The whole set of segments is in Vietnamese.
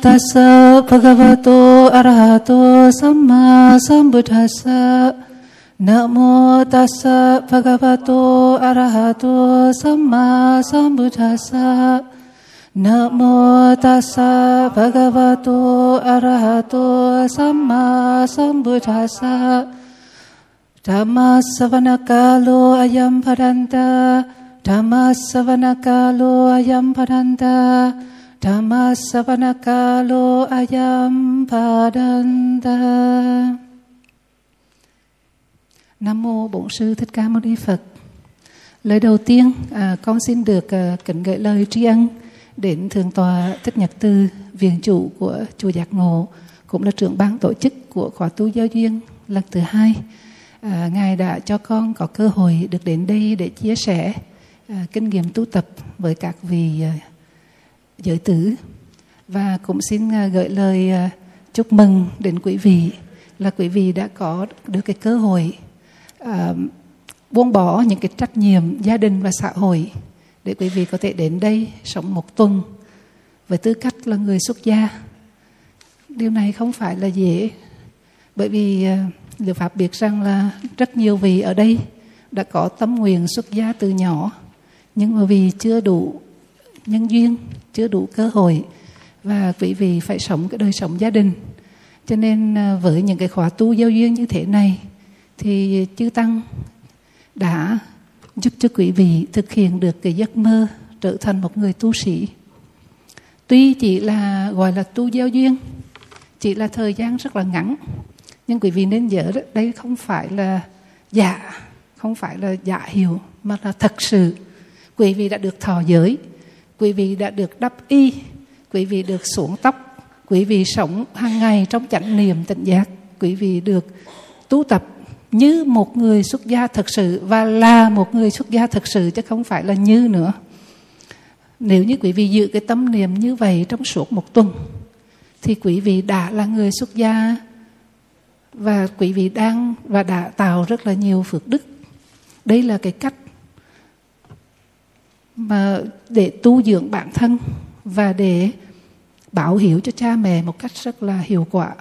tassa bhagavato arahato sama sambuddhassa. Namo tassa bhagavato arahato sama sambuddhassa. Namo tassa bhagavato arahato sama sambuddhassa. Dhamma savanakalo ayam padanta Dhamma savanakalo ayam padanta Dhammasavanakalo ayam padanta Nam mô Bổn sư Thích Ca Mâu Ni Phật. Lời đầu tiên, à, con xin được à, kính gửi lời tri ân đến thượng tọa Thích Nhật tư viện chủ của chùa Giác Ngộ, cũng là trưởng ban tổ chức của khóa tu giáo duyên lần thứ hai. À, Ngài đã cho con có cơ hội được đến đây để chia sẻ à, kinh nghiệm tu tập với các vị à, giới tử. Và cũng xin à, gửi lời à, chúc mừng đến quý vị là quý vị đã có được cái cơ hội à, buông bỏ những cái trách nhiệm gia đình và xã hội để quý vị có thể đến đây sống một tuần với tư cách là người xuất gia. Điều này không phải là dễ bởi vì luật liệu pháp biết rằng là rất nhiều vị ở đây đã có tâm nguyện xuất gia từ nhỏ nhưng mà vì chưa đủ nhân duyên chưa đủ cơ hội. Và quý vị phải sống cái đời sống gia đình. Cho nên à, với những cái khóa tu giao duyên như thế này thì chư tăng đã giúp cho quý vị thực hiện được cái giấc mơ trở thành một người tu sĩ. Tuy chỉ là gọi là tu giao duyên chỉ là thời gian rất là ngắn nhưng quý vị nên nhớ đó, đây không phải là giả không phải là giả hiệu mà là thật sự. Quý vị đã được thọ giới quý vị đã được đắp y, quý vị được xuống tóc, quý vị sống hàng ngày trong chánh niệm tỉnh giác, quý vị được tu tập như một người xuất gia thật sự và là một người xuất gia thật sự chứ không phải là như nữa. Nếu như quý vị giữ cái tâm niệm như vậy trong suốt một tuần, thì quý vị đã là người xuất gia và quý vị đang và đã tạo rất là nhiều phước đức. Đây là cái cách mà để tu dưỡng bản thân và để bảo hiểu cho cha mẹ một cách rất là hiệu quả.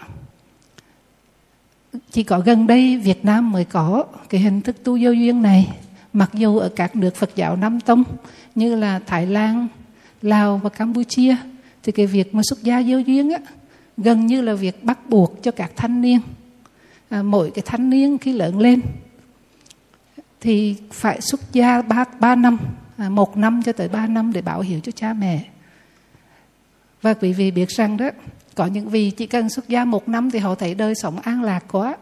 Chỉ có gần đây Việt Nam mới có cái hình thức tu vô duyên này. Mặc dù ở các nước Phật giáo Nam Tông như là Thái Lan, Lào và Campuchia thì cái việc mà xuất gia vô duyên á gần như là việc bắt buộc cho các thanh niên à, mỗi cái thanh niên khi lớn lên thì phải xuất gia ba, ba năm. À, một năm cho tới ba năm để bảo hiểm cho cha mẹ. Và quý vị biết rằng đó, có những vị chỉ cần xuất gia một năm thì họ thấy đời sống an lạc quá,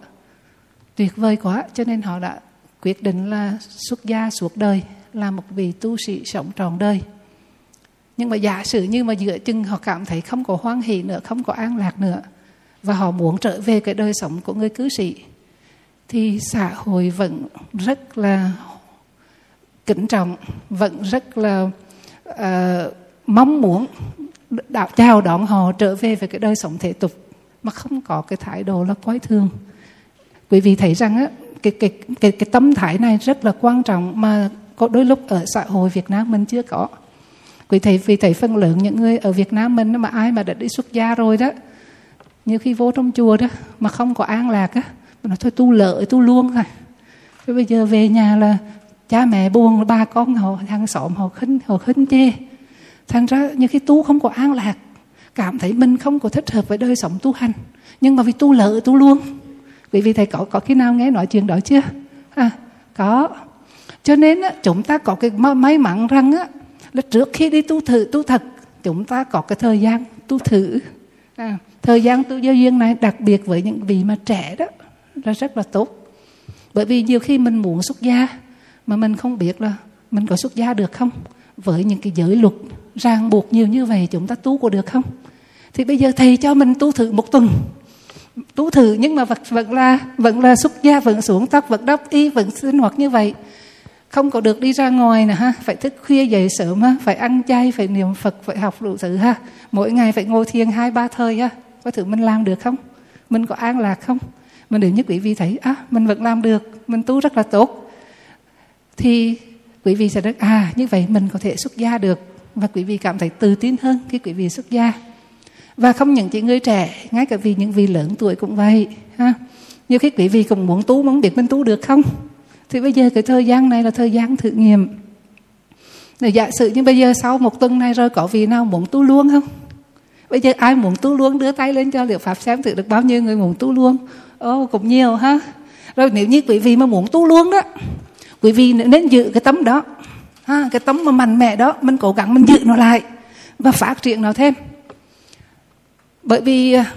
tuyệt vời quá, cho nên họ đã quyết định là xuất gia suốt đời, là một vị tu sĩ sống trọn đời. Nhưng mà giả sử như mà giữa chừng họ cảm thấy không có hoan hỷ nữa, không có an lạc nữa, và họ muốn trở về cái đời sống của người cư sĩ, thì xã hội vẫn rất là kính trọng vẫn rất là uh, mong muốn đạo chào đón họ trở về với cái đời sống thể tục mà không có cái thái độ là quái thương quý vị thấy rằng á cái cái cái cái tâm thái này rất là quan trọng mà có đôi lúc ở xã hội Việt Nam mình chưa có. Quý thầy vì thầy phân lượng những người ở Việt Nam mình mà ai mà đã đi xuất gia rồi đó nhiều khi vô trong chùa đó mà không có an lạc á nó thôi tu lợi tu luôn rồi rồi bây giờ về nhà là cha mẹ buồn ba con họ hàng xóm họ khinh họ khinh chê. Thành ra những khi tu không có an lạc cảm thấy mình không có thích hợp với đời sống tu hành. Nhưng mà vì tu lợi tu luôn. Quý vị thầy có có khi nào nghe nói chuyện đó chưa? À, có. Cho nên á, chúng ta có cái may mắn rằng á, là trước khi đi tu thử tu thật chúng ta có cái thời gian tu thử. À, thời gian tu giao duyên này đặc biệt với những vị mà trẻ đó là rất là tốt. Bởi vì nhiều khi mình muốn xuất gia mà mình không biết là mình có xuất gia được không? Với những cái giới luật ràng buộc nhiều như vậy chúng ta tu có được không? Thì bây giờ thầy cho mình tu thử một tuần. Tu thử nhưng mà vẫn, vẫn là vẫn là xuất gia vẫn xuống tóc vẫn đắp y vẫn sinh hoạt như vậy. Không có được đi ra ngoài nè ha. Phải thức khuya dậy sớm ha. Phải ăn chay phải niệm phật phải học đủ thứ ha. Mỗi ngày phải ngồi thiền hai ba thời ha. Có thử mình làm được không? Mình có an lạc không? Mình để như quý vị thấy à mình vẫn làm được. Mình tu rất là tốt thì quý vị sẽ nói à như vậy mình có thể xuất gia được. Và quý vị cảm thấy tự tin hơn khi quý vị xuất gia. Và không những chỉ người trẻ ngay cả vì những vị lớn tuổi cũng vậy ha. Nhiều khi quý vị cũng muốn tu muốn biết mình tu được không? Thì bây giờ cái thời gian này là thời gian thử nghiệm. Để giả sử như bây giờ sau một tuần này rồi có vị nào muốn tu luôn không? Bây giờ ai muốn tu luôn đưa tay lên cho liệu pháp xem thử được bao nhiêu người muốn tu luôn. Ồ oh, cũng nhiều ha. Rồi nếu như quý vị mà muốn tu luôn đó quý vị nên giữ cái tấm đó. Ha, cái tấm mà mạnh mẽ đó mình cố gắng mình giữ nó lại và phát triển nó thêm. Bởi vì à,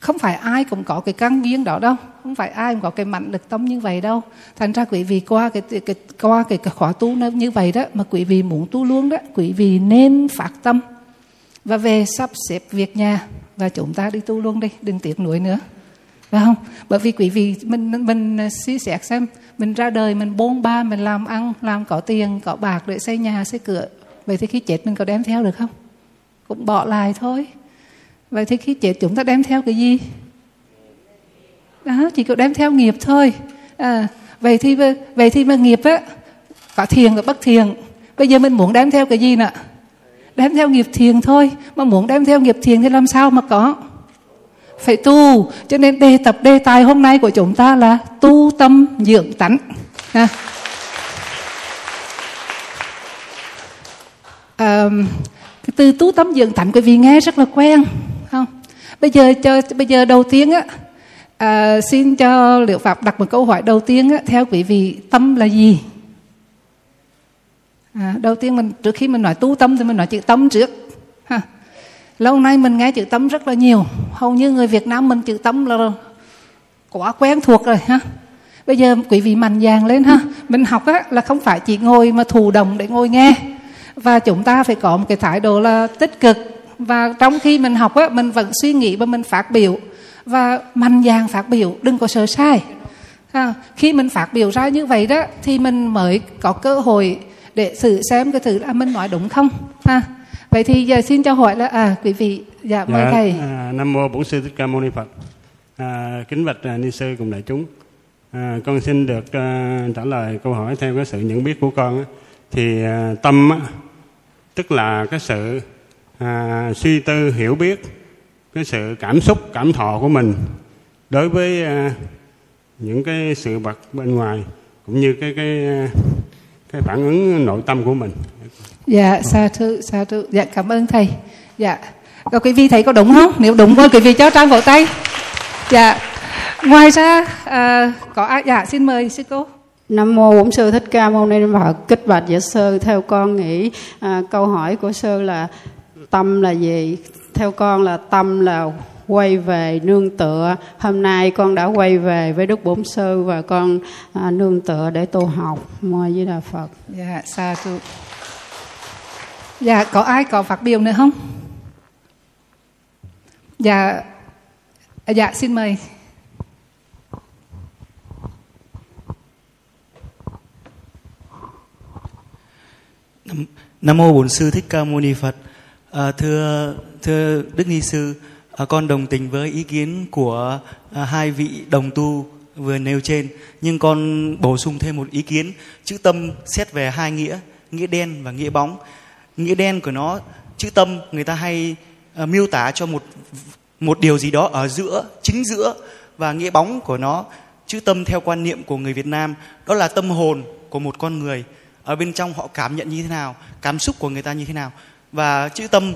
không phải ai cũng có cái căn viên đó đâu. Không phải ai cũng có cái mạnh lực tâm như vậy đâu. Thành ra quý vị qua cái, cái qua cái, cái khóa tu nó như vậy đó mà quý vị muốn tu luôn đó quý vị nên phát tâm và về sắp xếp việc nhà và chúng ta đi tu luôn đi đừng tiếc nuối nữa phải không? Bởi vì quý vị mình mình, suy xét xem mình ra đời mình bôn ba mình làm ăn làm có tiền có bạc để xây nhà xây cửa. Vậy thì khi chết mình có đem theo được không? Cũng bỏ lại thôi. Vậy thì khi chết chúng ta đem theo cái gì? Đó chỉ có đem theo nghiệp thôi. À, vậy thì vậy thì mà nghiệp á có thiền và bất thiền. Bây giờ mình muốn đem theo cái gì nè? Đem theo nghiệp thiền thôi. Mà muốn đem theo nghiệp thiền thì làm sao mà có? Phải tu. Cho nên đề tập đề tài hôm nay của chúng ta là tu tâm dưỡng tánh. À. À, cái từ tu tâm dưỡng tánh quý vị nghe rất là quen không? Bây giờ cho bây giờ đầu tiên á à, xin cho liệu pháp đặt một câu hỏi đầu tiên á, theo quý vị tâm là gì? À, đầu tiên mình trước khi mình nói tu tâm thì mình nói chữ tâm trước. Ha lâu nay mình nghe chữ tâm rất là nhiều. Hầu như người Việt Nam mình chữ tâm là quá quen thuộc rồi ha. Bây giờ quý vị mạnh dạn lên ha. Mình học á là không phải chỉ ngồi mà thụ động để ngồi nghe. Và chúng ta phải có một cái thái độ là tích cực. Và trong khi mình học á mình vẫn suy nghĩ và mình phát biểu. Và mạnh dạn phát biểu đừng có sợ sai à, khi mình phát biểu ra như vậy đó thì mình mới có cơ hội để thử xem cái thứ là mình nói đúng không ha vậy thì giờ xin cho hỏi là à quý vị dạ mời dạ, thầy. à, nam mô bổn sư thích ca mâu ni phật. À, kính bạch à, ni sư cùng đại chúng. À, con xin được à, trả lời câu hỏi theo cái sự nhận biết của con á. thì à, tâm á, tức là cái sự à, suy tư hiểu biết cái sự cảm xúc cảm thọ của mình đối với à, những cái sự vật bên ngoài cũng như cái cái à, cái phản ứng nội tâm của mình dạ sa thưa sa thưa dạ cảm ơn thầy dạ có quý vị thấy có đúng không nếu đúng thôi quý vị cho trang vỗ tay dạ ngoài ra à, có ai dạ xin mời sư cô Nam mô Bổn sư Thích Ca Mâu Ni Phật. Kích bạch dạ sư, theo con nghĩ à, câu hỏi của sư là tâm là gì? Theo con là tâm là quay về nương tựa. Hôm nay con đã quay về với Đức Bổn sư và con à, nương tựa để tu học. Mời với Đà Phật. Dạ, sa thưa. Dạ, có ai có phát biểu nữa không? Dạ, dạ xin mời. Nam mô Bổn sư Thích Ca Mâu Ni Phật. À, thưa thưa Đức Ni sư, à, con đồng tình với ý kiến của à, hai vị đồng tu vừa nêu trên, nhưng con bổ sung thêm một ý kiến. Chữ tâm xét về hai nghĩa, nghĩa đen và nghĩa bóng. Nghĩa đen của nó, chữ tâm người ta hay uh, miêu tả cho một một điều gì đó ở giữa, chính giữa. Và nghĩa bóng của nó, chữ tâm theo quan niệm của người Việt Nam đó là tâm hồn của một con người. Ở bên trong họ cảm nhận như thế nào cảm xúc của người ta như thế nào. Và chữ tâm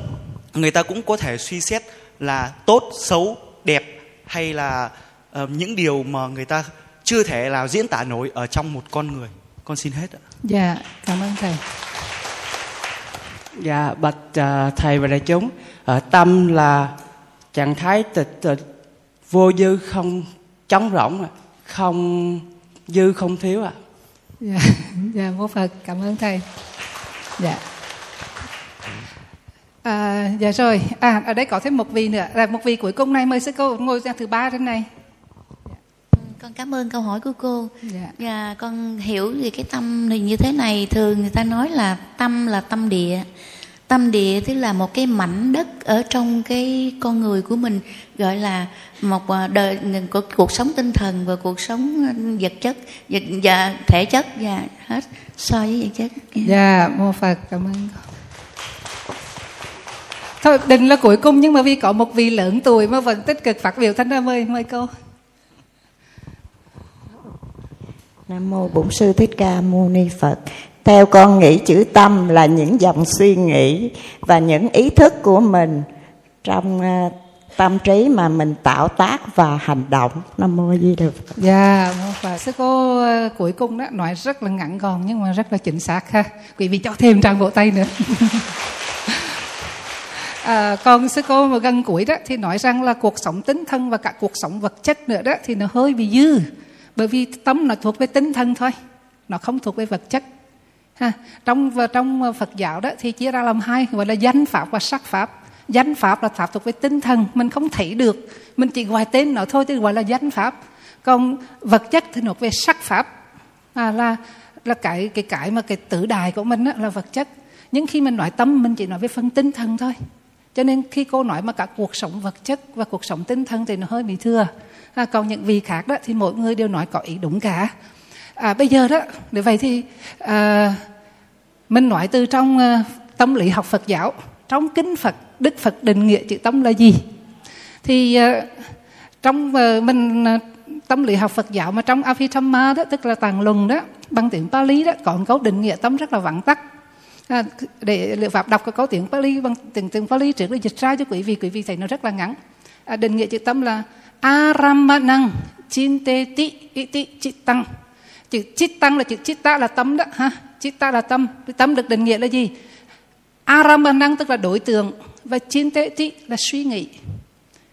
người ta cũng có thể suy xét là tốt xấu đẹp hay là uh, những điều mà người ta chưa thể nào diễn tả nổi ở trong một con người. Con xin hết ạ. Dạ cảm ơn thầy dạ bạch uh, thầy và đại chúng. Uh, tâm là trạng thái tịch tịch vô dư không trống rỗng không dư không thiếu ạ. À dạ dạ mô phật cảm ơn thầy. Dạ. À, dạ rồi. À ở đây có thêm một vị nữa. Là một vị cuối cùng này. Mời sư cô ngồi ra thứ ba trên này con cảm ơn câu hỏi của cô Dạ. và con hiểu về cái tâm thì như thế này thường người ta nói là tâm là tâm địa tâm địa tức là một cái mảnh đất ở trong cái con người của mình gọi là một à, đời của cuộc sống tinh thần và cuộc sống vật chất vật, và thể chất và hết so với vật chất Dạ, mô Phật cảm ơn cô. Thôi định là cuối cùng nhưng mà vì có một vị lớn tuổi mà vẫn tích cực phát biểu thanh ra mời mời cô. Nam mô Bổn sư Thích Ca Mâu Ni Phật. Theo con nghĩ chữ tâm là những dòng suy nghĩ và những ý thức của mình trong uh, tâm trí mà mình tạo tác và hành động. Nam mô Di Đà Phật. Dạ, và Phật. Sư cô à, cuối cùng đó nói rất là ngắn gọn nhưng mà rất là chính xác ha. Quý vị cho thêm tràng vỗ tay nữa. À, còn sư cô mà gần cuối đó thì nói rằng là cuộc sống tinh thần và cả cuộc sống vật chất nữa đó thì nó hơi bị dư bởi vì tâm nó thuộc về tinh thần thôi nó không thuộc về vật chất. Ha trong và trong Phật giáo đó thì chia ra làm hai gọi là danh pháp và sắc pháp. Danh pháp là pháp thuộc về tinh thần mình không thấy được. Mình chỉ gọi tên nó thôi chứ gọi là danh pháp. Còn vật chất thì thuộc về sắc pháp. À, là là cái cái cái mà cái tử đài của mình á, là vật chất. Nhưng khi mình nói tâm mình chỉ nói về phần tinh thần thôi. Cho nên khi cô nói mà cả cuộc sống vật chất và cuộc sống tinh thần thì nó hơi bị thừa à, còn những vị khác đó thì mỗi người đều nói có ý đúng cả. À, bây giờ đó để vậy thì à, mình nói từ trong à, tâm lý học Phật giáo trong kinh Phật Đức Phật định nghĩa chữ tâm là gì? Thì à, trong à, mình à, tâm lý học Phật giáo mà trong Abhidhamma đó tức là tàng luận đó bằng tiếng Pali đó có một câu định nghĩa tâm rất là vắn tắt. À, để liệu pháp đọc cái câu tiếng Pali bằng tiếng tiếng Pali trước để dịch ra cho quý vị quý vị thấy nó rất là ngắn. À, định nghĩa chữ tâm là aramanang chinteti iti chittang. Chữ chittang là chữ chitta là tâm đó ha. Chitta là tâm. Tâm được định nghĩa là gì? Aramanang tức là đối tượng và chinteti là suy nghĩ.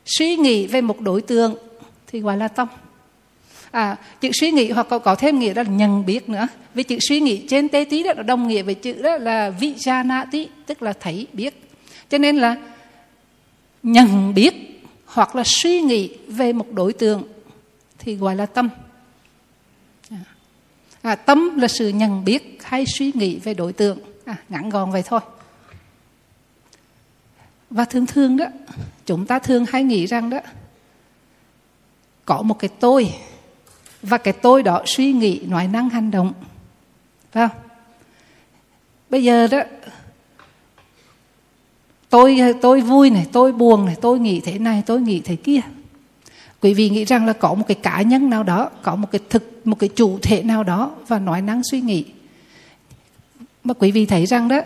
Suy nghĩ về một đối tượng thì gọi là tâm. À, chữ suy nghĩ hoặc có, có thêm nghĩa là nhận biết nữa. Vì chữ suy nghĩ trên tê tí đó là đồng nghĩa với chữ đó là vijanati tí tức là thấy biết. Cho nên là nhận biết hoặc là suy nghĩ về một đối tượng thì gọi là tâm. À, à, tâm là sự nhận biết hay suy nghĩ về đối tượng. À, ngắn gọn vậy thôi. Và thường thường đó chúng ta thường hay nghĩ rằng đó có một cái tôi và cái tôi đó suy nghĩ nói năng hành động. Phải không? Bây giờ đó tôi tôi vui này tôi buồn này tôi nghĩ thế này tôi nghĩ thế kia. Quý vị nghĩ rằng là có một cái cá nhân nào đó có một cái thực một cái chủ thể nào đó và nói năng suy nghĩ. Mà quý vị thấy rằng đó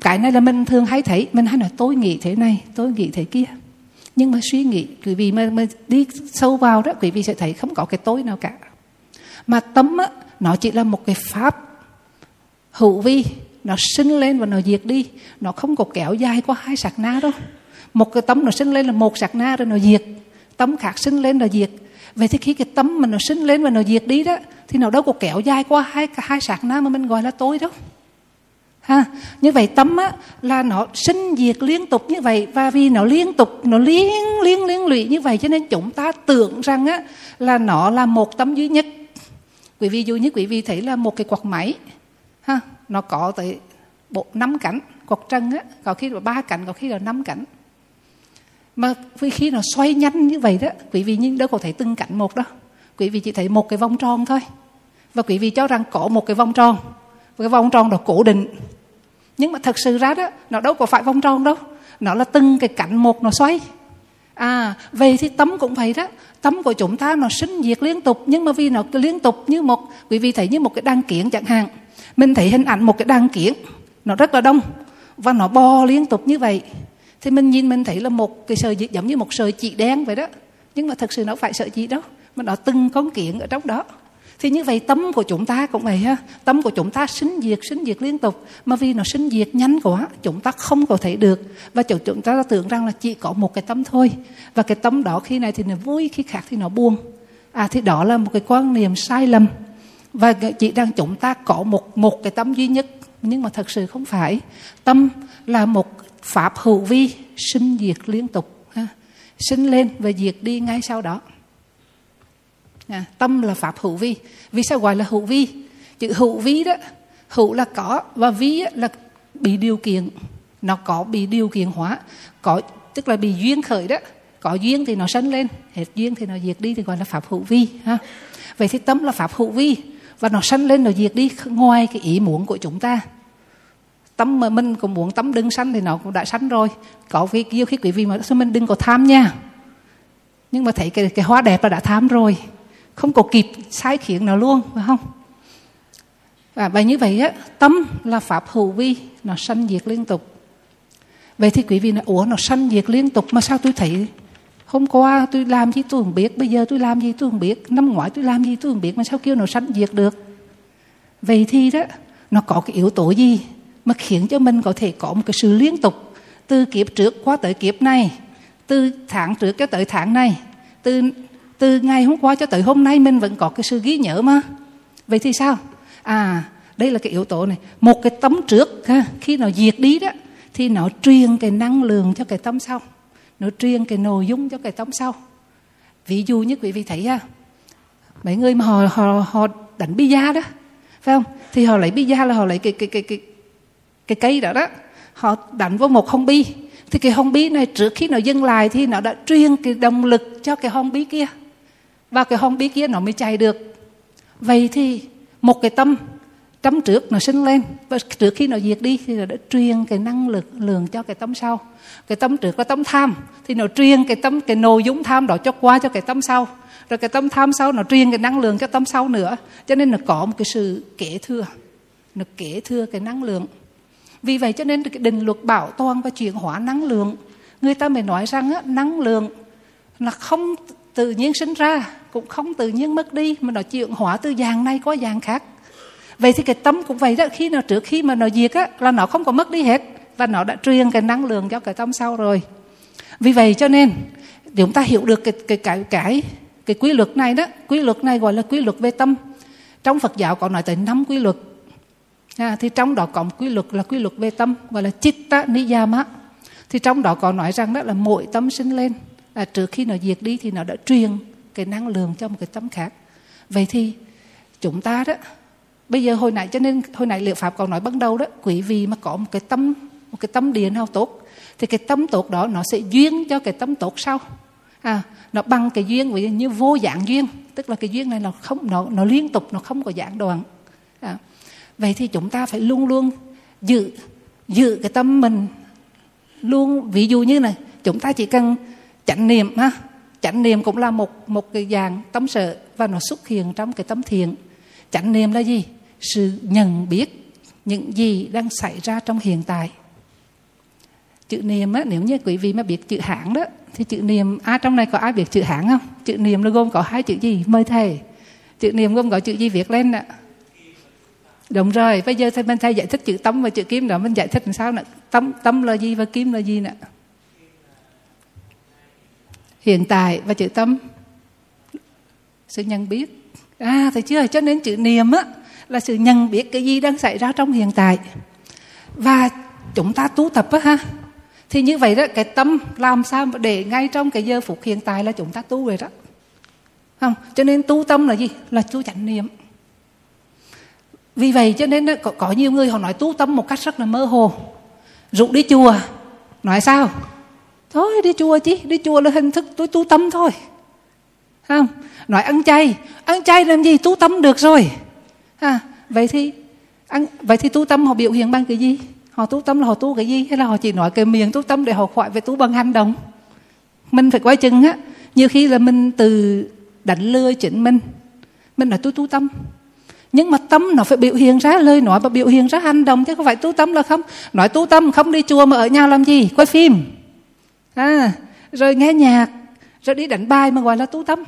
cái này là mình thường hay thấy mình hay nói tôi nghĩ thế này tôi nghĩ thế kia. Nhưng mà suy nghĩ quý vị mà, mà đi sâu vào đó quý vị sẽ thấy không có cái tôi nào cả. Mà tâm á, nó chỉ là một cái pháp hữu vi nó sinh lên và nó diệt đi. Nó không có kéo dài qua hai sạc na đâu. Một cái tấm nó sinh lên là một sạc na rồi nó diệt. Tấm khác sinh lên là diệt. Vậy thì khi cái tấm mà nó sinh lên và nó diệt đi đó, thì nó đâu có kéo dài qua hai hai sạc na mà mình gọi là tôi đâu. Ha, như vậy tấm á, là nó sinh diệt liên tục như vậy. Và vì nó liên tục, nó liên liên liên lụy như vậy cho nên chúng ta tưởng rằng á, là nó là một tấm duy nhất. Quý vị dù như quý vị thấy là một cái quạt máy. Ha nó có tới bộ năm cánh quạt trần á có khi là ba cánh có khi là năm cánh. Mà khi nó xoay nhanh như vậy đó quý vị nhìn đâu có thấy từng cánh một đó, quý vị chỉ thấy một cái vòng tròn thôi. Và quý vị cho rằng có một cái vòng tròn. Và cái vòng tròn đó cố định. Nhưng mà thật sự ra đó nó đâu có phải vòng tròn đâu. Nó là từng cái cạnh một nó xoay. À về thì tấm cũng vậy đó. Tấm của chúng ta nó sinh diệt liên tục. Nhưng mà vì nó liên tục như một quý vị thấy như một cái đăng kiện chẳng hạn mình thấy hình ảnh một cái đăng kiến nó rất là đông và nó bò liên tục như vậy. Thì mình nhìn mình thấy là một cái sợi giống như một sợi chỉ đen vậy đó. Nhưng mà thật sự nó phải sợi chỉ đâu, mà nó từng con kiện ở trong đó. Thì như vậy tâm của chúng ta cũng vậy ha. Tâm của chúng ta sinh diệt sinh diệt liên tục. Mà vì nó sinh diệt nhanh quá, chúng ta không có thể được. Và chúng ta tưởng rằng là chỉ có một cái tâm thôi. Và cái tâm đó khi này thì nó vui, khi khác thì nó buồn. À thì đó là một cái quan niệm sai lầm và chỉ rằng chúng ta có một một cái tâm duy nhất. Nhưng mà thật sự không phải. Tâm là một pháp hữu vi sinh diệt liên tục ha. sinh lên và diệt đi ngay sau đó. À, tâm là pháp hữu vi. Vì sao gọi là hữu vi? Chữ hữu vi đó hữu là có và vi là bị điều kiện. Nó có bị điều kiện hóa. Có tức là bị duyên khởi đó. Có duyên thì nó sanh lên hết duyên thì nó diệt đi thì gọi là pháp hữu vi ha. Vậy thì tâm là pháp hữu vi và nó sanh lên, nó diệt đi ngoài cái ý muốn của chúng ta. Tâm mà mình cũng muốn tâm đừng sanh thì nó cũng đã sanh rồi. Có cái yêu khi quý vị mà mình đừng có tham nha. Nhưng mà thấy cái cái hoa đẹp là đã tham rồi. Không có kịp sai khiến nào luôn, phải không? À, và bài như vậy á, tâm là pháp hữu vi, nó sanh diệt liên tục. Vậy thì quý vị nói, ủa, nó sanh diệt liên tục mà sao tôi thấy hôm qua tôi làm gì tôi không biết bây giờ tôi làm gì tôi không biết. Năm ngoái tôi làm gì tôi không biết mà sao kêu nó sanh diệt được? Vậy thì đó nó có cái yếu tố gì mà khiến cho mình có thể có một cái sự liên tục từ kiếp trước qua tới kiếp này từ tháng trước cho tới tháng này từ từ ngày hôm qua cho tới hôm nay mình vẫn có cái sự ghi nhớ mà? Vậy thì sao? À đây là cái yếu tố này. Một cái tấm trước ha, khi nó diệt đi đó thì nó truyền cái năng lượng cho cái tâm sau nó truyền cái nội dung cho cái tâm sau. Ví dụ như quý vị thấy ha mấy người mà họ họ họ đánh bia đó, phải không? Thì họ lấy bia là họ lấy cái cái cái cái cái cây đó đó. Họ đánh vào một hông bi. Thì cái hông bi này trước khi nó dừng lại thì nó đã truyền cái động lực cho cái hông bi kia. Và cái hông bi kia nó mới chạy được. Vậy thì một cái tâm tấm trước nó sinh lên. Và trước khi nó diệt đi thì nó đã truyền cái năng lực lượng cho cái tấm sau. Cái tấm trước là tấm tham thì nó truyền cái tấm cái nội dung tham đó cho qua cho cái tấm sau. Rồi cái tấm tham sau nó truyền cái năng lượng cho tấm sau nữa. Cho nên nó có một cái sự kế thừa. Nó kế thừa cái năng lượng. Vì vậy cho nên cái định luật bảo toàn và chuyển hóa năng lượng người ta mới nói rằng á, năng lượng là không tự nhiên sinh ra cũng không tự nhiên mất đi mà nó chuyển hóa từ dạng này qua dạng khác vậy thì cái tâm cũng vậy đó. Khi nào trước khi mà nó diệt á là nó không có mất đi hết và nó đã truyền cái năng lượng cho cái tâm sau rồi. Vì vậy cho nên chúng ta hiểu được cái cái cái cái cái quy luật này đó quy luật này gọi là quy luật về tâm. Trong Phật giáo có nói tới năm quy luật. À, thì trong đó có một quy luật là quy luật về tâm gọi là chitta niyama. Thì trong đó có nói rằng đó là mỗi tâm sinh lên. Là trước khi nó diệt đi thì nó đã truyền cái năng lượng cho một cái tâm khác. Vậy thì chúng ta đó bây giờ hồi nãy cho nên hồi nãy liệu pháp còn nói ban đầu đó quý vị mà có một cái tâm một cái tâm điền nào tốt thì cái tâm tốt đó nó sẽ duyên cho cái tâm tốt sau. À nó bằng cái duyên ví như vô dạng duyên tức là cái duyên này nó không nó nó liên tục nó không có giảng đoạn. À, vậy thì chúng ta phải luôn luôn giữ giữ cái tâm mình luôn. Ví dụ như này chúng ta chỉ cần chánh niệm ha chánh niệm cũng là một một cái dạng tâm sợ và nó xuất hiện trong cái tâm thiện. Chánh niệm là gì? Sự nhận biết những gì đang xảy ra trong hiện tại. Chữ niệm á, nếu như quý vị mà biết chữ hãng đó, thì chữ niệm ai trong này có ai biết chữ hãng không? Chữ niệm nó gồm có hai chữ gì? Mời thầy. Chữ niệm gồm có chữ gì viết lên ạ? Đúng rồi, bây giờ thầy mình thầy giải thích chữ tâm và chữ kim đó, mình giải thích làm sao nè? Tâm tâm là gì và kim là gì nè? Hiện tại và chữ tâm sự nhận biết. À thầy chưa, cho nên chữ niệm á là sự nhận biết cái gì đang xảy ra trong hiện tại. Và chúng ta tu tập á ha. Thì như vậy đó cái tâm làm sao để ngay trong cái giờ phút hiện tại là chúng ta tu rồi đó. Không cho nên tu tâm là gì? Là tu chánh niệm. Vì vậy cho nên có, có nhiều người họ nói tu tâm một cách rất là mơ hồ. Rủ đi chùa. Nói sao? Thôi đi chùa chứ đi chùa là hình thức tôi tu tâm thôi. Không nói ăn chay. Ăn chay làm gì? Tu tâm được rồi à, vậy thì ăn vậy thì tu tâm họ biểu hiện bằng cái gì? Họ tu tâm là họ tu cái gì? Hay là họ chỉ nói cái miệng tu tâm để họ khỏi về tu bằng hành động? Mình phải quay chừng á nhiều khi là mình từ đánh lừa chính mình. Mình nói tôi tu tâm. Nhưng mà tâm nó phải biểu hiện ra lời nói và biểu hiện ra hành động chứ không phải tu tâm là không? Nói tu tâm không đi chùa mà ở nhà làm gì? Quay phim. À, rồi nghe nhạc rồi đi đánh bài mà gọi là tu tâm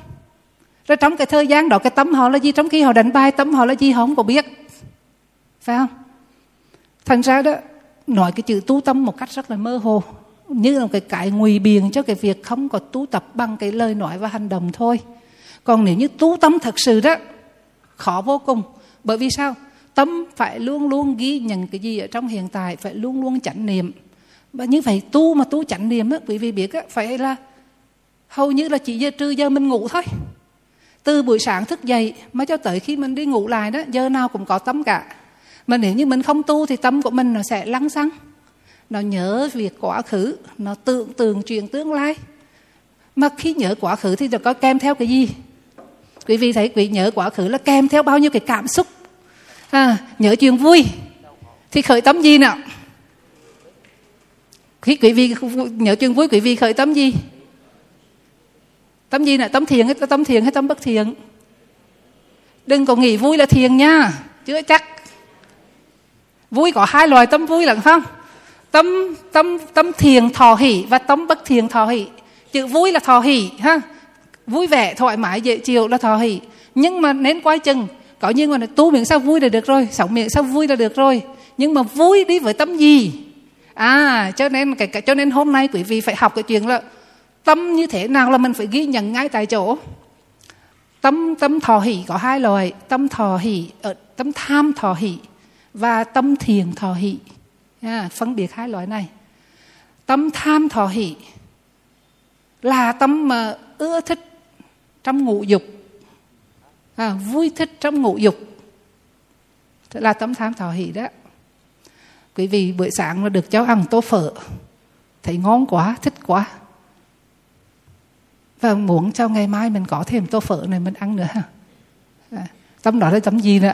rồi trong cái thời gian đó, cái tâm họ là gì? Trong khi họ đánh bài, tâm họ là gì? Họ không có biết. Phải không? Thành ra đó, nói cái chữ tu tâm một cách rất là mơ hồ, như là cái cái ngụy biện cho cái việc không có tu tập bằng cái lời nói và hành động thôi. Còn nếu như tu tâm thật sự đó, khó vô cùng. Bởi vì sao? Tâm phải luôn luôn ghi nhận cái gì ở trong hiện tại, phải luôn luôn chánh niệm. Và như vậy, tu mà tu chánh niệm á, quý vị biết á, phải là hầu như là chỉ giờ trừ giờ mình ngủ thôi từ buổi sáng thức dậy mà cho tới khi mình đi ngủ lại đó giờ nào cũng có tâm cả. Mà nếu như mình không tu thì tâm của mình nó sẽ lăng xăng. Nó nhớ việc quá khứ nó tưởng tượng chuyện tương lai. Mà khi nhớ quá khứ thì nó có kèm theo cái gì? Quý vị thấy quý nhớ quá khứ là kèm theo bao nhiêu cái cảm xúc? À, nhớ chuyện vui thì khởi tâm gì nào? Khi quý vị nhớ chuyện vui quý vị khởi tâm gì? Tâm gì nè? Tâm thiền hay tâm thiền hay tâm bất thiền? Đừng có nghĩ vui là thiền nha. Chưa chắc. Vui có hai loại tâm vui là không? Tâm tâm tâm thiền thọ hỷ và tâm bất thiền thọ hỷ. Chữ vui là thọ hỷ ha? Vui vẻ thoải mái dễ chịu là thọ hỷ. Nhưng mà nên quay chừng. Có như mà tu miệng sao vui là được rồi? Sống miệng sao vui là được rồi? Nhưng mà vui đi với tâm gì? À cho nên cái, cái cho nên hôm nay quý vị phải học cái chuyện là tâm như thế nào là mình phải ghi nhận ngay tại chỗ? Tâm tâm thọ hỷ có hai loại tâm thọ hỷ ở tâm tham thọ hỷ và tâm thiền thọ hỷ. À, phân biệt hai loại này. Tâm tham thọ hỷ là tâm mà ưa thích trong ngũ dục. À, vui thích trong ngũ dục. Là tâm tham thọ hỷ đó. Quý vị buổi sáng mà được cháu ăn tô phở thấy ngon quá thích quá và muốn cho ngày mai mình có thêm tô phở này mình ăn nữa à, tâm đó là tâm gì nữa?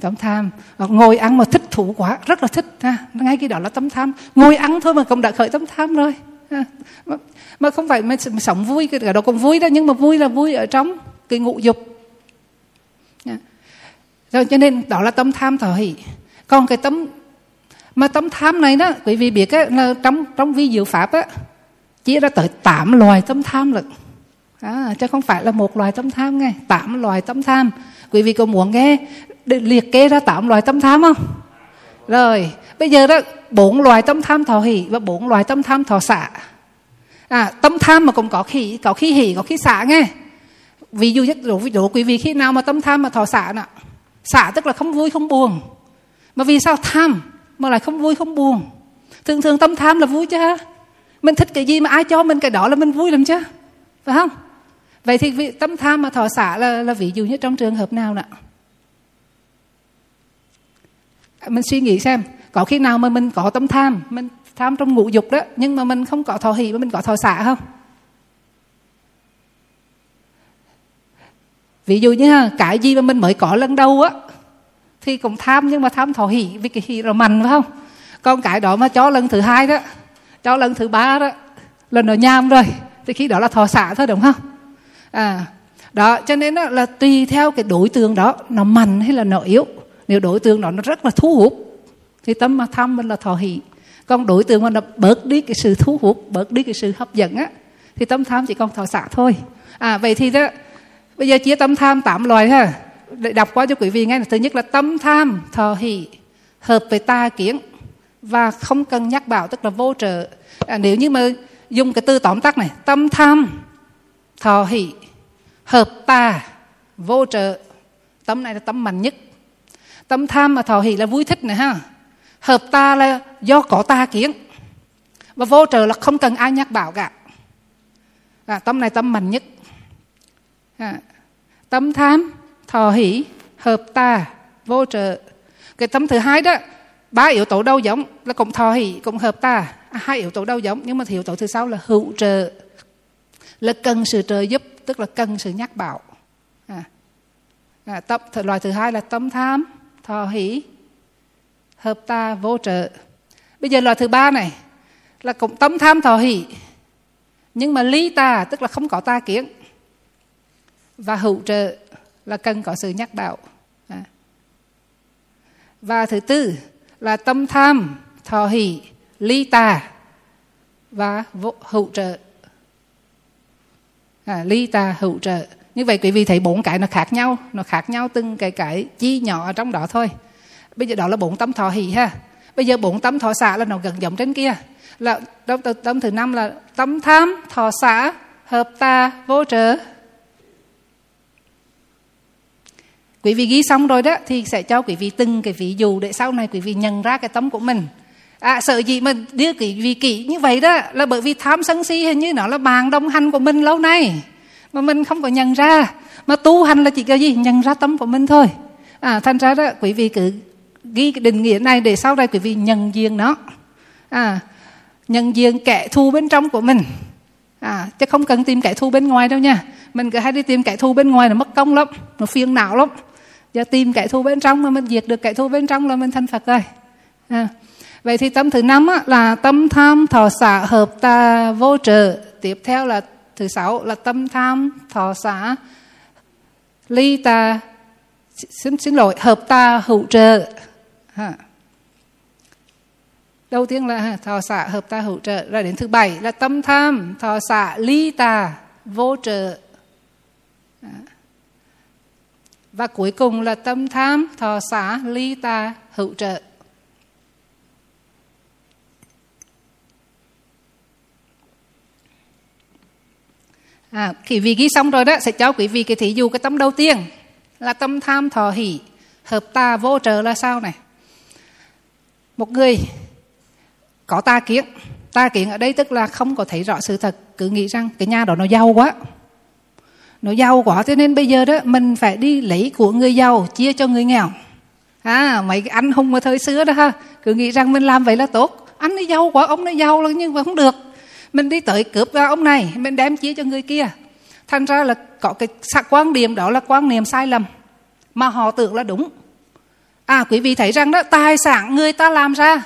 Tâm tham. Ờ, ngồi ăn mà thích thú quá rất là thích ha. Ngay cái đó là tâm tham. Ngồi ăn thôi mà cũng đã khởi tâm tham rồi. Ha. Mà, mà không phải mình sống vui cái đó cũng vui đó nhưng mà vui là vui ở trong cái ngụ dục. Rồi cho nên đó là tâm tham thọ còn cái tâm mà tâm tham này đó quý vị biết á, là trong trong vi diệu pháp á chia ra tới tám loài tâm tham lận à, chứ không phải là một loài tâm tham nghe tám loài tâm tham. Quý vị có muốn nghe liệt kê ra tám loài tâm tham không? Rồi bây giờ đó bốn loài tâm tham thọ hỷ và bốn loài tâm tham thọ xả, à, tâm tham mà cũng có khi có khi hỷ có khi xả nghe. Ví dụ nhất ví dụ quý vị khi nào mà tâm tham mà thọ xả nè xả tức là không vui không buồn. Mà vì sao tham mà lại không vui không buồn? Thường thường tâm tham là vui chứ ha? Mình thích cái gì mà ai cho mình cái đó là mình vui lắm chứ. Phải không? Vậy thì tâm tham mà thọ xả là, là ví dụ như trong trường hợp nào nè? Mình suy nghĩ xem có khi nào mà mình có tâm tham mình tham trong ngũ dục đó nhưng mà mình không có thọ hỷ mà mình có thọ xả không? Ví dụ như ha, cái gì mà mình mới có lần đầu á thì cũng tham nhưng mà tham thọ hỷ vì cái hỷ rồi mạnh phải không? Còn cái đó mà cho lần thứ hai đó cho lần thứ ba đó, lần ở nham rồi, thì khi đó là thọ xả thôi, đúng không? À đó, cho nên đó là tùy theo cái đối tượng đó, nó mạnh hay là nó yếu. Nếu đối tượng đó nó rất là thu hút, thì tâm mà tham mình là thọ hỷ. Còn đối tượng mà nó bớt đi cái sự thu hút, bớt đi cái sự hấp dẫn á, thì tâm tham chỉ còn thọ xả thôi. À vậy thì đó, bây giờ chia tâm tham tám loại ha. Để đọc qua cho quý vị nghe. Thứ nhất là tâm tham, thọ hỷ, hợp với ta kiến và không cần nhắc bảo tức là vô trợ. À, nếu như mà dùng cái từ tóm tắt này tâm tham thọ hỷ hợp ta vô trợ tâm này là tâm mạnh nhất. Tâm tham mà thọ hỷ là vui thích này ha. Hợp ta là do có ta kiến. Và vô trợ là không cần ai nhắc bảo cả. À, tâm này tâm mạnh nhất. À, tâm tham thọ hỷ hợp ta vô trợ. Cái tâm thứ hai đó ba yếu tố đâu giống là cũng thọ hỷ cũng hợp ta. À, hai yếu tố đâu giống nhưng mà yếu tố thứ sáu là hữu trợ. Là cần sự trợ giúp tức là cần sự nhắc bảo. À, à, tâm loại thứ hai là tâm tham thọ hỷ hợp ta vô trợ. Bây giờ loại thứ ba này là cũng tâm tham thọ hỷ. Nhưng mà lý ta tức là không có ta kiến. Và hữu trợ là cần có sự nhắc bảo. À. và thứ tư là tâm tham thọ hỷ ly tà và vô, hữu trợ. À, ly tà hữu trợ. Như vậy quý vị thấy bốn cái nó khác nhau nó khác nhau từng cái cái chi nhỏ ở trong đó thôi. Bây giờ đó là bốn tâm thọ hỷ ha. Bây giờ bốn tâm thọ xả là nó gần giống trên kia. Là tâm, tâm thứ năm là tâm tham thọ xả hợp tà vô trợ. Quý vị ghi xong rồi đó, thì sẽ cho quý vị từng cái ví dụ để sau này quý vị nhận ra cái tâm của mình. À sợ gì mà đưa quý vị kỹ như vậy đó, là bởi vì tham sân si hình như nó là bàn đồng hành của mình lâu nay, mà mình không có nhận ra. Mà tu hành là chỉ cái gì? Nhận ra tâm của mình thôi. À thành ra đó, quý vị cứ ghi cái định nghĩa này để sau này quý vị nhận diện nó. À nhận diện kẻ thù bên trong của mình. À chứ không cần tìm kẻ thù bên ngoài đâu nha. Mình cứ hay đi tìm kẻ thù bên ngoài là mất công lắm, nó phiền não lắm giờ tìm kẻ thù bên trong mà mình diệt được kẻ thù bên trong là mình thành phật rồi. À. vậy thì tâm thứ năm á, là tâm tham thọ xả hợp tà vô trợ tiếp theo là thứ sáu là tâm tham thọ xả ly tà xin xin lỗi hợp tà hữu trợ à. đầu tiên là thọ xả hợp tà hữu trợ rồi đến thứ bảy là tâm tham thọ xả ly tà vô trợ và cuối cùng là tâm tham thọ xả ly tà hữu trợ. À, quý vị ghi xong rồi đó sẽ cho quý vị cái thí dụ cái tâm đầu tiên là tâm tham thọ hỷ hợp tà vô trợ là sao này? Một người có tà kiến tà kiến ở đây tức là không có thấy rõ sự thật cứ nghĩ rằng cái nhà đó nó giàu quá nó giàu quá, cho nên bây giờ đó, mình phải đi lấy của người giàu, chia cho người nghèo. À mấy cái anh hùng mà thời xưa đó ha, cứ nghĩ rằng mình làm vậy là tốt. Anh ấy giàu quá, ông ấy giàu là nhưng mà không được. Mình đi tới cướp ra ông này, mình đem chia cho người kia. Thành ra là có cái quan điểm đó là quan niệm sai lầm, mà họ tưởng là đúng. À quý vị thấy rằng đó, tài sản người ta làm ra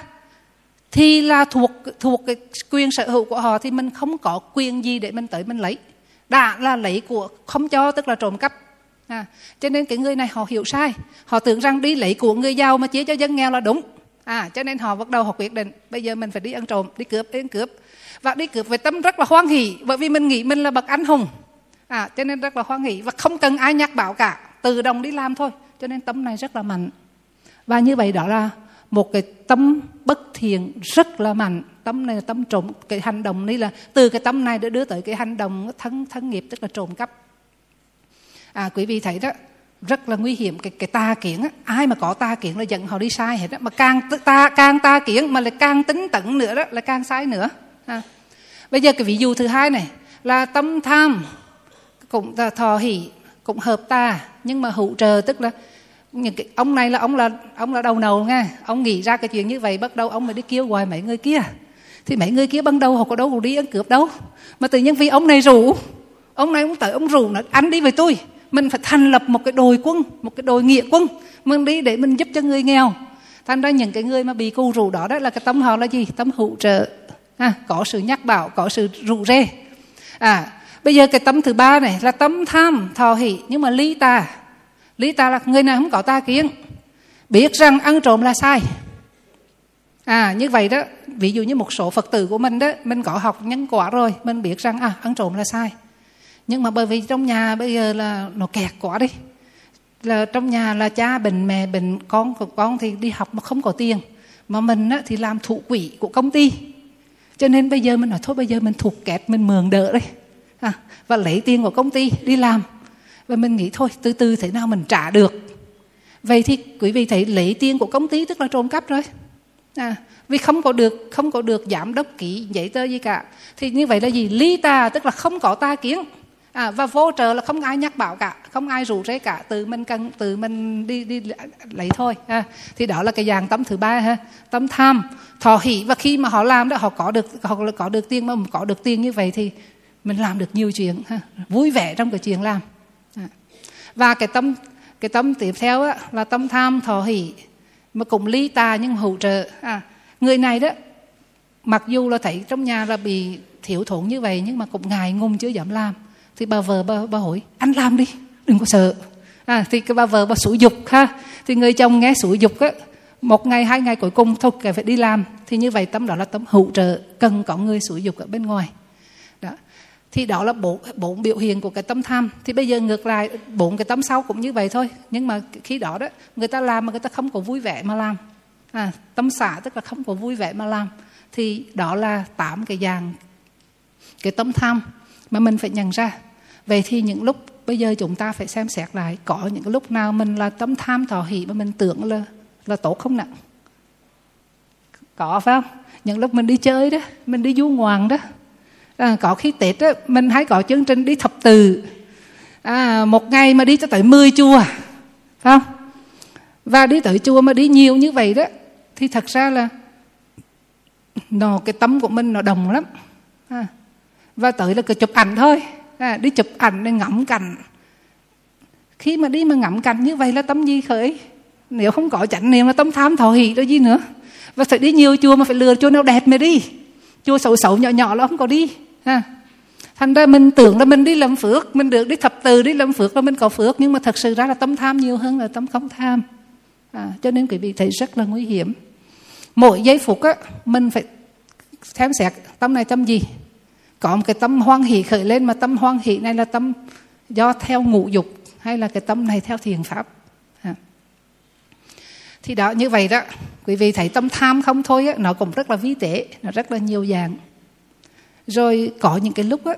thì là thuộc thuộc cái quyền sở hữu của họ, thì mình không có quyền gì để mình tới mình lấy đã là lấy của không cho tức là trộm cắp. À, cho nên cái người này họ hiểu sai. Họ tưởng rằng đi lấy của người giàu mà chia cho dân nghèo là đúng. À cho nên họ bắt đầu họ quyết định bây giờ mình phải đi ăn trộm đi cướp đi ăn cướp. Và đi cướp với tâm rất là hoan hỷ bởi vì mình nghĩ mình là bậc anh hùng. À cho nên rất là hoan hỷ và không cần ai nhắc bảo cả tự động đi làm thôi. Cho nên tâm này rất là mạnh. Và như vậy đó là một cái tâm bất thiện rất là mạnh tâm này là tâm trộm cái hành động này là từ cái tâm này để đưa tới cái hành động thân thân nghiệp tức là trộm cắp à quý vị thấy đó rất là nguy hiểm cái cái tà kiến á, ai mà có tà kiến là dẫn họ đi sai hết á mà càng ta càng tà kiến mà lại càng tính tận nữa đó là càng sai nữa à. bây giờ cái ví dụ thứ hai này là tâm tham cũng là thọ hỷ cũng hợp tà nhưng mà hữu trợ tức là những cái ông này là ông là ông là đầu nầu nghe ông nghĩ ra cái chuyện như vậy bắt đầu ông mới đi kêu gọi mấy người kia thì mấy người kia ban đầu họ có đâu có đi ăn cướp đâu. Mà tự nhiên vì ông này rủ ông này ông tới ông rủ nó ăn đi với tôi. Mình phải thành lập một cái đội quân một cái đội nghĩa quân. Mình đi để mình giúp cho người nghèo. Thành ra những cái người mà bị cô rủ đó đó là cái tâm họ là gì? Tâm hữu trợ. À, có sự nhắc bảo có sự rủ rê. À bây giờ cái tâm thứ ba này là tâm tham thọ hỷ nhưng mà lý tà. Lý ta là người nào không có ta kiến? Biết rằng ăn trộm là sai à như vậy đó ví dụ như một số phật tử của mình đó mình có học nhân quả rồi mình biết rằng à ăn trộm là sai. Nhưng mà bởi vì trong nhà bây giờ là nó kẹt quá đi. Là trong nhà là cha bệnh mẹ bệnh con con thì đi học mà không có tiền. Mà mình á, thì làm thủ quỹ của công ty. Cho nên bây giờ mình nói thôi bây giờ mình thuộc kẹt mình mượn đỡ đi. À, và lấy tiền của công ty đi làm. Và mình nghĩ thôi từ từ thế nào mình trả được. Vậy thì quý vị thấy lấy tiền của công ty tức là trộm cắp rồi à, vì không có được không có được giảm đốc ký giấy tờ gì cả. Thì như vậy là gì? Ly tà tức là không có ta kiến. À, và vô trợ là không ai nhắc bảo cả không ai rủ rê cả. Tự mình cần tự mình đi đi lấy thôi à, thì đó là cái dạng tâm thứ ba ha. Tâm tham thọ hỷ. Và khi mà họ làm đó họ có được họ có được tiền mà có được tiền như vậy thì mình làm được nhiều chuyện ha. Vui vẻ trong cái chuyện làm. À. Và cái tâm cái tâm tiếp theo á, là tâm tham thọ hỷ mà cũng ly tà nhưng hỗ trợ. À, người này đó mặc dù là thấy trong nhà là bị thiếu thốn như vậy nhưng mà cũng ngại ngùng chưa dám làm. Thì bà vợ bà, bà hỏi anh làm đi đừng có sợ. À, thì cái bà vợ bà sủi dục ha. Thì người chồng nghe sủi dục á một ngày hai ngày cuối cùng thôi phải đi làm. Thì như vậy tâm đó là tâm hỗ trợ cần có người sủi dục ở bên ngoài thì đó là bốn bốn biểu hiện của cái tâm tham. Thì bây giờ ngược lại bốn cái tâm sau cũng như vậy thôi. Nhưng mà khi đó đó người ta làm mà người ta không có vui vẻ mà làm. À, tâm xả tức là không có vui vẻ mà làm. Thì đó là tám cái dạng cái tâm tham mà mình phải nhận ra. Vậy thì những lúc bây giờ chúng ta phải xem xét lại có những cái lúc nào mình là tâm tham thọ hỷ mà mình tưởng là là tốt không nặng có phải không? Những lúc mình đi chơi đó mình đi du ngoạn đó à, có khi tết á, mình hay có chương trình đi thập tự à, một ngày mà đi cho tới 10 chùa phải không? Và đi tới chùa mà đi nhiều như vậy đó thì thật ra là nó cái tấm của mình nó đồng lắm. À, và tới là cứ chụp ảnh thôi. À, đi chụp ảnh để ngắm cảnh. Khi mà đi mà ngắm cảnh như vậy là tấm gì khởi? Nếu không có chánh niệm là tâm tham thọ hỷ đó gì nữa. Và phải đi nhiều chùa mà phải lừa chùa nào đẹp mới đi. Chùa xấu xấu nhỏ nhỏ là không có đi ha. Thành ra mình tưởng là mình đi làm phước mình được đi thập từ đi làm phước và mình có phước nhưng mà thật sự ra là tâm tham nhiều hơn là tâm không tham. À, cho nên quý vị thấy rất là nguy hiểm. Mỗi giây phút á mình phải xem xét tâm này tâm gì. Có một cái tâm hoan hỷ khởi lên mà tâm hoan hỷ này là tâm do theo ngũ dục hay là cái tâm này theo thiền pháp. À. thì đó như vậy đó quý vị thấy tâm tham không thôi á, nó cũng rất là vi tế nó rất là nhiều dạng rồi có những cái lúc á,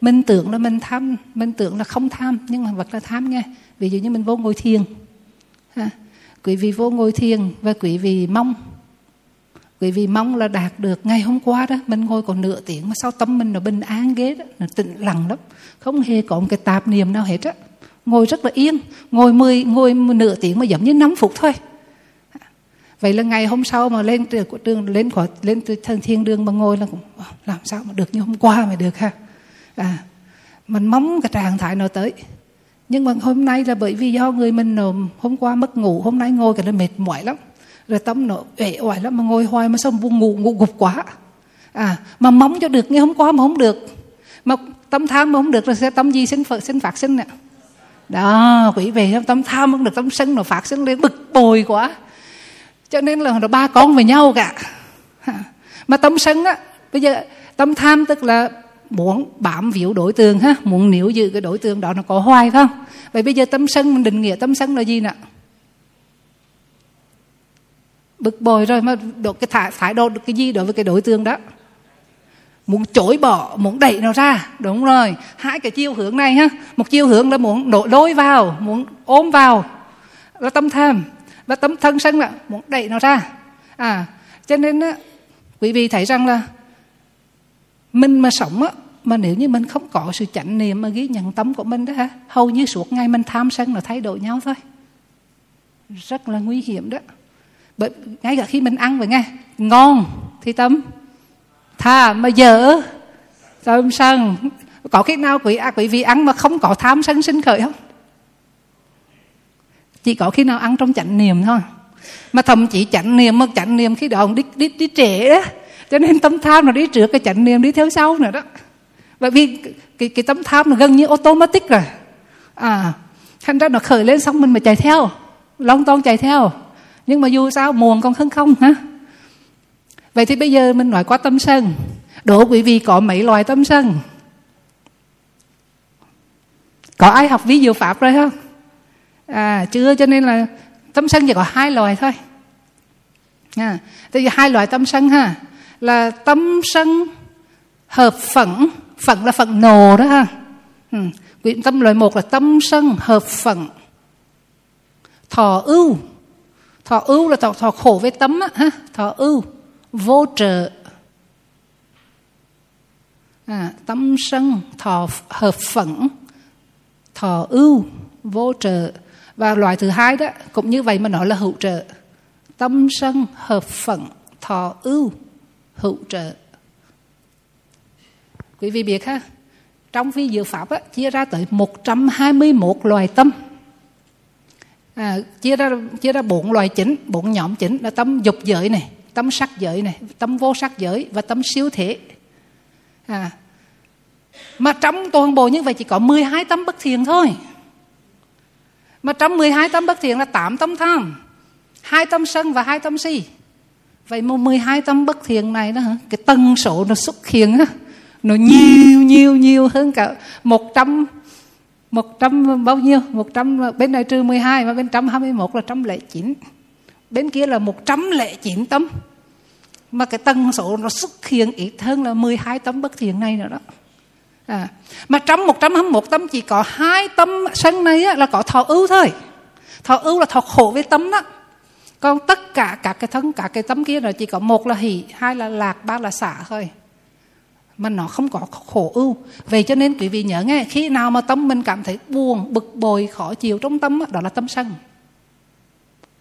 mình tưởng là mình tham, mình tưởng là không tham, nhưng mà vật là tham nghe ví dụ như mình vô ngồi thiền, ha. quý vị vô ngồi thiền và quý vị mong, quý vị mong là đạt được. Ngày hôm qua đó, mình ngồi còn nửa tiếng mà sau tâm mình nó bình an ghế đó, nó tĩnh lặng lắm. Không hề có một cái tạp niệm nào hết á. Ngồi rất là yên, ngồi mười, ngồi nửa tiếng mà giống như 5 phút thôi vậy là ngày hôm sau mà lên từ trường lên khỏi, lên từ thiên đường mà ngồi là cũng làm sao mà được như hôm qua mà được ha? À mình mong cái trạng thái nó tới. Nhưng mà hôm nay là bởi vì do người mình hôm qua mất ngủ, hôm nay ngồi cái nó mệt mỏi lắm. Rồi tâm nó uể oải lắm mà ngồi hoài mà sao buồn ngủ ngủ gục quá. À mà mong cho được như hôm qua mà không được. Mà tâm tham mà không được là sẽ tâm gì sinh phật, sinh phạt sinh nè. Đó, quý vị, tâm tham không được, tâm sân nó phạt sinh lên, bực bồi quá cho nên là nó ba con với nhau cả. Mà tâm sân á bây giờ tâm tham tức là muốn bám víu đối tượng ha muốn níu giữ cái đối tượng đó nó có hoài không? Vậy bây giờ tâm sân mình định nghĩa tâm sân là gì nè? Bực bội rồi mà độ cái thái, thái độ được cái gì đối với cái đối tượng đó? Muốn chối bỏ muốn đẩy nó ra đúng rồi. Hai cái chiêu hướng này ha một chiêu hướng là muốn đổ lôi vào muốn ôm vào. Là tâm tham và tấm thân sân là muốn đẩy nó ra. À cho nên á, quý vị thấy rằng là mình mà sống á mà nếu như mình không có sự chánh niệm mà ghi nhận tâm của mình đó ha hầu như suốt ngày mình tham sân là thay đổi nhau thôi. Rất là nguy hiểm đó. Bởi ngay cả khi mình ăn vậy nghe ngon thì tâm tha mà dở tâm sân. Có khi nào quý à, quý vị ăn mà không có tham sân sinh khởi không? Chỉ có khi nào ăn trong chánh niệm thôi. Mà thậm chí chánh niệm mà chánh niệm khi đó đi đi đi trễ đó cho nên tâm tham nó đi trước cái chánh niệm đi theo sau nữa đó. Bởi vì cái, cái, cái tâm tham nó gần như automatic rồi. À thành ra nó khởi lên xong mình mà chạy theo. Long ton chạy theo. Nhưng mà dù sao muộn còn hơn không hả vậy thì bây giờ mình nói qua tâm sân. Đố quý vị có mấy loài tâm sân? Có ai học ví dụ pháp rồi không? À chưa cho nên là tâm sân chỉ có hai loại thôi. À, thì hai loại tâm sân ha là tâm sân hợp phận phận là phận nồ đó ha. Ừ. quyển tâm loại một là tâm sân hợp phận thọ ưu thọ ưu là thọ, thọ khổ với tâm á, ha thọ ưu vô trợ. À, tâm sân thọ hợp phận thọ ưu vô trợ và loại thứ hai đó cũng như vậy mà nó là hữu trợ. Tâm sân hợp phận thọ ưu hữu trợ. Quý vị biết ha trong vi diệu pháp á, chia ra tới 121 loài tâm. À, chia ra chia ra bốn loài chính bốn nhóm chính là tâm dục giới này tâm sắc giới này tâm vô sắc giới và tâm siêu thể à, mà trong toàn bộ như vậy chỉ có 12 tâm bất thiện thôi mà trong 12 tâm bất thiện là 8 tâm tham, hai tâm sân và hai tâm si. Vậy mà 12 tâm bất thiện này đó hả? Cái tần số nó xuất hiện á, nó nhiều nhiều nhiều hơn cả 100 100 bao nhiêu? 100 bên này trừ 12 và bên 121 là 109 bên kia là 109 tâm mà cái tần số nó xuất hiện ít hơn là 12 tâm bất thiện này nữa đó à, mà trong 121 tâm chỉ có hai tâm sân này á, là có thọ ưu thôi. Thọ ưu là thọ khổ với tâm đó. Còn tất cả các cái thân các cái tâm kia là chỉ có một là hỷ hai là lạc ba là xả thôi. Mà nó không có khổ ưu. Vậy cho nên quý vị nhớ nghe khi nào mà tâm mình cảm thấy buồn bực bội khó chịu trong tâm đó là tâm sân.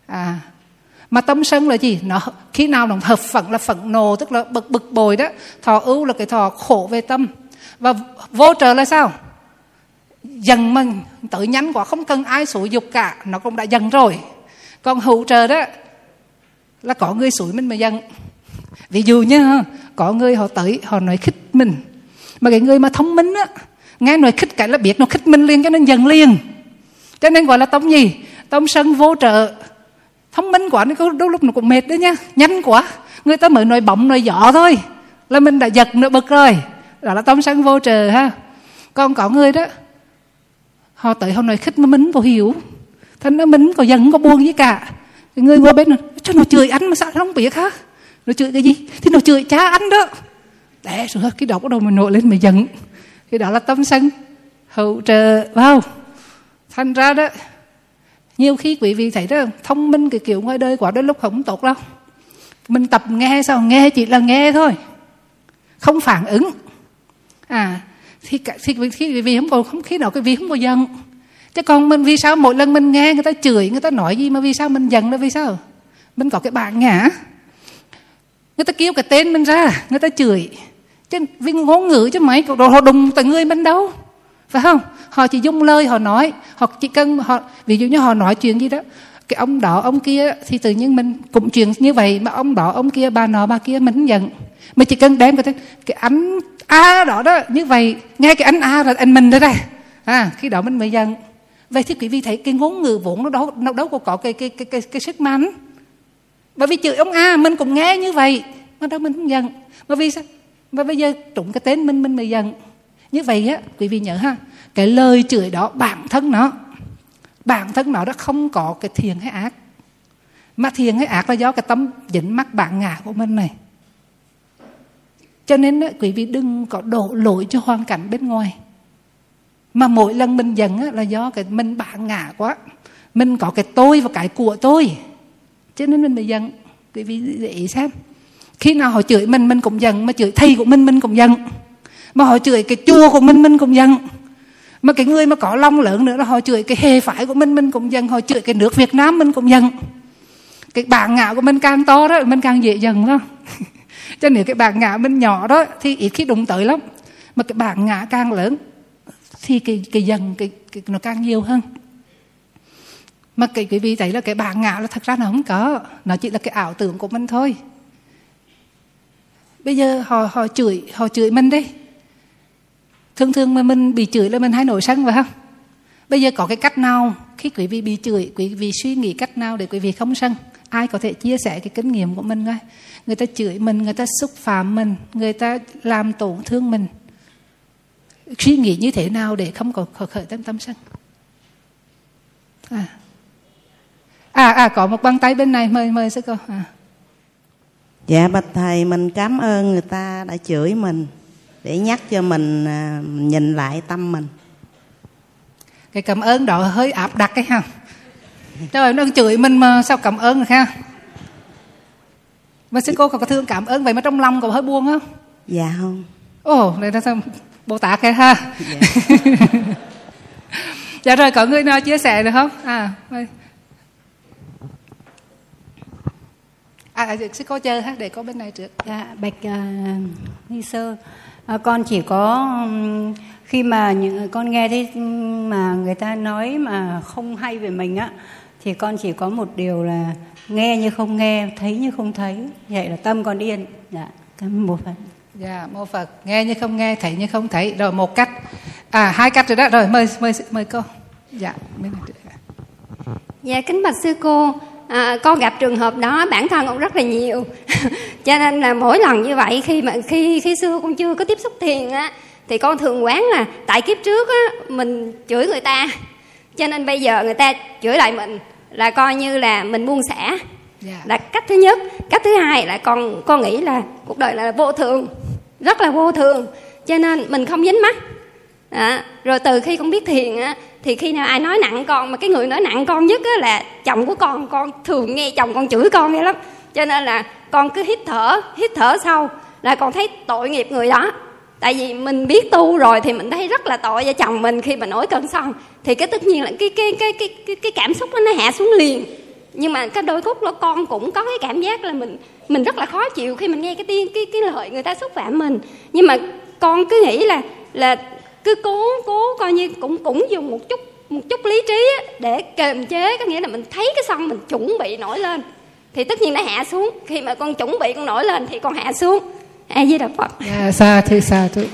À. Mà tâm sân là gì? Nó khi nào nó hợp phận là phận nộ tức là bực bực bội đó. Thọ ưu là cái thọ khổ về tâm và vô trợ là sao? Dần mình tự nhánh quả không cần ai sủi dục cả, nó cũng đã dần rồi. Còn hữu trợ đó là có người sủi mình mà dần. Ví dụ như, có người họ tới, họ nói khích mình. Mà cái người mà thông minh á, nghe nói khích cái là biết nó khích mình liền, cho nên dần liền. Cho nên gọi là tông gì? Tông sân vô trợ. Thông minh quá, nó có đôi lúc nó cũng mệt đấy nha. Nhanh quá, người ta mới nói bọng nói giỏ thôi, là mình đã giật nữa bực rồi đó là tâm sân vô trừ ha. Còn có người đó, họ tới họ nói khích mà mình có hiểu thành nó mình có giận có buồn với cả. Cái người ngồi bên này, cho nó chửi anh mà sao nó không biết hả? Nó chửi cái gì? Thì nó chửi cha anh đó. Để rồi cái đầu bắt đầu mình nổi lên mà giận. Cái đó là tâm sân hậu trợ vào thành ra đó, nhiều khi quý vị thấy đó, thông minh cái kiểu ngoài đời quả đôi lúc không tốt đâu. Mình tập nghe sao? Nghe chỉ là nghe thôi. Không phản ứng à thì thì thì vì không còn không khí nào cái vì không có giận chứ còn mình vì sao mỗi lần mình nghe người ta chửi, người ta nói gì mà vì sao mình giận là vì sao? Mình có cái bạn ngã người ta kêu cái tên mình ra, người ta chửi. Chứ vì ngôn ngữ chứ mấy, đồ họ đùng từ người mình đâu. Phải không? Họ chỉ dùng lời họ nói, họ chỉ cần họ, ví dụ như họ nói chuyện gì đó, cái ông đó, ông kia thì tự nhiên mình cũng chuyện như vậy, mà ông đó, ông kia, bà nọ, bà kia mình giận. Mình chỉ cần đem cái cái ánh a đó đó như vậy nghe cái ánh a là anh mình đó đây à khi đó mình mới dần. vậy thì quý vị thấy cái ngôn ngữ vốn nó đâu nó đâu có có cái cái cái cái, cái sức mạnh bởi vì chữ ông a mình cũng nghe như vậy mà đâu mình không dần. mà vì sao mà bây giờ trúng cái tên mình mình mới dần. như vậy á quý vị nhớ ha cái lời chửi đó bản thân nó bản thân nó đã không có cái thiền hay ác mà thiền hay ác là do cái tâm dính mắc bản ngã của mình này cho nên đó, quý vị đừng có đổ lỗi cho hoàn cảnh bên ngoài. Mà mỗi lần mình giận á, là do cái mình bản ngã quá. Mình có cái tôi và cái của tôi. Cho nên mình mới giận. Quý vị để ý xem. Khi nào họ chửi mình mình cũng giận. Mà chửi thầy của mình mình cũng giận. Mà họ chửi cái chùa của mình mình cũng giận. Mà cái người mà có lòng lớn nữa là họ chửi cái hề phải của mình mình cũng giận. Họ chửi cái nước Việt Nam mình cũng giận. Cái bản ngã của mình càng to đó mình càng dễ giận đó cho nên cái bản ngã mình nhỏ đó thì ít khi đụng tới lắm. Mà cái bản ngã càng lớn thì cái cái dần cái, cái nó càng nhiều hơn. Mà cái quý vị thấy là cái bản ngã là thật ra nó không có. Nó chỉ là cái ảo tưởng của mình thôi. Bây giờ họ họ chửi họ chửi mình đi. Thường thường mà mình bị chửi là mình hay nổi sân phải không? Bây giờ có cái cách nào khi quý vị bị chửi quý vị suy nghĩ cách nào để quý vị không sân? Ai có thể chia sẻ cái kinh nghiệm của mình coi người ta chửi mình người ta xúc phạm mình người ta làm tổn thương mình. Suy nghĩ như thế nào để không có khởi tâm tâm sân? À. À à có một bàn tay bên này mời mời sư cô. À. dạ bạch thầy mình cảm ơn người ta đã chửi mình để nhắc cho mình à, nhìn lại tâm mình. Cái cảm ơn đó hơi áp đặt cái ha trời nó chửi mình mà sao cảm ơn được ha? Mà sư cô có thương cảm ơn vậy mà trong lòng có hơi buồn không dạ không. Ồ này là sao bồ tát cái ha? Dạ. dạ rồi có người nào chia sẻ được không? À à, à sư cô chờ ha để có bên này trước. Dạ bạch uh, ni sơ. À, con chỉ có um, khi mà những con nghe thấy mà người ta nói mà không hay về mình á thì con chỉ có một điều là nghe như không nghe thấy như không thấy. Vậy là tâm con yên. Dạ cảm ơn một phật dạ mô phật nghe như không nghe thấy như không thấy. Rồi một cách. À hai cách rồi đó. Rồi mời mời mời cô. Dạ dạ kính bạch sư cô. À, con gặp trường hợp đó bản thân cũng rất là nhiều. Cho nên là mỗi lần như vậy khi mà khi khi xưa con chưa có tiếp xúc thiền á thì con thường quán là tại kiếp trước á mình chửi người ta. Cho nên bây giờ người ta chửi lại mình là coi như là mình buông xả yeah. Dạ. là cách thứ nhất. Cách thứ hai là con con nghĩ là cuộc đời là vô thường rất là vô thường. Cho nên mình không dính mắt. À, rồi từ khi con biết thiền á thì khi nào ai nói nặng con mà cái người nói nặng con nhất á là chồng của con con thường nghe chồng con chửi con vậy lắm. Cho nên là con cứ hít thở hít thở sau là con thấy tội nghiệp người đó tại vì mình biết tu rồi thì mình thấy rất là tội cho chồng mình khi mà nổi cơn xong thì cái tất nhiên là cái cái cái cái cái, cái cảm xúc đó nó hạ xuống liền. Nhưng mà cái đôi khúc đó con cũng có cái cảm giác là mình mình rất là khó chịu khi mình nghe cái tiếng cái cái lời người ta xúc phạm mình. Nhưng mà con cứ nghĩ là là cứ cố cố coi như cũng cũng dùng một chút một chút lý trí để kềm chế có nghĩa là mình thấy cái xong mình chuẩn bị nổi lên. Thì tất nhiên nó hạ xuống. Khi mà con chuẩn bị con nổi lên thì con hạ xuống a di đà phật. Dạ sa thưa sa thưa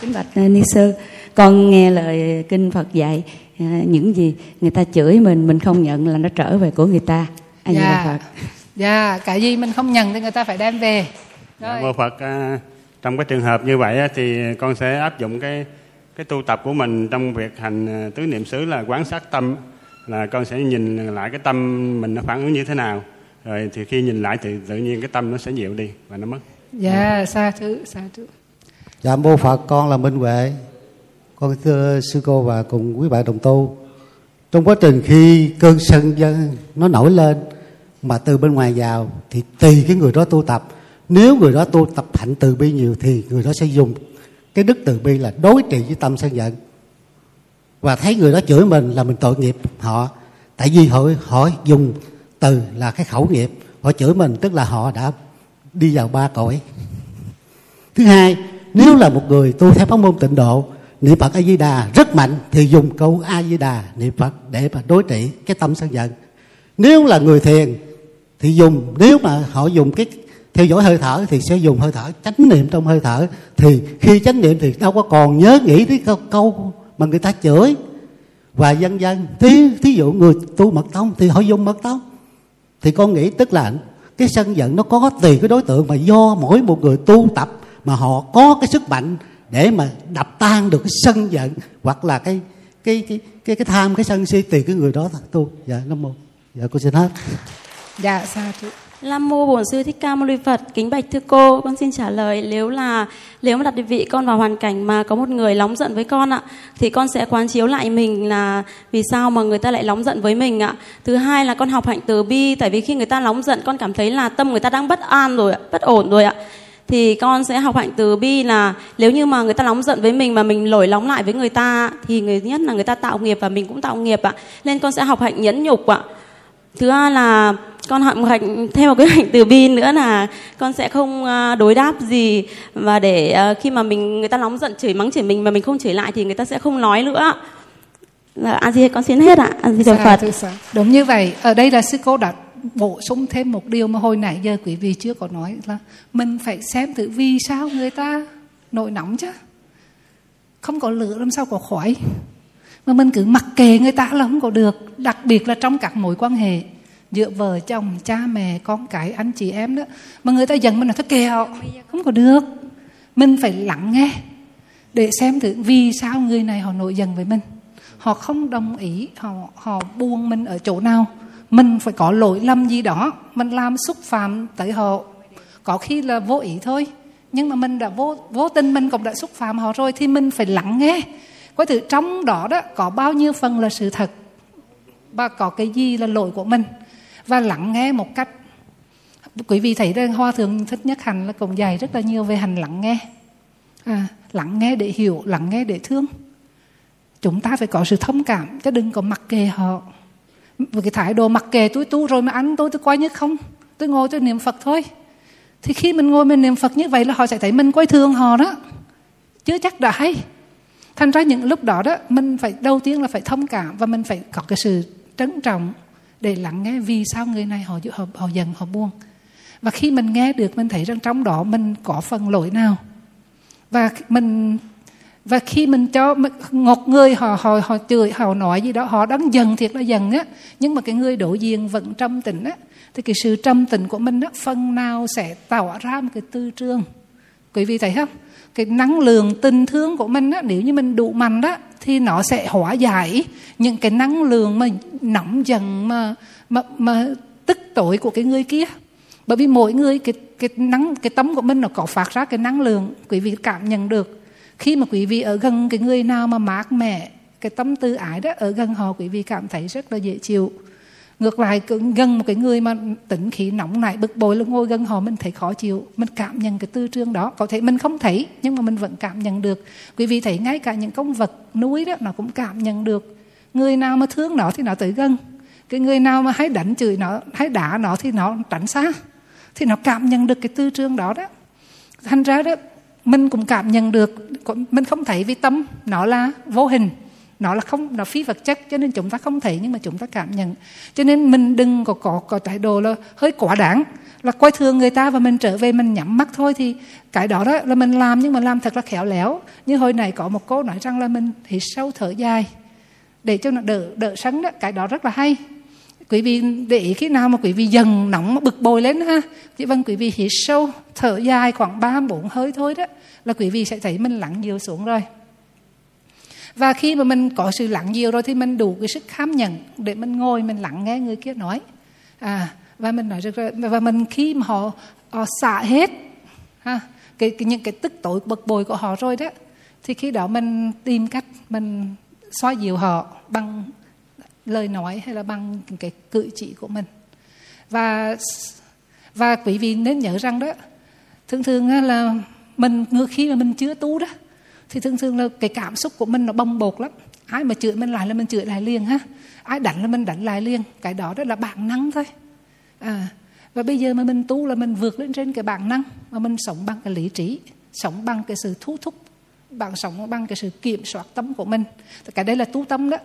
kính bạch uh, ni sư con nghe lời kinh phật dạy à, những gì người ta chửi mình mình không nhận là nó trở về của người ta. A di đà dạ. Phật. Dạ cái gì mình không nhận thì người ta phải đem về. Dạ, mô Phật à, trong cái trường hợp như vậy á, thì con sẽ áp dụng cái cái tu tập của mình trong việc hành à, tứ niệm xứ là quán sát tâm là con sẽ nhìn lại cái tâm mình nó phản ứng như thế nào. Rồi thì khi nhìn lại thì tự nhiên cái tâm nó sẽ dịu đi và nó mất dạ sa thứ sa thứ Dạ mô Phật con là Minh Huệ. Con thưa sư cô và cùng quý bạn đồng tu. Trong quá trình khi cơn sân dân nó nổi lên Mà từ bên ngoài vào Thì tùy cái người đó tu tập. Nếu người đó tu tập hạnh từ bi nhiều Thì người đó sẽ dùng cái đức từ bi là đối trị với tâm sân giận. Và thấy người đó chửi mình là mình tội nghiệp họ. Tại vì họ, họ dùng từ là cái khẩu nghiệp. Họ chửi mình tức là họ đã đi vào ba cõi. Thứ hai, nếu là một người tu theo pháp môn tịnh độ, niệm Phật A Di Đà rất mạnh thì dùng câu A Di Đà niệm Phật để mà đối trị cái tâm sân giận. Nếu là người thiền thì dùng nếu mà họ dùng cái theo dõi hơi thở thì sẽ dùng hơi thở chánh niệm trong hơi thở. Thì khi chánh niệm thì đâu có còn nhớ nghĩ tới câu, câu mà người ta chửi. Và dân dân thí thí dụ người tu mật tông thì họ dùng mật tông. Thì con nghĩ tức là cái sân giận nó có tùy cái đối tượng mà do mỗi một người tu tập mà họ có cái sức mạnh để mà đập tan được cái sân giận hoặc là cái cái cái cái, cái tham cái sân si tùy cái người đó tu dạ nam mô. Dạ cô xin hết dạ sa chú Nam mô Bổn sư Thích Ca Mâu Ni Phật, kính bạch thưa cô, con xin trả lời nếu là nếu mà đặt địa vị con vào hoàn cảnh mà có một người nóng giận với con ạ, thì con sẽ quán chiếu lại mình là vì sao mà người ta lại nóng giận với mình ạ. Thứ hai là con học hạnh từ bi, tại vì khi người ta nóng giận con cảm thấy là tâm người ta đang bất an rồi ạ, bất ổn rồi ạ. Thì con sẽ học hạnh từ bi là nếu như mà người ta nóng giận với mình mà mình nổi nóng lại với người ta thì người nhất là người ta tạo nghiệp và mình cũng tạo nghiệp ạ. Nên con sẽ học hạnh nhẫn nhục ạ. Thứ hai là con học hạnh theo cái hạnh từ bi nữa là con sẽ không à, đối đáp gì. Và để à, khi mà mình người ta nóng giận chửi mắng chửi mình mà mình không chửi lại thì người ta sẽ không nói nữa. Là a di con xin hết ạ. A di đà Sa phật. sa. đúng như vậy. Ở đây là sư cô đã bổ sung thêm một điều mà hồi nãy giờ quý vị chưa có nói là mình phải xem thử vì sao người ta nổi nóng chứ. Không có lửa làm sao có khói mà mình cứ mặc kệ người ta là không có được, đặc biệt là trong các mối quan hệ giữa vợ chồng, cha mẹ, con cái, anh chị em đó. Mà người ta giận mình là thôi kệ họ, không có được. Mình phải lắng nghe để xem thử vì sao người này họ nổi giận với mình. Họ không đồng ý, họ họ buông mình ở chỗ nào. Mình phải có lỗi lầm gì đó, mình làm xúc phạm tới họ. Có khi là vô ý thôi, nhưng mà mình đã vô vô tình mình cũng đã xúc phạm họ rồi thì mình phải lắng nghe coi thử trong đó đó có bao nhiêu phần là sự thật và có cái gì là lỗi của mình? Và lắng nghe một cách. Quý vị thấy rằng hoa thường thích nhất hành là cũng dạy rất là nhiều về hành lắng nghe. À, lắng nghe để hiểu lắng nghe để thương. Chúng ta phải có sự thông cảm chứ đừng có mặc kệ họ. Với cái thái độ mặc kệ tôi tu rồi mà ăn tôi tôi coi như không. Tôi ngồi tôi niệm phật thôi. Thì khi mình ngồi mình niệm phật như vậy là họ sẽ thấy mình coi thường họ đó. Chưa chắc đã hay thành ra những lúc đó đó mình phải đầu tiên là phải thông cảm và mình phải có cái sự trân trọng để lắng nghe vì sao người này họ họ, họ dần họ buông và khi mình nghe được mình thấy rằng trong đó mình có phần lỗi nào. Và mình và khi mình cho một người họ họ họ chửi họ nói gì đó họ đang dần thiệt là dần á nhưng mà cái người đối diện vẫn trầm tĩnh á thì cái sự trầm tĩnh của mình á phần nào sẽ tạo ra một cái tư trương quý vị thấy không? Cái năng lượng tình thương của mình á, nếu như mình đủ mạnh đó, thì nó sẽ hóa giải những cái năng lượng mà nóng dần mà mà mà tức tối của cái người kia. Bởi vì mỗi người, cái cái năng, cái tâm của mình nó có phát ra cái năng lượng, quý vị cảm nhận được. Khi mà quý vị ở gần cái người nào mà mát mẻ, cái tâm tư ái đó, ở gần họ, quý vị cảm thấy rất là dễ chịu ngược lại gần một cái người mà tính khí nóng nảy, bực bội là ngồi gần họ, mình thấy khó chịu. Mình cảm nhận cái tư trương đó. Có thể mình không thấy, nhưng mà mình vẫn cảm nhận được. Quý vị thấy ngay cả những con vật núi đó, nó cũng cảm nhận được. Người nào mà thương nó thì nó tới gần. Cái người nào mà hay đánh chửi nó, hay đá nó thì nó tránh xa. Thì nó cảm nhận được cái tư trương đó đó. Thành ra đó, mình cũng cảm nhận được. Mình không thấy vì tâm nó là vô hình nó là không, nó phi vật chất cho nên chúng ta không thấy nhưng mà chúng ta cảm nhận. Cho nên mình đừng có có có thái độ là hơi quá đáng, là coi thường người ta và mình trở về mình nhắm mắt thôi. Thì cái đó đó là mình làm, nhưng mà làm thật là khéo léo. Như hồi này có một cô nói rằng là mình hít sâu thở dài để cho nó đỡ đỡ sấn đó. Cái đó rất là hay. Quý vị để ý khi nào mà quý vị dần nóng bực bội lên ha chị vâng quý vị hít sâu thở dài khoảng ba bốn hơi thôi đó, là quý vị sẽ thấy mình lặng nhiều xuống rồi và khi mà mình có sự lặng nhiều rồi thì mình đủ cái sức khám nhận để mình ngồi mình lặng nghe người kia nói. À và mình nói rất và mình khi mà họ, họ xả hết ha cái, cái những cái tức tối bực bội của họ rồi đó thì khi đó mình tìm cách mình xoa dịu họ bằng lời nói hay là bằng cái cử chỉ của mình. Và và quý vị nên nhớ rằng đó thường thường là mình ngược khi mà mình chưa tu đó thì thường thường là cái cảm xúc của mình nó bồng bột lắm. Ai mà chửi mình lại là mình chửi lại liền ha. Ai đánh là mình đánh lại liền. Cái đó đó là bản năng thôi. À và bây giờ mà mình tu là mình vượt lên trên cái bản năng mà mình sống bằng cái lý trí sống bằng cái sự thu thúc bằng sống bằng cái sự kiểm soát tâm của mình. Cái đây là tu tâm đó.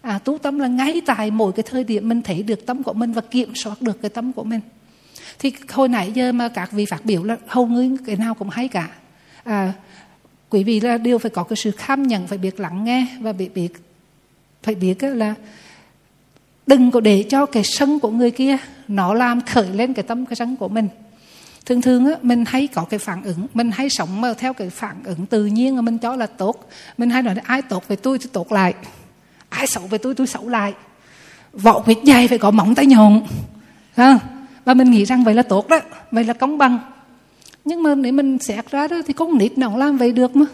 À tu tâm là ngay tại mỗi cái thời điểm mình thấy được tâm của mình và kiểm soát được cái tâm của mình. Thì hồi nãy giờ mà các vị phát biểu là hầu như cái nào cũng hay cả. À, quý vị là đều phải có cái sự kham nhận phải biết lắng nghe và biết biết phải biết là đừng có để cho cái sân của người kia nó làm khởi lên cái tâm cái sân của mình. Thường thường á, mình hay có cái phản ứng mình hay sống mà theo cái phản ứng tự nhiên mà mình cho là tốt. Mình hay nói ai tốt về tôi thì tốt lại ai xấu về tôi tôi xấu lại. Vỏ huyết dày phải có móng tay nhọn à, và mình nghĩ rằng vậy là tốt đó vậy là công bằng nhưng mà nếu mình xét ra đó thì con nít nó cũng làm vậy được mà.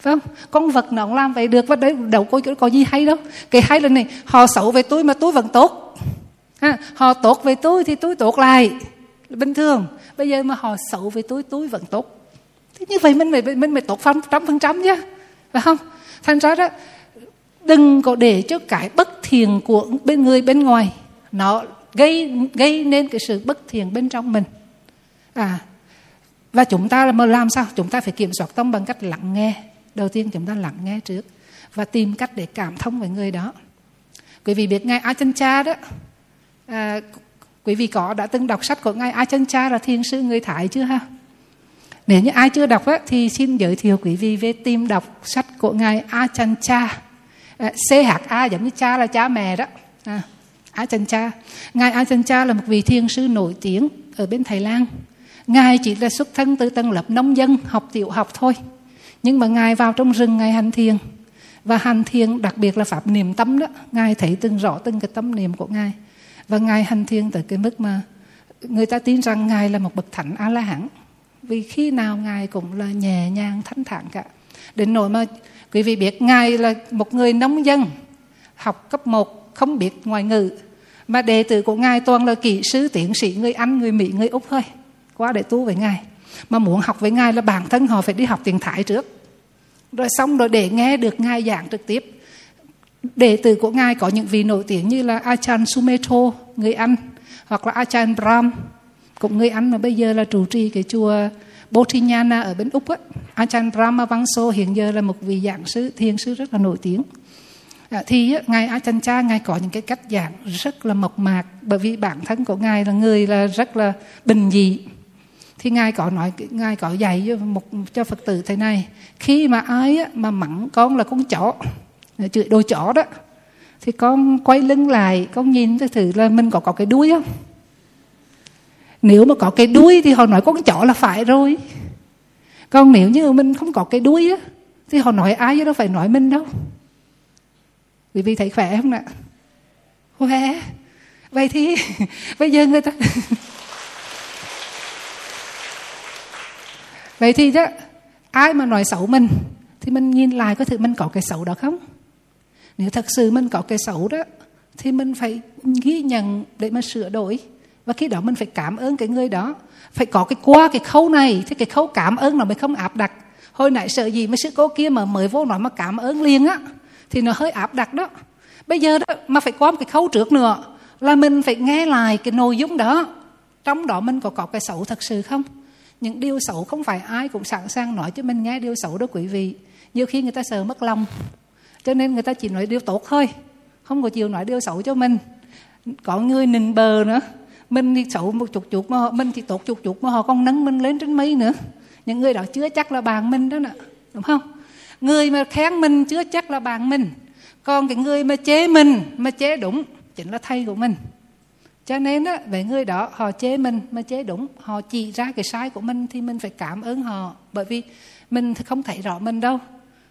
Phải không? Con vật nó cũng làm vậy được. Và đấy đâu có có gì hay đâu. Cái hay là này họ xấu về tôi mà tôi vẫn tốt. Ha, họ tốt về tôi thì tôi tốt lại. Bình thường. Bây giờ mà họ xấu về tôi tôi vẫn tốt. Thế như vậy mình phải mình phải tốt trăm phần trăm chứ. Phải không? Thành ra đó đừng có để cho cái bất thiện của bên người bên ngoài nó gây gây nên cái sự bất thiện bên trong mình. À và chúng ta mà làm sao? Chúng ta phải kiểm soát tâm bằng cách lắng nghe. Đầu tiên chúng ta lắng nghe trước và tìm cách để cảm thông với người đó. Quý vị biết ngài Cha đó à, quý vị có đã từng đọc sách của ngài Cha là thiền sư người Thái chưa ha? Nếu như ai chưa đọc á, thì xin giới thiệu quý vị về tìm đọc sách của ngài Cha. À, CHA giống như cha là cha mẹ đó. À, Cha. Ngài Cha là một vị thiền sư nổi tiếng ở bên Thái Lan. Ngài chỉ là xuất thân từ tầng lớp nông dân học tiểu học thôi. Nhưng mà Ngài vào trong rừng Ngài hành thiền. Và hành thiền đặc biệt là pháp niệm tâm đó. Ngài thấy từng rõ từng cái tâm niệm của Ngài. Và Ngài hành thiền tới cái mức mà người ta tin rằng Ngài là một bậc thánh A-la-hán. Vì khi nào Ngài cũng là nhẹ nhàng thanh thản cả. Đến nỗi mà quý vị biết Ngài là một người nông dân học cấp 1 không biết ngoại ngữ mà đệ tử của Ngài toàn là kỹ sư, tiến sĩ, người Anh, người Mỹ, người Úc thôi qua để tu với ngài. Mà muốn học với ngài là bản thân họ phải đi học tiếng thái trước. Rồi xong rồi để nghe được ngài giảng trực tiếp. Đệ tử của ngài có những vị nổi tiếng như là Achan Sumeto người Anh hoặc là Achan Brahm. Cũng người Anh mà bây giờ là trụ trì cái chùa Bodhinyana ở bên Úc á. Achan Brahma Vangso hiện giờ là một vị giảng sư thiền sư rất là nổi tiếng. À, thì á, ngài Achan Cha ngài có những cái cách giảng rất là mộc mạc bởi vì bản thân của ngài là người là rất là bình dị thì ngài có nói ngài có dạy cho một cho phật tử thế này khi mà ai á, mà mắng con là con chó chửi đồ chó đó thì con quay lưng lại con nhìn thử là mình có có cái đuôi không? Nếu mà có cái đuôi thì họ nói con chó là phải rồi. Còn nếu như mình không có cái đuôi á thì họ nói ai chứ đâu phải nói mình đâu. Quý vị thấy khỏe không ạ? Khỏe. Vậy thì bây giờ người ta vậy thì đó, ai mà nói xấu mình, thì mình nhìn lại có thể mình có cái xấu đó không? Nếu thật sự mình có cái xấu đó, thì mình phải ghi nhận để mà sửa đổi. Và khi đó mình phải cảm ơn cái người đó. Phải có cái qua cái khâu này, thì cái khâu cảm ơn nó mới không áp đặt. Hồi nãy sợ gì mấy sư cô kia mà mới vô nói mà cảm ơn liền á, thì nó hơi áp đặt đó. Bây giờ đó, mà phải qua một cái khâu trước nữa, là mình phải nghe lại cái nội dung đó. Trong đó mình có có cái xấu thật sự không? Những điều xấu không phải ai cũng sẵn sàng nói cho mình nghe điều xấu đó quý vị. Nhiều khi người ta sợ mất lòng cho nên người ta chỉ nói điều tốt thôi không có chịu nói điều xấu cho mình. Có người nịnh bờ nữa mình thì xấu một chút chút mà họ, mình thì tốt chút chút mà họ còn nâng mình lên trên mây nữa. Những người đó chưa chắc là bạn mình đó nè đúng không? Người mà khen mình chưa chắc là bạn mình còn cái người mà chế mình mà chế đúng chính là thầy của mình cho nên á về người đó họ chế mình mà chế đúng. Họ chỉ ra cái sai của mình thì mình phải cảm ơn họ. Bởi vì mình thì không thấy rõ mình đâu.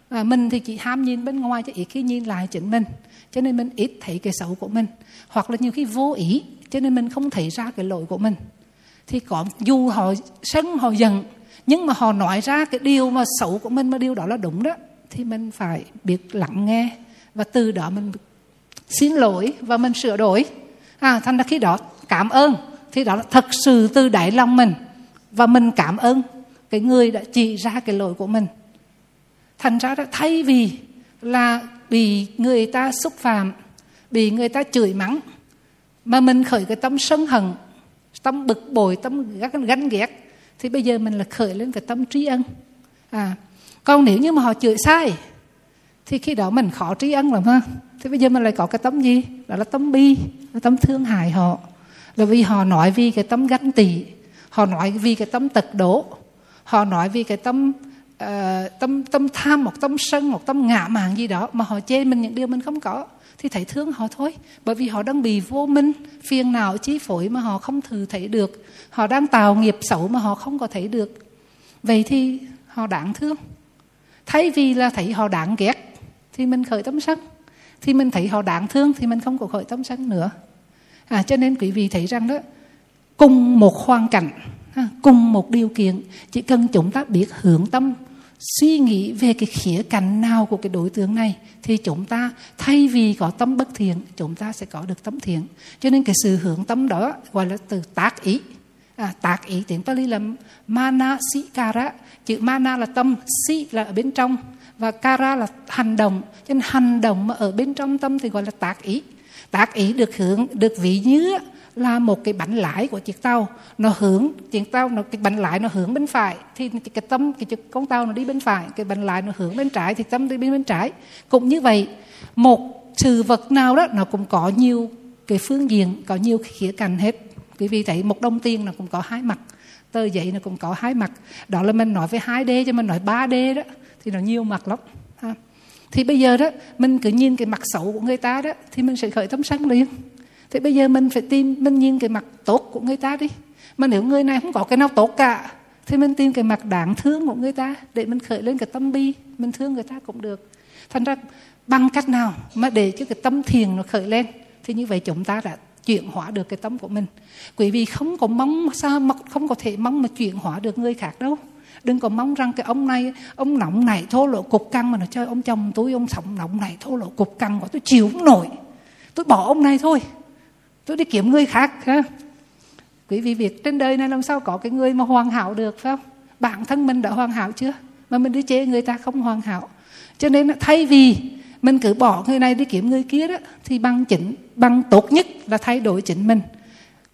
À, mình thì chỉ ham nhìn bên ngoài chứ ít khi nhìn lại chính mình. Cho nên mình ít thấy cái xấu của mình. Hoặc là nhiều khi vô ý cho nên mình không thấy ra cái lỗi của mình. Thì có dù họ sân họ giận nhưng mà họ nói ra cái điều mà xấu của mình mà điều đó là đúng đó thì mình phải biết lắng nghe và từ đó mình xin lỗi và mình sửa đổi à, thành ra khi đó cảm ơn thì đó là thật sự từ đáy lòng mình và mình cảm ơn cái người đã chỉ ra cái lỗi của mình. Thành ra đó thay vì là bị người ta xúc phạm bị người ta chửi mắng mà mình khởi cái tâm sân hận tâm bực bội tâm ganh ghét thì bây giờ mình là khởi lên cái tâm trí ân. À còn nếu như mà họ chửi sai thì khi đó mình khó trí ân lắm ha. Thế bây giờ mình lại có cái tấm gì? Đó là tấm bi là tấm thương hại họ. Là vì họ nói vì cái tấm ganh tị họ nói vì cái tấm tật đố họ nói vì cái tấm ờ, uh, tâm tâm tham một tâm sân một tâm ngạ mạn gì đó mà họ chê mình những điều mình không có. Thì thấy thương họ thôi. Bởi vì họ đang bị vô minh phiền não chi phối mà họ không thử thấy được. Họ đang tạo nghiệp xấu mà họ không có thấy được. Vậy thì họ đáng thương. Thay vì là thấy họ đáng ghét thì mình khởi tâm sân. Thì mình thấy họ đáng thương thì mình không có khởi tâm sân nữa. À, cho nên quý vị thấy rằng đó cùng một hoàn cảnh à, cùng một điều kiện chỉ cần chúng ta biết hướng tâm suy nghĩ về cái khía cạnh nào của cái đối tượng này thì chúng ta thay vì có tâm bất thiện chúng ta sẽ có được tâm thiện. Cho nên cái sự hướng tâm đó gọi là từ tác ý. À, tác ý tiếng Pali là mana sikara chữ mana là tâm si là ở bên trong và kara là hành động. Cho nên hành động mà ở bên trong tâm thì gọi là tác ý. Tác ý được hưởng được ví như là một cái bánh lái của chiếc tàu. Nó hướng, chiếc tàu nó, cái bánh lái nó hướng bên phải, thì cái tâm, cái con tàu nó đi bên phải, cái bánh lái nó hướng bên trái thì tâm đi bên bên trái. Cũng như vậy, một sự vật nào đó nó cũng có nhiều cái phương diện, có nhiều khía cạnh hết. Quý vị thấy một đồng tiền nó cũng có hai mặt, tờ giấy nó cũng có hai mặt. Đó là mình nói với 2D cho mình nói 3D đó thì nó nhiều mặt lắm. Ha. thì bây giờ đó, mình cứ nhìn cái mặt xấu của người ta đó, thì mình sẽ khởi tâm sân liền. Thì bây giờ mình phải tìm, mình nhìn cái mặt tốt của người ta đi. Mà nếu người này không có cái nào tốt cả, thì mình tìm cái mặt đáng thương của người ta để mình khởi lên cái tâm bi, mình thương người ta cũng được. Thành ra, bằng cách nào mà để cho cái tâm thiền nó khởi lên, thì như vậy chúng ta đã chuyển hóa được cái tâm của mình. Quý vị không có mong sao mà không có thể mong mà chuyển hóa được người khác đâu đừng có mong rằng cái ông này, ông nóng này thô lộ cục căng mà nó chơi ông chồng tôi, ông sống nóng này thô lộ cục căng của tôi chịu không nổi. Tôi bỏ ông này thôi. Tôi đi kiếm người khác, ha. Quý vị việc trên đời này làm sao có cái người mà hoàn hảo được, phải không? Bản thân mình đã hoàn hảo chưa? Mà mình đi chế người ta không hoàn hảo. Cho nên thay vì mình cứ bỏ người này đi kiếm người kia đó, thì bằng chỉnh bằng tốt nhất là thay đổi chính mình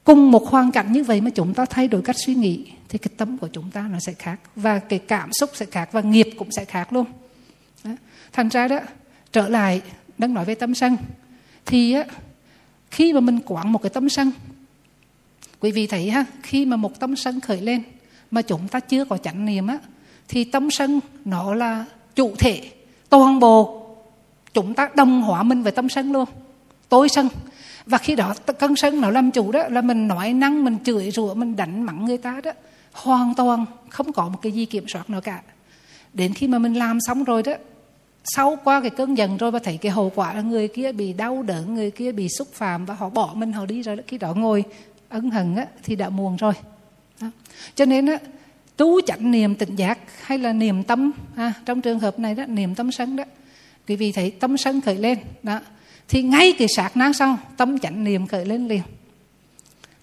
cùng một hoàn cảnh như vậy mà chúng ta thay đổi cách suy nghĩ thì cái tâm của chúng ta nó sẽ khác và cái cảm xúc sẽ khác và nghiệp cũng sẽ khác luôn. Đó. thành ra đó trở lại đang nói về tâm sân thì á, khi mà mình quản một cái tâm sân quý vị thấy ha khi mà một tâm sân khởi lên mà chúng ta chưa có chánh niệm á thì tâm sân nó là chủ thể toàn bộ. Chúng ta đồng hóa mình về tâm sân luôn. Tối sân và khi đó cơn sân nó làm chủ đó là mình nói năng mình chửi rủa mình đánh mắng người ta đó hoàn toàn không có một cái gì kiểm soát nào cả đến khi mà mình làm xong rồi đó sau qua cái cơn giận rồi và thấy cái hậu quả là người kia bị đau đớn người kia bị xúc phạm và họ bỏ mình họ đi rồi khi đó ngồi ân hận á, thì đã muộn rồi đó. cho nên á, tu chánh niệm tỉnh giác hay là niệm tâm à, trong trường hợp này đó niệm tâm sân đó quý vị thấy tâm sân khởi lên đó thì ngay cái sát na sau tâm chánh niệm khởi lên liền.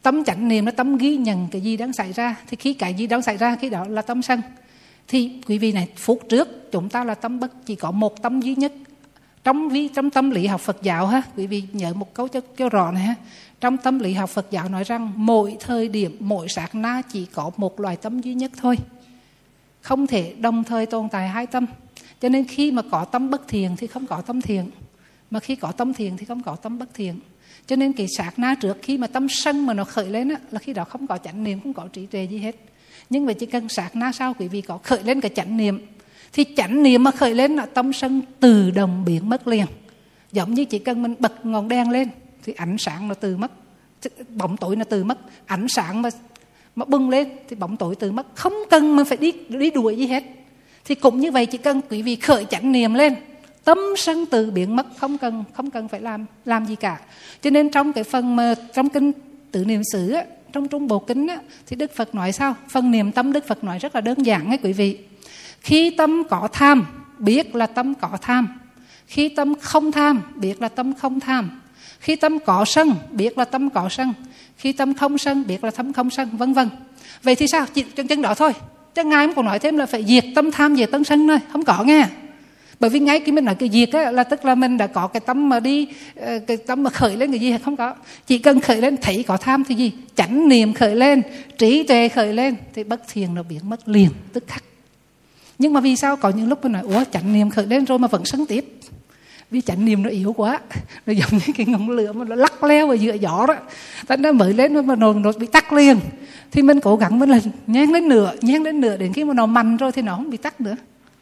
Tâm chánh niệm nó tâm ghi nhận cái gì đang xảy ra. Thì khi cái gì đang xảy ra khi đó là tâm sân. Thì quý vị này phút trước chúng ta là tâm bất chỉ có một tâm duy nhất. Trong vi trong tâm lý học Phật giáo ha quý vị nhớ một câu cho, kêu rõ này ha. Trong tâm lý học Phật giáo nói rằng mỗi thời điểm mỗi sát na chỉ có một loài tâm duy nhất thôi. Không thể đồng thời tồn tại hai tâm. Cho nên khi mà có tâm bất thiện thì không có tâm thiện mà khi có tâm thiền thì không có tâm bất thiện. Cho nên cái sát na trước khi mà tâm sân mà nó khởi lên á, là khi đó không có chánh niệm không có trí tuệ gì hết. Nhưng mà chỉ cần sát na sau quý vị có khởi lên cái chánh niệm thì chánh niệm mà khởi lên là tâm sân tự động biến mất liền. Giống như chỉ cần mình bật ngọn đèn lên thì ánh sáng nó từ mất bóng tối nó từ mất. Ánh sáng mà mà bưng lên thì bóng tối từ mất. Không cần mà phải đi đi đuổi gì hết. Thì cũng như vậy chỉ cần quý vị khởi chánh niệm lên tâm sân từ biến mất không cần không cần phải làm làm gì cả. Cho nên trong cái phần mà trong kinh tự niệm xứ á, trong trung bộ kinh á, thì đức phật nói sao? Phần niệm tâm đức phật nói rất là đơn giản ấy quý vị. Khi tâm có tham biết là tâm có tham. Khi tâm không tham biết là tâm không tham. Khi tâm có sân biết là tâm có sân. Khi tâm không sân biết là tâm không sân vân vân. Vậy thì sao? Chỉ chân chân đó thôi. Chứ ngài cũng còn nói thêm là phải diệt tâm tham diệt tâm sân thôi. Không có nghe bởi vì ngay khi mình nói cái diệt á, là tức là mình đã có cái tâm mà đi ờ, cái tâm mà khởi lên cái gì hay không có. Chỉ cần khởi lên thấy có tham thì gì? Chánh niệm khởi lên trí tuệ khởi lên thì bất thiền nó biến mất liền tức khắc. Nhưng mà vì sao? Có những lúc mình nói ủa chánh niệm khởi lên rồi mà vẫn sân tiếp. Vì chánh niệm nó yếu quá nó giống như cái ngọn lửa mà nó lắc leo ở giữa gió đó. Thành nó mới lên mà nó, nó bị tắt liền. Thì mình cố gắng mình là nhén đến nửa nhén đến nửa đến khi mà nó mạnh rồi thì nó không bị tắt nữa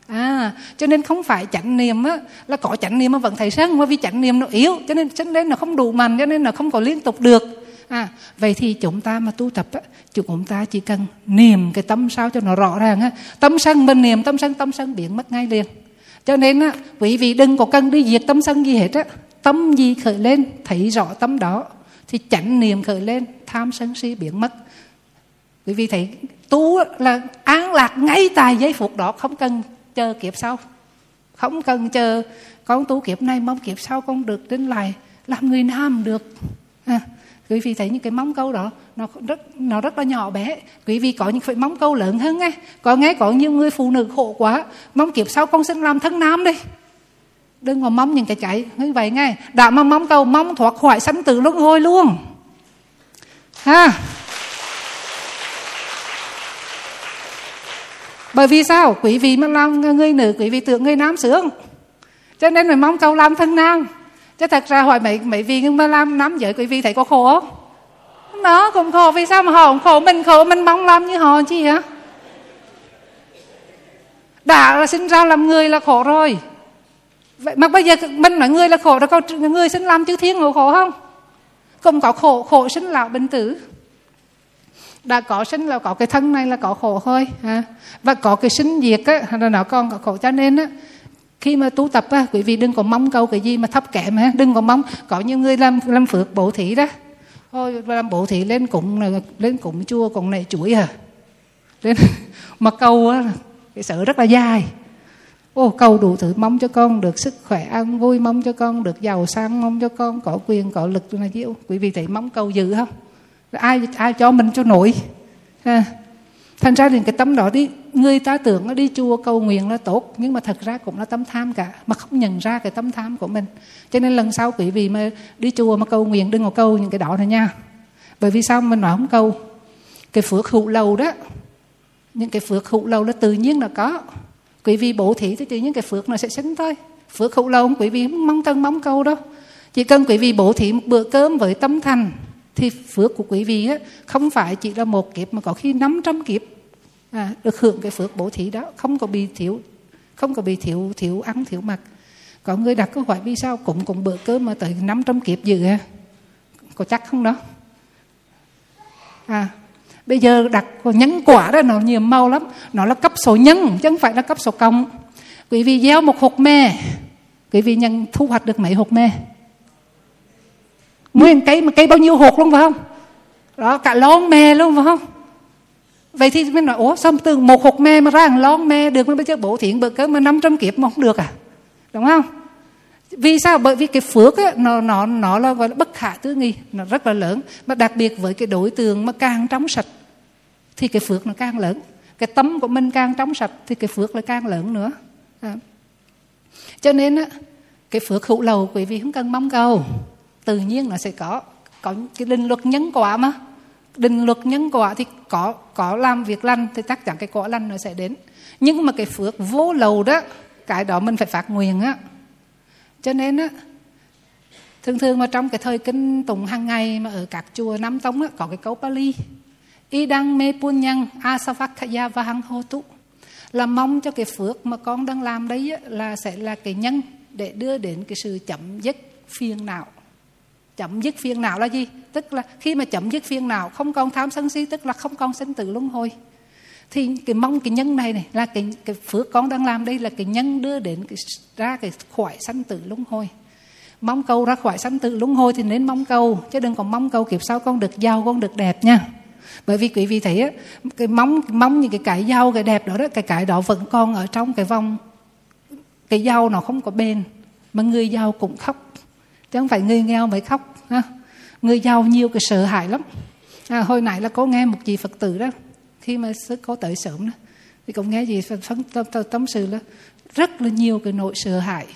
à cho nên không phải chánh niệm á, là có chánh niệm mà vẫn thấy sân mà vì chánh niệm nó yếu, cho nên cho nên nó không đủ mạnh, cho nên nó không có liên tục được. À vậy thì chúng ta mà tu tập á, chúng ta chỉ cần niệm cái tâm sao cho nó rõ ràng á. Tâm sân mình niệm, tâm sân tâm sân biến mất ngay liền. Cho nên á, quý vị đừng có cần đi diệt tâm sân gì hết á. Tâm gì khởi lên, thấy rõ tâm đó, thì chánh niệm khởi lên, tham sân si biến mất. Quý vị thấy, tu là an lạc ngay tại giây phút đó, không cần chờ kiếp sau. Không cần chờ con tu kiếp này mong kiếp sau con được đến lại làm người nam được. À, quý vị thấy những cái mong câu đó nó rất nó rất là nhỏ bé. Quý vị có những phải mong câu lớn hơn nghe. Có nghe có nhiều người phụ nữ khổ quá mong kiếp sau con xin làm thân nam đi. Đừng có mong những cái chạy như vậy nghe đã mà mong cầu mong thoát khỏi sanh tử luân hồi luôn. Ha! Bởi vì sao? Quý vị mà làm người nữ, quý vị tưởng người nam sướng. Cho nên mình mong cầu làm thân nam chứ thật ra hỏi mấy mấy vị nhưng mà làm nam giới, quý vị thấy có khổ không? Nó cũng khổ. Vì sao mà họ cũng khổ? Mình khổ, mình mong làm như họ chi hả? Đã là sinh ra làm người là khổ rồi. Vậy mà bây giờ mình là người là khổ, rồi còn người sinh làm chư thiên ngộ khổ không? Không có khổ khổ sinh lão bệnh tử đã có sinh là có cái thân này là có khổ thôi ha. Và có cái sinh diệt á là nó còn có khổ. Cho nên á, khi mà tu tập á, quý vị đừng có mong cầu cái gì mà thấp kém, ha. Đừng có mong. Có những người làm làm phước bổ thí đó. Thôi, làm bổ thí lên cũng lên cũng chua cũng này chuỗi à. Lên, mà cầu á, cái sợ rất là dài. Ô, cầu đủ thứ mong cho con, được sức khỏe ăn vui mong cho con, được giàu sang mong cho con, có quyền, có lực này chứ quý vị thấy mong cầu dữ không? Ai ai cho mình cho nổi. Ha. Thành ra thì cái tấm đó đi, người ta tưởng nó đi chùa cầu nguyện là tốt, nhưng mà thật ra cũng là tấm tham cả, mà không nhận ra cái tấm tham của mình. Cho nên lần sau quý vị mà đi chùa mà cầu nguyện, đừng có cầu những cái đó này nha. Bởi vì sao mình nói không cầu? Cái phước hữu lầu đó, những cái phước hữu lầu là tự nhiên là có. Quý vị bổ thí thì tự nhiên cái phước nó sẽ sinh thôi. Phước hữu lầu quý vị không mong tân mong cầu đâu. Chỉ cần quý vị bổ thí một bữa cơm với tâm thành thì phước của quý vị á, không phải chỉ là một kiếp mà có khi 500 kiếp. À, được hưởng cái phước bổ thí đó không có bị thiếu không có bị thiếu thiếu ăn thiếu mặc. Có người đặt câu hỏi vì sao cũng cùng bữa cơm mà tới 500 kiếp dự à có chắc không đó? À bây giờ đặt nhân quả đó nó nhiều màu lắm. Nó là cấp số nhân chứ không phải là cấp số cộng. Quý vị gieo một hột me quý vị nhân thu hoạch được mấy hột me nguyên cây mà cây bao nhiêu hột luôn phải không? Đó cả lon me luôn phải không? Vậy thì mới nói ủa sao từ một hột me mà ra hàng lon me được mới bây giờ bổ thiện bữa cớ mà 500 kiếp mà không được à? Đúng không? Vì sao? Bởi vì cái phước ấy, nó nó nó là gọi là bất khả tư nghị nó rất là lớn. Mà đặc biệt với cái đối tượng mà càng trong sạch thì cái phước nó càng lớn. Cái tấm của mình càng trong sạch thì cái phước là càng lớn nữa. À. cho nên á, cái phước hữu lầu quý vị không cần mong cầu tự nhiên nó sẽ có có cái định luật nhân quả mà. Định luật nhân quả thì có có làm việc lành thì chắc chắn cái quả lành nó sẽ đến. Nhưng mà cái phước vô lầu đó cái đó mình phải phát nguyện á. Cho nên á thường thường mà trong cái thời kinh tụng hàng ngày mà ở các chùa Nam Tông á, có cái câu Pali y đăng mê puôn nhân asavakaya và hăng hô tụ là mong cho cái phước mà con đang làm đấy á, là sẽ là cái nhân để đưa đến cái sự chấm dứt phiền não chấm dứt phiền não là gì? Tức là khi mà chấm dứt phiền não không còn tham sân si tức là không còn sinh tử luân hồi. Thì cái mong cái nhân này này là cái cái phước con đang làm đây là cái nhân đưa đến cái, ra cái khỏi sanh tử luân hồi. Mong cầu ra khỏi sanh tử luân hồi thì nên mong cầu chứ đừng còn mong cầu kiếp sau con được giàu con được đẹp nha. Bởi vì quý vị thấy á cái mong mong những cái cái giàu cái đẹp đó đó cái cái đó vẫn còn ở trong cái vòng cái giàu nó không có bền mà người giàu cũng khóc chứ không phải người nghèo mới khóc ha. người giàu nhiều cái sợ hãi lắm. À, hồi nãy là có nghe một chị phật tử đó khi mà sư cô tới sớm đó thì cũng nghe gì phân tâm, tâm, tâm sự là rất là nhiều cái nỗi sợ hãi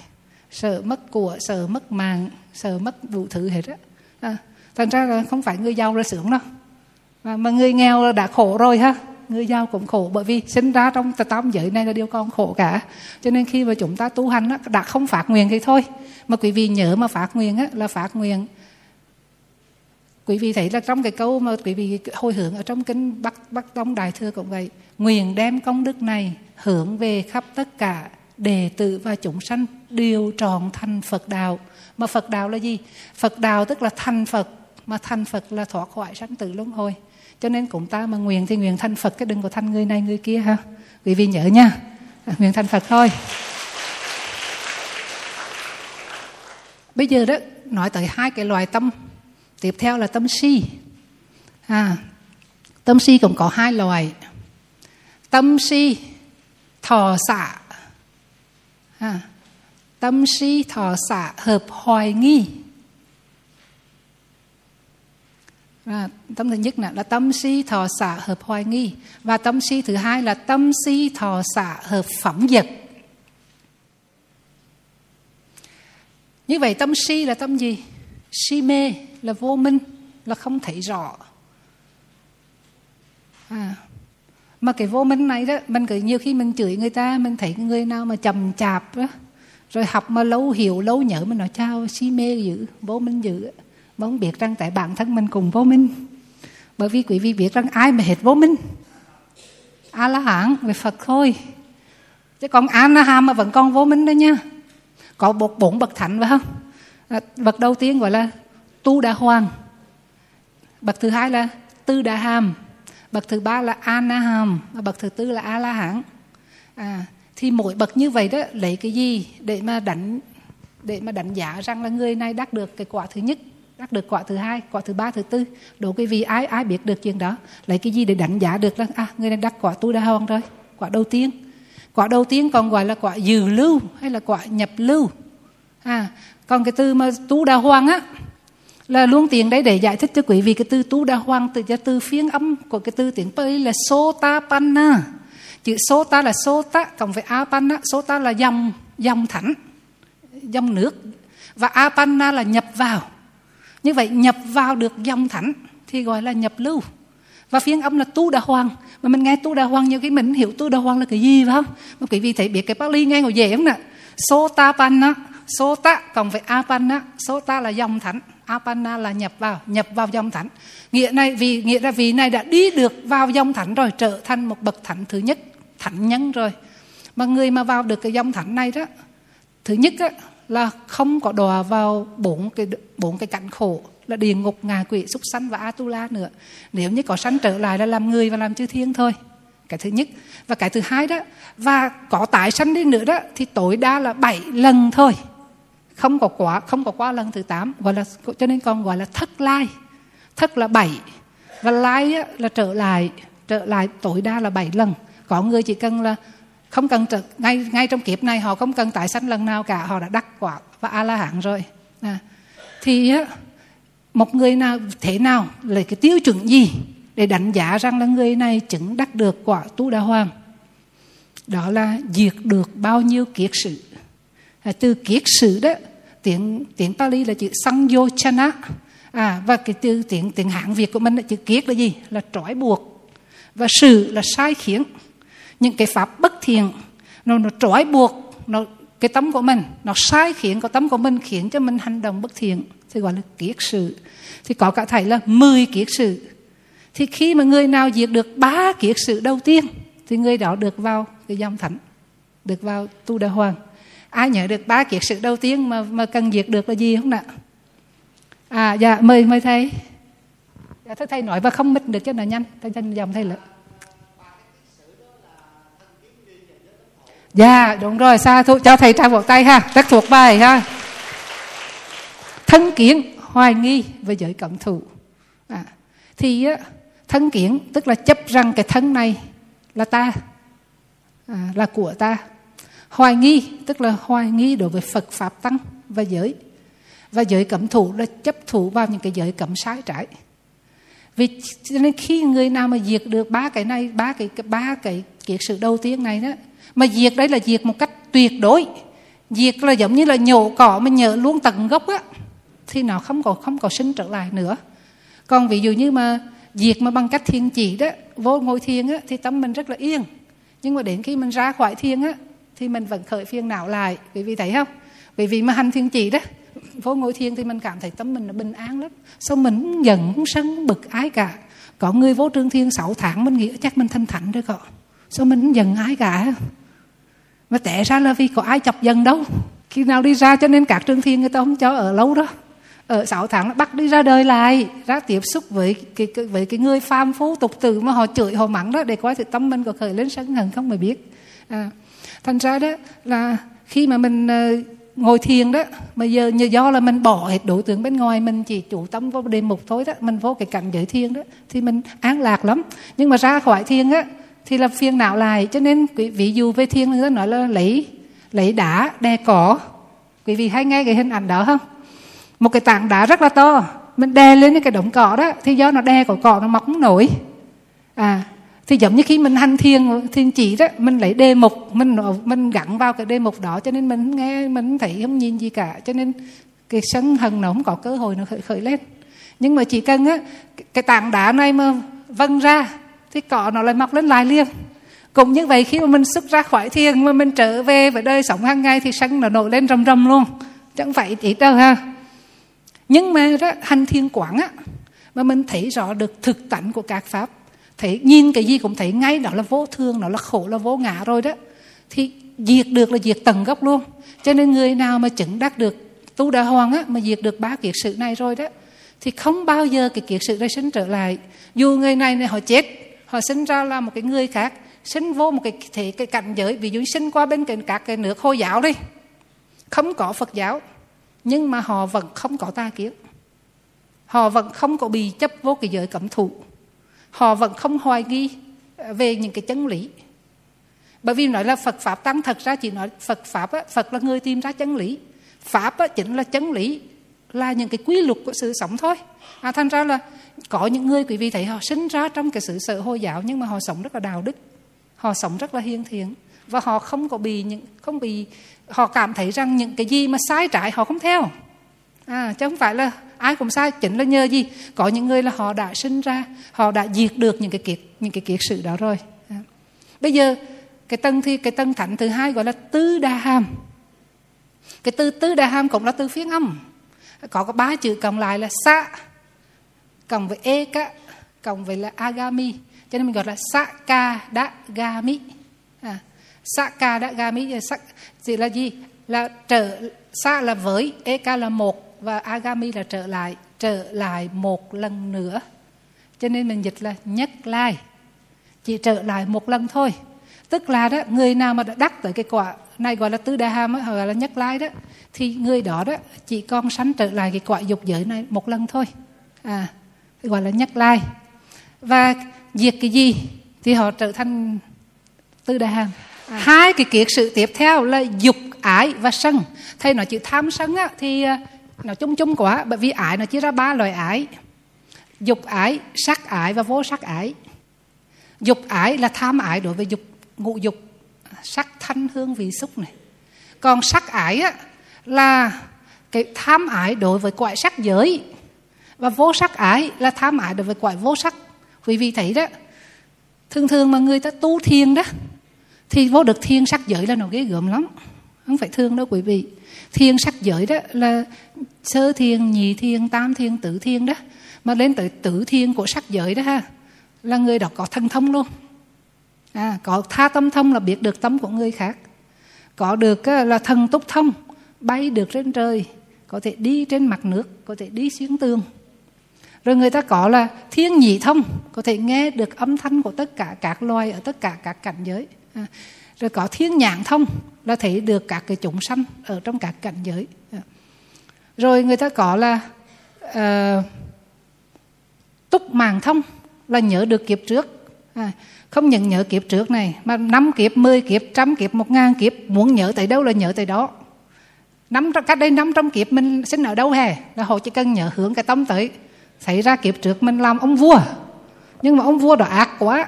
sợ mất của sợ mất mạng sợ mất đủ thứ hết á. À, thành ra là không phải người giàu là sướng đâu mà, mà người nghèo là đã khổ rồi ha người giàu cũng khổ bởi vì sinh ra trong tam giới này là điều con khổ cả. Cho nên khi mà chúng ta tu hành á, đã không phát nguyện thì thôi. Mà quý vị nhớ mà phát nguyện á, là phát nguyện. Quý vị thấy là trong cái câu mà quý vị hồi hướng ở trong kinh bắc bắc tông đại thừa cũng vậy. Nguyện đem công đức này hướng về khắp tất cả đệ tử và chúng sanh đều tròn thành phật đạo. Mà phật đạo là gì? Phật đạo tức là thành phật mà thành phật là thoát khỏi sanh tử luân hồi cho nên cũng ta mà nguyện thì nguyện thành phật cái đừng có thành người này người kia ha. Quý vị nhớ nha. À, nguyện thành phật thôi. Bây giờ đó nói tới hai cái loài tâm. Tiếp theo là tâm si. À, tâm si cũng có hai loài tâm si thọ xạ. À, tâm si thọ xạ hợp hoài nghi. À, tâm thứ nhất là, là tâm si thọ xả hợp hoài nghi. Và tâm si thứ hai là tâm si thọ xả hợp phẩm dật như vậy tâm si là tâm gì? Si mê là vô minh là không thấy rõ. À, mà cái vô minh này đó mình cứ nhiều khi mình chửi người ta mình thấy người nào mà chậm chạp đó, rồi học mà lâu hiểu lâu nhớ mình nói chao si mê dữ vô minh dữ mà không biết rằng tại bản thân mình cùng vô minh. Bởi vì quý vị biết rằng ai mà hết vô minh? A la hán về phật thôi. Chứ còn a la hàm mà vẫn còn vô minh đó nha. Có một bốn bậc thánh phải không? À, bậc đầu tiên gọi là tu đà hoàng bậc thứ hai là tư đà hàm bậc thứ ba là a na hàm và bậc thứ tư là a la hán à, thì mỗi bậc như vậy đó lấy cái gì để mà đánh để mà đánh giá rằng là người này đắc được cái quả thứ nhất? Đắc được quả thứ hai, quả thứ ba, thứ tư. Đố cái vì ai ai biết được chuyện đó? Lấy cái gì để đánh giá được là à người này đắc quả tu đa hoàng rồi, quả đầu tiên. Quả đầu tiên còn gọi là quả dự lưu hay là quả nhập lưu. À còn cái từ mà tu đa hoàng á, là luôn tiền đấy để giải thích cho quý vị cái từ tu đa hoàng từ cho từ phiên âm của cái từ tiếng Pali là sota panna chữ sota là sota cộng với apanna. Sota là dòng dòng thẳng dòng nước. Và apanna là nhập vào như vậy nhập vào được dòng thánh thì gọi là nhập lưu. Và phiên âm là tu đà hoàng. Mà mình nghe tu đà hoàng nhiều khi mình hiểu tu đà hoàng là cái gì phải không? Mà quý vị thấy biết cái Pali nghe ngồi dễ không nè? Sota panna sota cộng với apanna. Sota là dòng thánh. Apanna là nhập vào nhập vào dòng thánh. Nghĩa này vì nghĩa là vị này đã đi được vào dòng thánh rồi trở thành một bậc thánh thứ nhất thánh nhân rồi. Mà người mà vào được cái dòng thánh này đó thứ nhất á, là không có đọa vào bốn cái bốn cái cảnh khổ, là địa ngục, ngạ quỷ, súc sanh và atula nữa. Nếu như có sanh trở lại là làm người và làm chư thiên thôi. Cái thứ nhất. Và cái thứ hai đó, và có tái sanh đi nữa đó, thì tối đa là bảy lần thôi. Không có quá, không có qua lần thứ tám. Gọi là, cho nên con gọi là thất lai. Thất là bảy. Và lai là trở lại trở lại tối đa là bảy lần. Có người chỉ cần là không cần ngay ngay trong kiếp này họ không cần tái sanh lần nào cả họ đã đắc quả và a la hán rồi. À, thì một người nào thế nào là cái tiêu chuẩn gì để đánh giá rằng là người này chứng đắc được quả tu đà hoàng? Đó là diệt được bao nhiêu kiết sử. À, từ kiết sử đó tiếng tiếng Pali là chữ Sanyochana à, và cái từ tiếng tiếng Hán Việt của mình là chữ kiết là gì? Là trói buộc. Và sự là sai khiến những cái pháp bất thiện, nó nó trói buộc, nó, cái tâm của mình, nó sai khiến, cái tâm của mình khiến cho mình hành động bất thiện, thì gọi là kiết sự. Thì có cả thầy là 10 kiết sự. Thì khi mà người nào diệt được ba kiết sự đầu tiên, thì người đó được vào cái dòng thánh, được vào tu đà hoàng. Ai nhớ được ba kiết sự đầu tiên mà mà cần diệt được là gì không ạ à dạ mời mời thầy. Dạ thưa thầy nói và không mất được cho nó nhanh. Thầy thầy dòng thầy lợi Dạ đúng rồi xa thu cho thầy trao một tay ha rất thuộc bài ha. Thân kiến hoài nghi và giới cẩm thụ. À, thì á, thân kiến tức là chấp rằng cái thân này là ta à, là của ta. Hoài nghi tức là hoài nghi đối với phật pháp tăng và giới. Và giới cẩm thủ là chấp thủ vào những cái giới cẩm sai trái. Vì cho nên khi người nào mà diệt được ba cái này ba cái ba cái kiệt sự đầu tiên này đó mà diệt đấy là diệt một cách tuyệt đối. Diệt là giống như là nhổ cỏ mà nhổ luôn tận gốc á, thì nó không còn không còn sinh trở lại nữa. Còn ví dụ như mà diệt mà bằng cách thiên chỉ đó, vô ngồi thiền á, thì tâm mình rất là yên. Nhưng mà đến khi mình ra khỏi thiền á, thì mình vẫn khởi phiền não lại. Vì vì thấy không? Vì vì mà hành thiên chỉ đó, vô ngồi thiền thì mình cảm thấy tâm mình là bình an lắm. Sao mình cũng giận không sân bực ái cả. Có người vô trương thiên 6 tháng, mình nghĩ chắc mình thanh thảnh rồi có sao mình cũng giận ai cả? Mà tệ ra là vì có ai chọc dần đâu. Khi nào đi ra cho nên các trường thiên người ta không cho ở lâu đó. Ở 6 tháng bắt đi ra đời lại ra tiếp xúc với cái, cái với cái người phàm phu tục tử mà họ chửi họ mắng đó để coi thì tâm mình có khởi lên sân hận không mà biết. À, thành ra đó là khi mà mình uh, ngồi thiền đó mà giờ nhờ do là mình bỏ hết đối tượng bên ngoài mình chỉ chủ tâm vô đề mục thôi đó mình vô cái cảnh giới thiền đó thì mình an lạc lắm. Nhưng mà ra khỏi thiền á thì là phiền não lại, cho nên quý ví dụ về thiền người ta nói là lấy lấy đá, đè cỏ. Quý vị hay nghe cái hình ảnh đó không? Một cái tảng đá rất là to, mình đè lên cái đống cỏ đó, thì do nó đè cỏ cỏ nó mọc không nổi. À thì giống như khi mình hành thiền thiền chỉ đó, mình lấy đề mục, mình mình gắn vào cái đề mục đó, cho nên mình nghe, mình thấy không nhìn gì cả. Cho nên cái sân hận nó không có cơ hội nó khởi khởi lên. Nhưng mà chỉ cần á, cái tảng đá này mà vâng ra thì cỏ nó lại mọc lên lại liền. Cũng như vậy, khi mà mình xuất ra khỏi thiền mà mình trở về với đời sống hàng ngày thì sân nó nổi lên rầm rầm luôn. Chẳng phải chỉ đâu ha. Nhưng mà đó, hành thiền quảng á, mà mình thấy rõ được thực tánh của các pháp, thấy nhìn cái gì cũng thấy ngay, đó là vô thương nó là khổ, là vô ngã rồi đó. Thì diệt được là diệt tận gốc luôn. Cho nên người nào mà chứng đắc được tu đà hoàng á, mà diệt được ba kiệt sự này rồi đó, thì không bao giờ cái kiệt sự đây sinh trở lại. Dù người này này họ chết họ sinh ra là một cái người khác sinh vô một cái thể cái cảnh giới. Ví dụ sinh qua bên cạnh các cái nước hồi giáo đi không có phật giáo nhưng mà họ vẫn không có ta kiến. Họ vẫn không có bị chấp vô cái giới cấm thủ. Họ vẫn không hoài nghi ờ, về những cái chân lý. Bởi vì nói là Phật pháp tăng thật ra chỉ nói Phật pháp á, Phật là người tìm ra chân lý. Pháp á, chính là chân lý là những cái quy luật của sự sống thôi. À, thành ra là có những người quý vị thấy họ sinh ra trong cái sự sợ hồi giáo nhưng mà họ sống rất là đạo đức họ sống rất là hiền thiện và họ không có bị những không bị họ cảm thấy rằng những cái gì mà sai trái họ không theo. À, chứ không phải là ai cũng sai chính là nhờ gì? Có những người là họ đã sinh ra họ đã diệt được những cái kiệt những cái kiệt sự đó rồi. À. bây giờ cái tân thì cái tân thạnh thứ hai gọi là tứ đa hàm. Cái từ tứ đa hàm cũng là từ phiên âm có có ba chữ cộng lại là sa cộng với eka cộng với là agami. Cho nên mình gọi là saka đa gami à, saka đa gami chỉ là gì? Là trở sa là với eka là một và agami là trở lại trở lại một lần nữa. Cho nên mình dịch là nhất lai. Chỉ trở lại một lần thôi tức là đó người nào mà đã đắc tới cái quả này gọi là tứ đa ham hoặc gọi là nhất lai đó thì người đó đó chỉ còn sanh trở lại cái quả dục giới này một lần thôi. À gọi là nhất lai. Và diệt cái gì thì họ trở thành tứ đa ham à. hai cái kiệt sự tiếp theo là dục ái và sân. Thầy nói chữ tham sân á, thì à, nó chung chung quá bởi vì ái nó chia ra ba loại ái. Dục ái sắc ái và vô sắc ái. Dục ái là tham ái đối với dục ngũ dục sắc thanh hương vị xúc này. Còn sắc ái á, là cái tham ái đối với quại sắc giới. Và vô sắc ái là tham ái đối với quại vô sắc. Quý vị thấy đó thường thường mà người ta tu thiền đó thì vô được thiên sắc giới là nó ghê gớm lắm. Không phải thương đâu quý vị. Thiên sắc giới đó là sơ thiên nhị thiên tam thiên tử thiên đó. Mà lên tới tử thiên của sắc giới đó ha là người đó có thân thông luôn à, có tha tâm thông là biết được tâm của người khác. Có được là thần túc thông bay được trên trời có thể đi trên mặt nước có thể đi xuyên tường. Rồi người ta có là thiên nhị thông có thể nghe được âm thanh của tất cả các loài ở tất cả các cảnh giới. À, rồi có thiên nhãn thông là thấy được các cái chúng sanh ở trong các cảnh giới. À. rồi người ta có là uh, túc màng thông là nhớ được kiếp trước. À, không nhận nhớ kiếp trước này mà năm kiếp, mười kiếp, trăm kiếp, một ngàn kiếp muốn nhớ tới đâu là nhớ tới đó. Năm cách đây năm trăm kiếp mình sinh ở đâu hè là họ chỉ cần nhớ hướng cái tâm tới. Xảy ra kiếp trước mình làm ông vua. Nhưng mà ông vua đó ác quá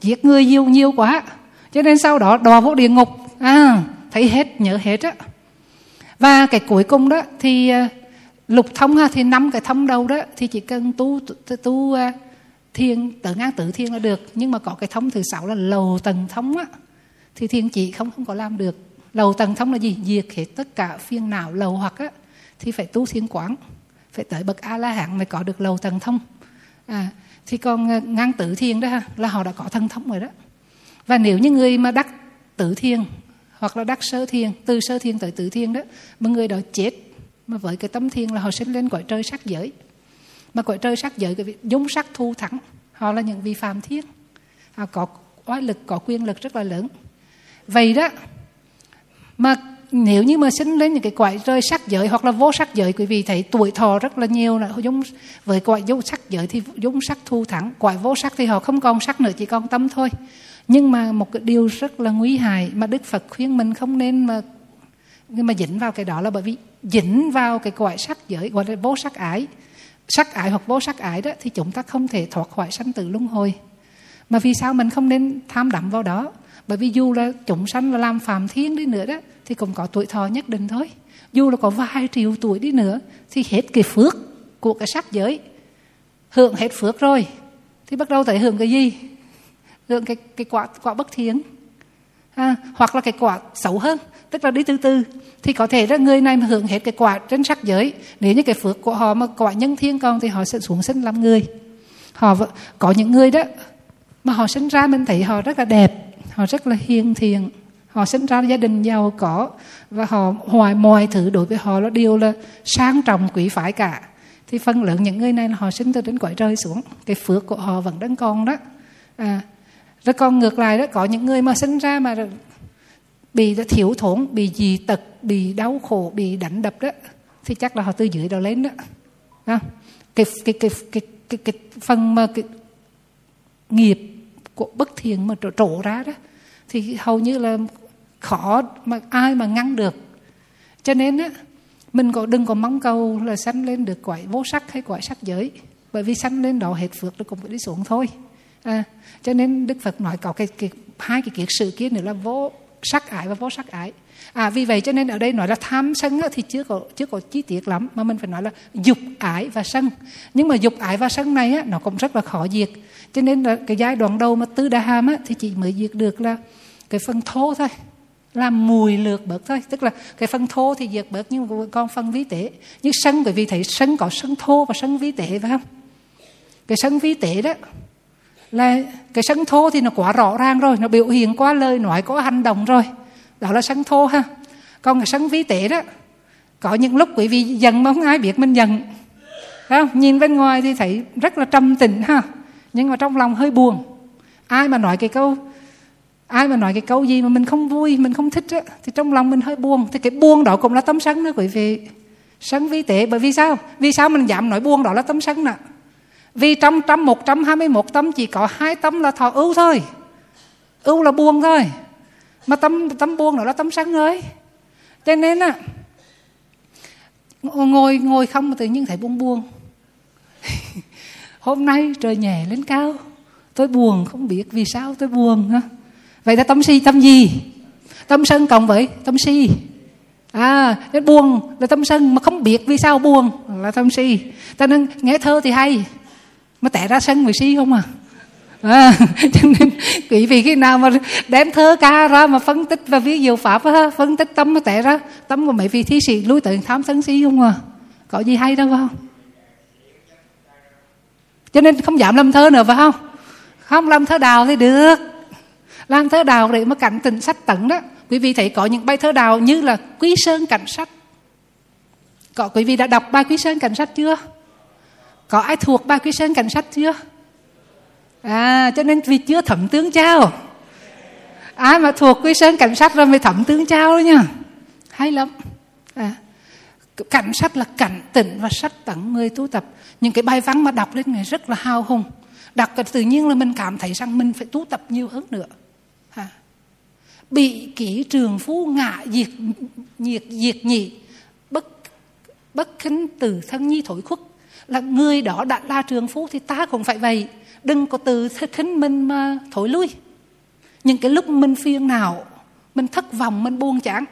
giết người nhiều nhiều quá. Cho nên sau đó đò vô địa ngục. À thấy hết nhớ hết á. Và cái cuối cùng đó thì à, lục thông ha thì năm cái thông đầu đó thì chỉ cần tu tu, tu à, thiên, tự ngang tự thiên là được. Nhưng mà có cái thống thứ sáu là lầu tầng thông á, thì thiên chỉ không không có làm được. Lầu tầng thông là gì? Diệt hết tất cả phiên não, lầu hoặc á, thì phải tu thiên quán, phải tới bậc a la hán mới có được lầu tầng thông. À thì còn ờ, ngang tử thiên đó ha, là họ đã có thần thông rồi đó. Và nếu như người mà đắc tử thiên, hoặc là đắc sơ thiên, từ sơ thiên tới tử thiên đó, mà người đó chết, mà với cái tâm thiên là họ sinh lên cõi trời sắc giới mà cõi trời sắc giới, cái dung sắc thu thắng, họ là những vi phạm thiết. Họ có oai lực, có quyền lực rất là lớn. Vậy đó, mà nếu như mà sinh lên những cái cõi rơi sắc giới hoặc là vô sắc giới, quý vị thấy tuổi thọ rất là nhiều là dung với cõi vô sắc giới thì dung sắc thu thắng. Cõi vô sắc thì họ không còn sắc nữa, chỉ còn tâm thôi. Nhưng mà một cái điều rất là nguy hại mà đức phật khuyên mình không nên mà, nhưng mà dính vào cái đó là bởi vì dính vào cái cõi sắc giới, gọi là vô sắc ái sắc ái hoặc vô sắc ái đó thì chúng ta không thể thoát khỏi sanh tử luân hồi. Mà vì sao mình không nên tham đắm vào đó? Bởi vì dù là chúng sanh là làm phàm thiên đi nữa đó thì cũng có tuổi thọ nhất định thôi. Dù là có vài triệu tuổi đi nữa thì hết cái phước của cái sắc giới. Hưởng hết phước rồi thì bắt đầu tới hưởng cái gì? Hưởng cái cái quả quả bất thiện. À, hoặc là cái quả xấu hơn tức là đi từ từ thì có thể là người này mà hưởng hết cái quả trên sắc giới. Nếu như cái phước của họ mà quả nhân thiên còn thì họ sẽ xuống sinh làm người. Họ có những người đó mà họ sinh ra mình thấy họ rất là đẹp họ rất là hiền thiện. Họ sinh ra gia đình giàu có và họ hoài mọi thứ đối với họ là điều là sang trọng quý phái cả. Thì phần lớn những người này là họ sinh từ đến cõi trời xuống. Cái phước của họ vẫn đang còn đó. À, rồi còn ngược lại đó có những người mà sinh ra mà bị thiếu thốn bị dị tật bị đau khổ bị đánh đập đó. Thì chắc là họ từ dưới đó lên đó. À, cái, cái, cái, cái, cái, cái phần mà cái nghiệp của bất thiện mà trổ, trổ ra đó thì hầu như là khó mà ai mà ngăn được. Cho nên á mình có đừng có mong cầu là sanh lên được quả vô sắc hay quả sắc giới. Bởi vì sanh lên đó hết phước nó cũng phải đi xuống thôi. À, cho nên đức phật nói có cái, cái hai cái kiệt sự kia nữa là vô sắc ái và vô sắc ái à vì vậy cho nên ở đây nói là tham sân thì chưa có chưa có chi tiết lắm mà mình phải nói là dục ái và sân. Nhưng mà dục ái và sân này á, nó cũng rất là khó diệt. Cho nên là cái giai đoạn đầu mà tứ đa ham á, thì chỉ mới diệt được là cái phần thô thôi làm mùi lược bớt thôi. Tức là cái phần thô thì diệt bớt nhưng còn phần vi tế. Nhưng sân bởi vì thấy sân có sân thô và sân vi tế phải không? Cái sân vi tế đó là cái sân thô thì nó quá rõ ràng rồi nó biểu hiện qua lời nói có hành động rồi. Đó là sân thô ha. Còn cái sân vi tế đó có những lúc quý vị giận mà không ai biết mình giận. Không? nhìn bên ngoài thì thấy rất là trầm tĩnh ha. Nhưng mà trong lòng hơi buồn. Ai mà nói cái câu ai mà nói cái câu gì mà mình không vui mình không thích á, thì trong lòng mình hơi buồn. Thì cái buồn đó cũng là tấm sân đó quý vị. Sân vi tế bởi vì sao? Vì sao mình dám nói buồn đó là tấm sân nè? Vì trong trăm một trăm hai mươi một tâm chỉ có hai tâm là thọ ưu thôi. Ưu là buồn thôi. Mà tâm tâm buồn đó là tâm sân ngời. cho nên á ngồi ngồi không mà tự nhiên thấy buông buông hôm nay trời nhẹ lên cao, tôi buồn không biết vì sao tôi buồn ha vậy là tâm si tâm gì? Tâm sân cộng với tâm si. À cái buồn là tâm sân mà không biết vì sao buồn là tâm si. Cho nên nghe thơ thì hay mới tẻ ra sân mười si không à? À, cho nên quý vị khi nào mà đem thơ ca ra mà phân tích và ví dụ pháp á, phân tích tâm mà tệ ra tâm của mấy vị thí sĩ lui tới tham sân si không à? Có gì hay đâu không? Cho nên không dám làm thơ nữa phải không? Không làm thơ đào thì được. Làm thơ đào để mà cảnh tình sách tận đó. Quý vị thấy có những bài thơ đào như là quý sơn cảnh sách. Có quý vị đã đọc bài quý sơn cảnh sách chưa? Có ai thuộc ba quy sơn cảnh sách chưa? À cho nên vì chưa thẩm tướng trao. Ai mà thuộc quy sơn cảnh sát rồi mới thẩm tướng trao đó nha. Hay lắm. À, cảnh sát là cảnh tỉnh và sách tặng người tu tập. Những cái bài văn mà đọc lên người rất là hào hùng. Đọc cái tự nhiên là mình cảm thấy rằng mình phải tu tập nhiều hơn nữa. À. bị kỹ trường phú ngạ diệt nhiệt diệt nhị bất bất khinh từ thân nhi thổi khuất là người đó đã là trường phu thì ta cũng phải vậy. Đừng có từ khinh mình mà thổi lui. Những cái lúc mình phiền nào mình thất vọng mình buông chán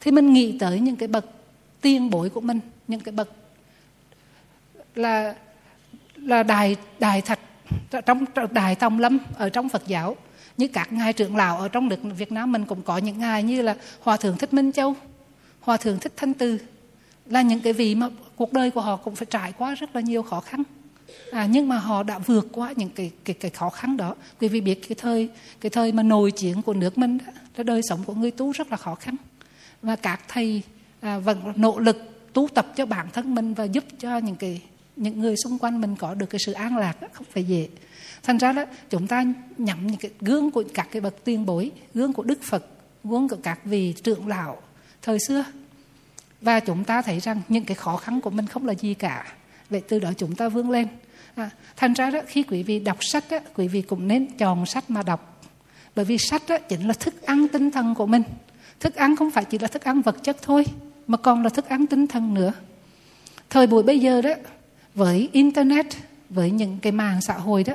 thì mình nghĩ tới những cái bậc tiên bối của mình những cái bậc là là đài đài thạch trong đài tông lâm ở trong Phật giáo. Như các ngài trưởng lão ở trong nước Việt Nam mình cũng có những ngài như là Hòa thượng Thích Minh Châu, Hòa thượng Thích Thanh Từ. Là những cái vị mà cuộc đời của họ cũng phải trải qua rất là nhiều khó khăn. À, nhưng mà họ đã vượt qua những cái cái cái khó khăn đó. Quý vị biết cái thời cái thời mà nổi chiến của nước mình đó, đời sống của người tu rất là khó khăn. Và các thầy à, vẫn nỗ lực tu tập cho bản thân mình và giúp cho những cái những người xung quanh mình có được cái sự an lạc đó, không phải dễ. Thành ra đó chúng ta nhắm những cái gương của các cái bậc tiên bối gương của đức phật gương của các vị trưởng lão thời xưa và chúng ta thấy rằng những cái khó khăn của mình không là gì cả. Vậy từ đó chúng ta vươn lên. À, thành ra đó khi quý vị đọc sách đó, quý vị cũng nên chọn sách mà đọc. Bởi vì sách đó chính là thức ăn tinh thần của mình. Thức ăn không phải chỉ là thức ăn vật chất thôi mà còn là thức ăn tinh thần nữa. Thời buổi bây giờ đó với internet với những cái mạng xã hội đó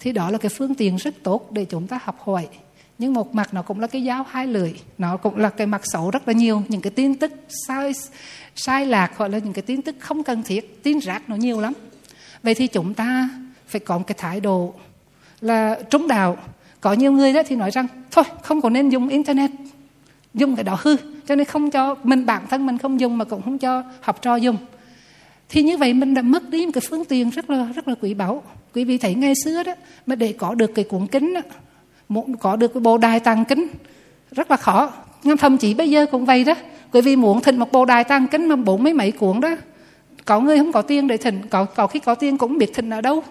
thì đó là cái phương tiện rất tốt để chúng ta học hỏi nhưng một mặt nó cũng là cái giáo hai lưỡi. Nó cũng là cái mặt xấu rất là nhiều. Những cái tin tức sai sai lạc hoặc là những cái tin tức không cần thiết tin rác nó nhiều lắm. Vậy thì chúng ta phải có một cái thái độ là trung đạo. Có nhiều người đó thì nói rằng thôi không có nên dùng internet dùng cái đó hư. Cho nên không cho mình bản thân mình không dùng mà cũng không cho học trò dùng. Thì như vậy mình đã mất đi một cái phương tiện rất là rất là quý báu. Quý vị thấy ngày xưa đó mà để có được cái cuốn kính đó, muốn có được cái bộ đài tàng kính. Rất là khó. Nhưng thậm chí bây giờ cũng vậy đó. Quý vị muốn thịnh một bộ đài tàng kính mà bốn mấy mấy cuốn đó có người không có tiền để thịnh có, có khi có tiền cũng biết thịnh ở đâu.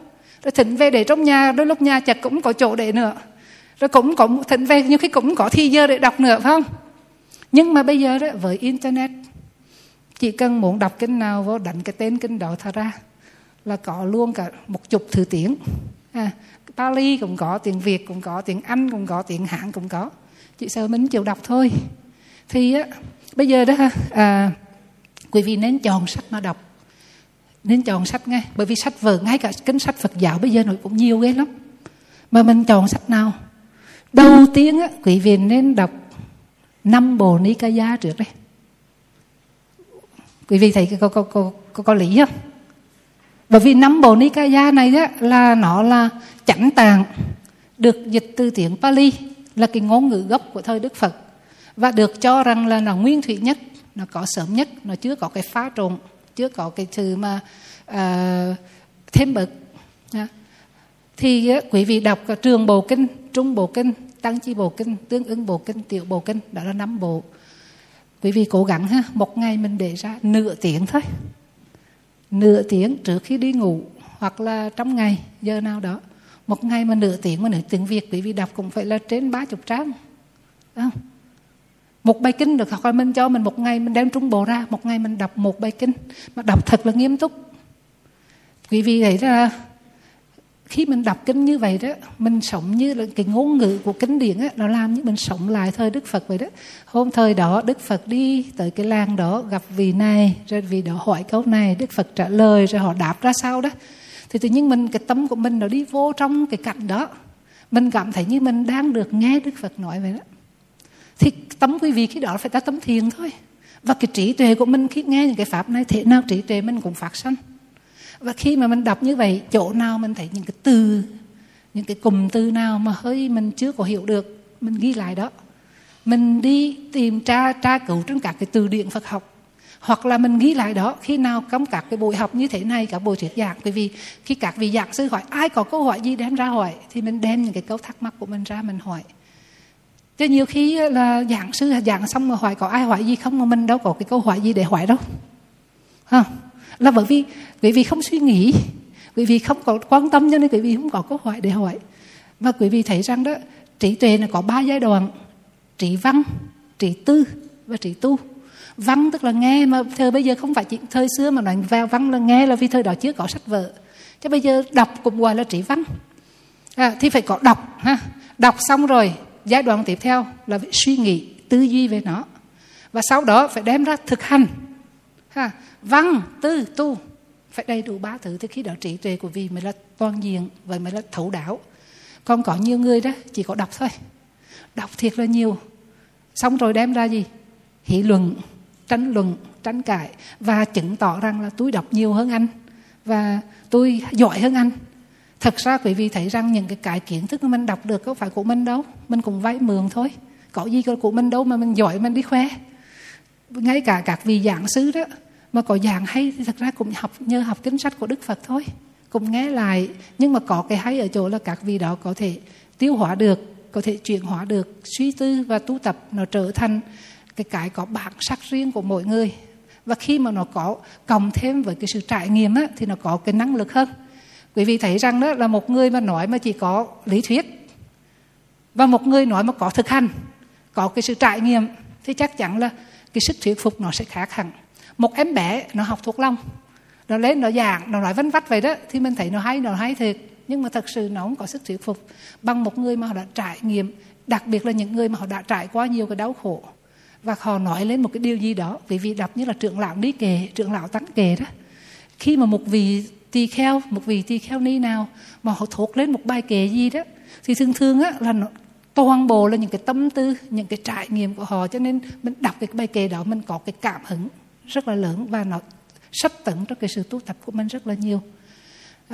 Rồi thịnh về để trong nhà đôi lúc nhà chật cũng có chỗ để nữa. Rồi cũng có thịnh về nhưng khi cũng có thi giờ để đọc nữa phải không? Nhưng mà bây giờ đó với internet chỉ cần muốn đọc kinh nào vô đánh cái tên kinh đó thà ra là có luôn cả một chục thứ tiếng. À, Pali cũng có tiếng Việt cũng có tiếng Anh cũng có tiếng Hàn cũng có. Chị sợ mình chịu đọc thôi. Thì á bây giờ đó à, quý vị nên chọn sách mà đọc. Nên chọn sách ngay bởi vì sách vở ngay cả kinh sách Phật giáo bây giờ nó cũng nhiều ghê lắm. Mà mình chọn sách nào? Đầu tiên á quý vị nên đọc năm bộ Nikaya trước đây. Quý vị thấy có có có có, có lý không? Bởi vì năm bộ Nikaya này đó là nó là chánh tạng được dịch từ tiếng Pali là cái ngôn ngữ gốc của thời Đức Phật. Và được cho rằng là nó nguyên thủy nhất nó có sớm nhất nó chưa có cái phá trộn chưa có cái sự mà uh, thêm bậc. Thì uh, quý vị đọc trường bộ kinh trung bộ kinh tăng chi bộ kinh tương ứng bộ kinh tiểu bộ kinh đó là năm bộ quý vị cố gắng ha một ngày mình để ra nửa tiếng thôi nửa tiếng trước khi đi ngủ, hoặc là trong ngày, giờ nào đó. Một ngày mà nửa tiếng mà nửa tiếng việt quý vị đọc cũng phải là trên ba chục trang. Không? một bài kinh được học là mình cho mình, một ngày mình đem trung bộ ra, một ngày mình đọc một bài kinh. Mà đọc thật là nghiêm túc. Quý vị thấy là khi mình đọc kinh như vậy đó, mình sống như là cái ngôn ngữ của kinh điển á, nó làm như mình sống lại thời đức phật vậy đó. Hôm thời đó, đức phật đi tới cái làng đó gặp vị này, rồi vị đó hỏi câu này, đức phật trả lời, rồi họ đáp ra sao đó. Thì tự nhiên mình, cái tâm của mình nó đi vô trong cái cảnh đó. Mình cảm thấy như mình đang được nghe đức phật nói vậy đó. Thì tâm quý vị khi đó phải ta tâm thiền thôi. Và cái trí tuệ của mình khi nghe những cái pháp này, thế nào trí tuệ mình cũng phát sanh và khi mà mình đọc như vậy, chỗ nào mình thấy những cái từ, những cái cụm từ nào mà hơi mình chưa có hiểu được, mình ghi lại đó. Mình đi tìm tra tra cứu trong các cái từ điển Phật học. Hoặc là mình ghi lại đó, khi nào trong các cái buổi học như thế này, các buổi thuyết giảng. Bởi vì khi các vị giảng sư hỏi, ai có câu hỏi gì đem ra hỏi? Thì mình đem những cái câu thắc mắc của mình ra mình hỏi. Chứ nhiều khi là giảng sư giảng xong mà hỏi, có ai hỏi gì không? Mà mình đâu có cái câu hỏi gì để hỏi đâu. Không là bởi vì quý vị không suy nghĩ quý vị không có quan tâm cho nên quý vị không có câu hỏi để hỏi. Và quý vị thấy rằng đó trí tuệ là có ba giai đoạn trí văn trí tư và trí tu. Văn tức là nghe mà thời bây giờ không phải chỉ thời xưa mà nói vào văn là nghe là vì thời đó chưa có sách vở. Chứ bây giờ đọc cũng gọi là trí văn. À, thì phải có đọc ha. Đọc xong rồi giai đoạn tiếp theo là phải suy nghĩ tư duy về nó. Và sau đó phải đem ra thực hành ha văn, tư, tu. Phải đầy đủ ba thứ thì khi đó trí tuệ của vị mới là toàn diện vậy mới là thấu đáo. Còn có nhiều người đó, chỉ có đọc thôi. Đọc thiệt là nhiều. Xong rồi đem ra gì? Hỷ luận, tranh luận, tranh cãi. Và chứng tỏ rằng là tôi đọc nhiều hơn anh. Và tôi giỏi hơn anh. Thật ra quý vị thấy rằng những cái cái kiến thức mà mình đọc được có phải của mình đâu. Mình cũng vay mượn thôi. Có gì của mình đâu mà mình giỏi, mình đi khoe. Ngay cả các vị giảng sư đó mà có giảng hay thì thật ra cũng học nhờ học kinh sách của đức phật thôi. Cũng nghe lại nhưng mà có cái hay ở chỗ là các vị đó có thể tiêu hóa được có thể chuyển hóa được suy tư và tu tập nó trở thành cái cái có bản sắc riêng của mỗi người. Và khi mà nó có cộng thêm với cái sự trải nghiệm á, thì nó có cái năng lực hơn. Quý vị thấy rằng đó là một người mà nói mà chỉ có lý thuyết. Và một người nói mà có thực hành có cái sự trải nghiệm thì chắc chắn là cái sức thuyết phục nó sẽ khác hẳn một em bé, nó học thuộc lòng. Nó lên, nó giảng, nó nói vân vắt vậy đó, thì mình thấy nó hay nó hay thiệt. Nhưng mà thật sự nó không có sức thuyết phục bằng một người mà họ đã trải nghiệm, đặc biệt là những người mà họ đã trải qua nhiều cái đau khổ. Và họ nói lên một cái điều gì đó, vì vị đọc như là trưởng lão đi kề trưởng lão tăng kề đó. Khi mà một vị tỳ kheo, một vị tỳ kheo ni nào mà họ thuộc lên một bài kệ gì đó, thì thường thường á là nó toàn bộ là những cái tâm tư, những cái trải nghiệm của họ. Cho nên mình đọc cái bài kệ đó, mình có cái cảm hứng rất là lớn và nó sắp tận cho cái sự tu tập của mình rất là nhiều.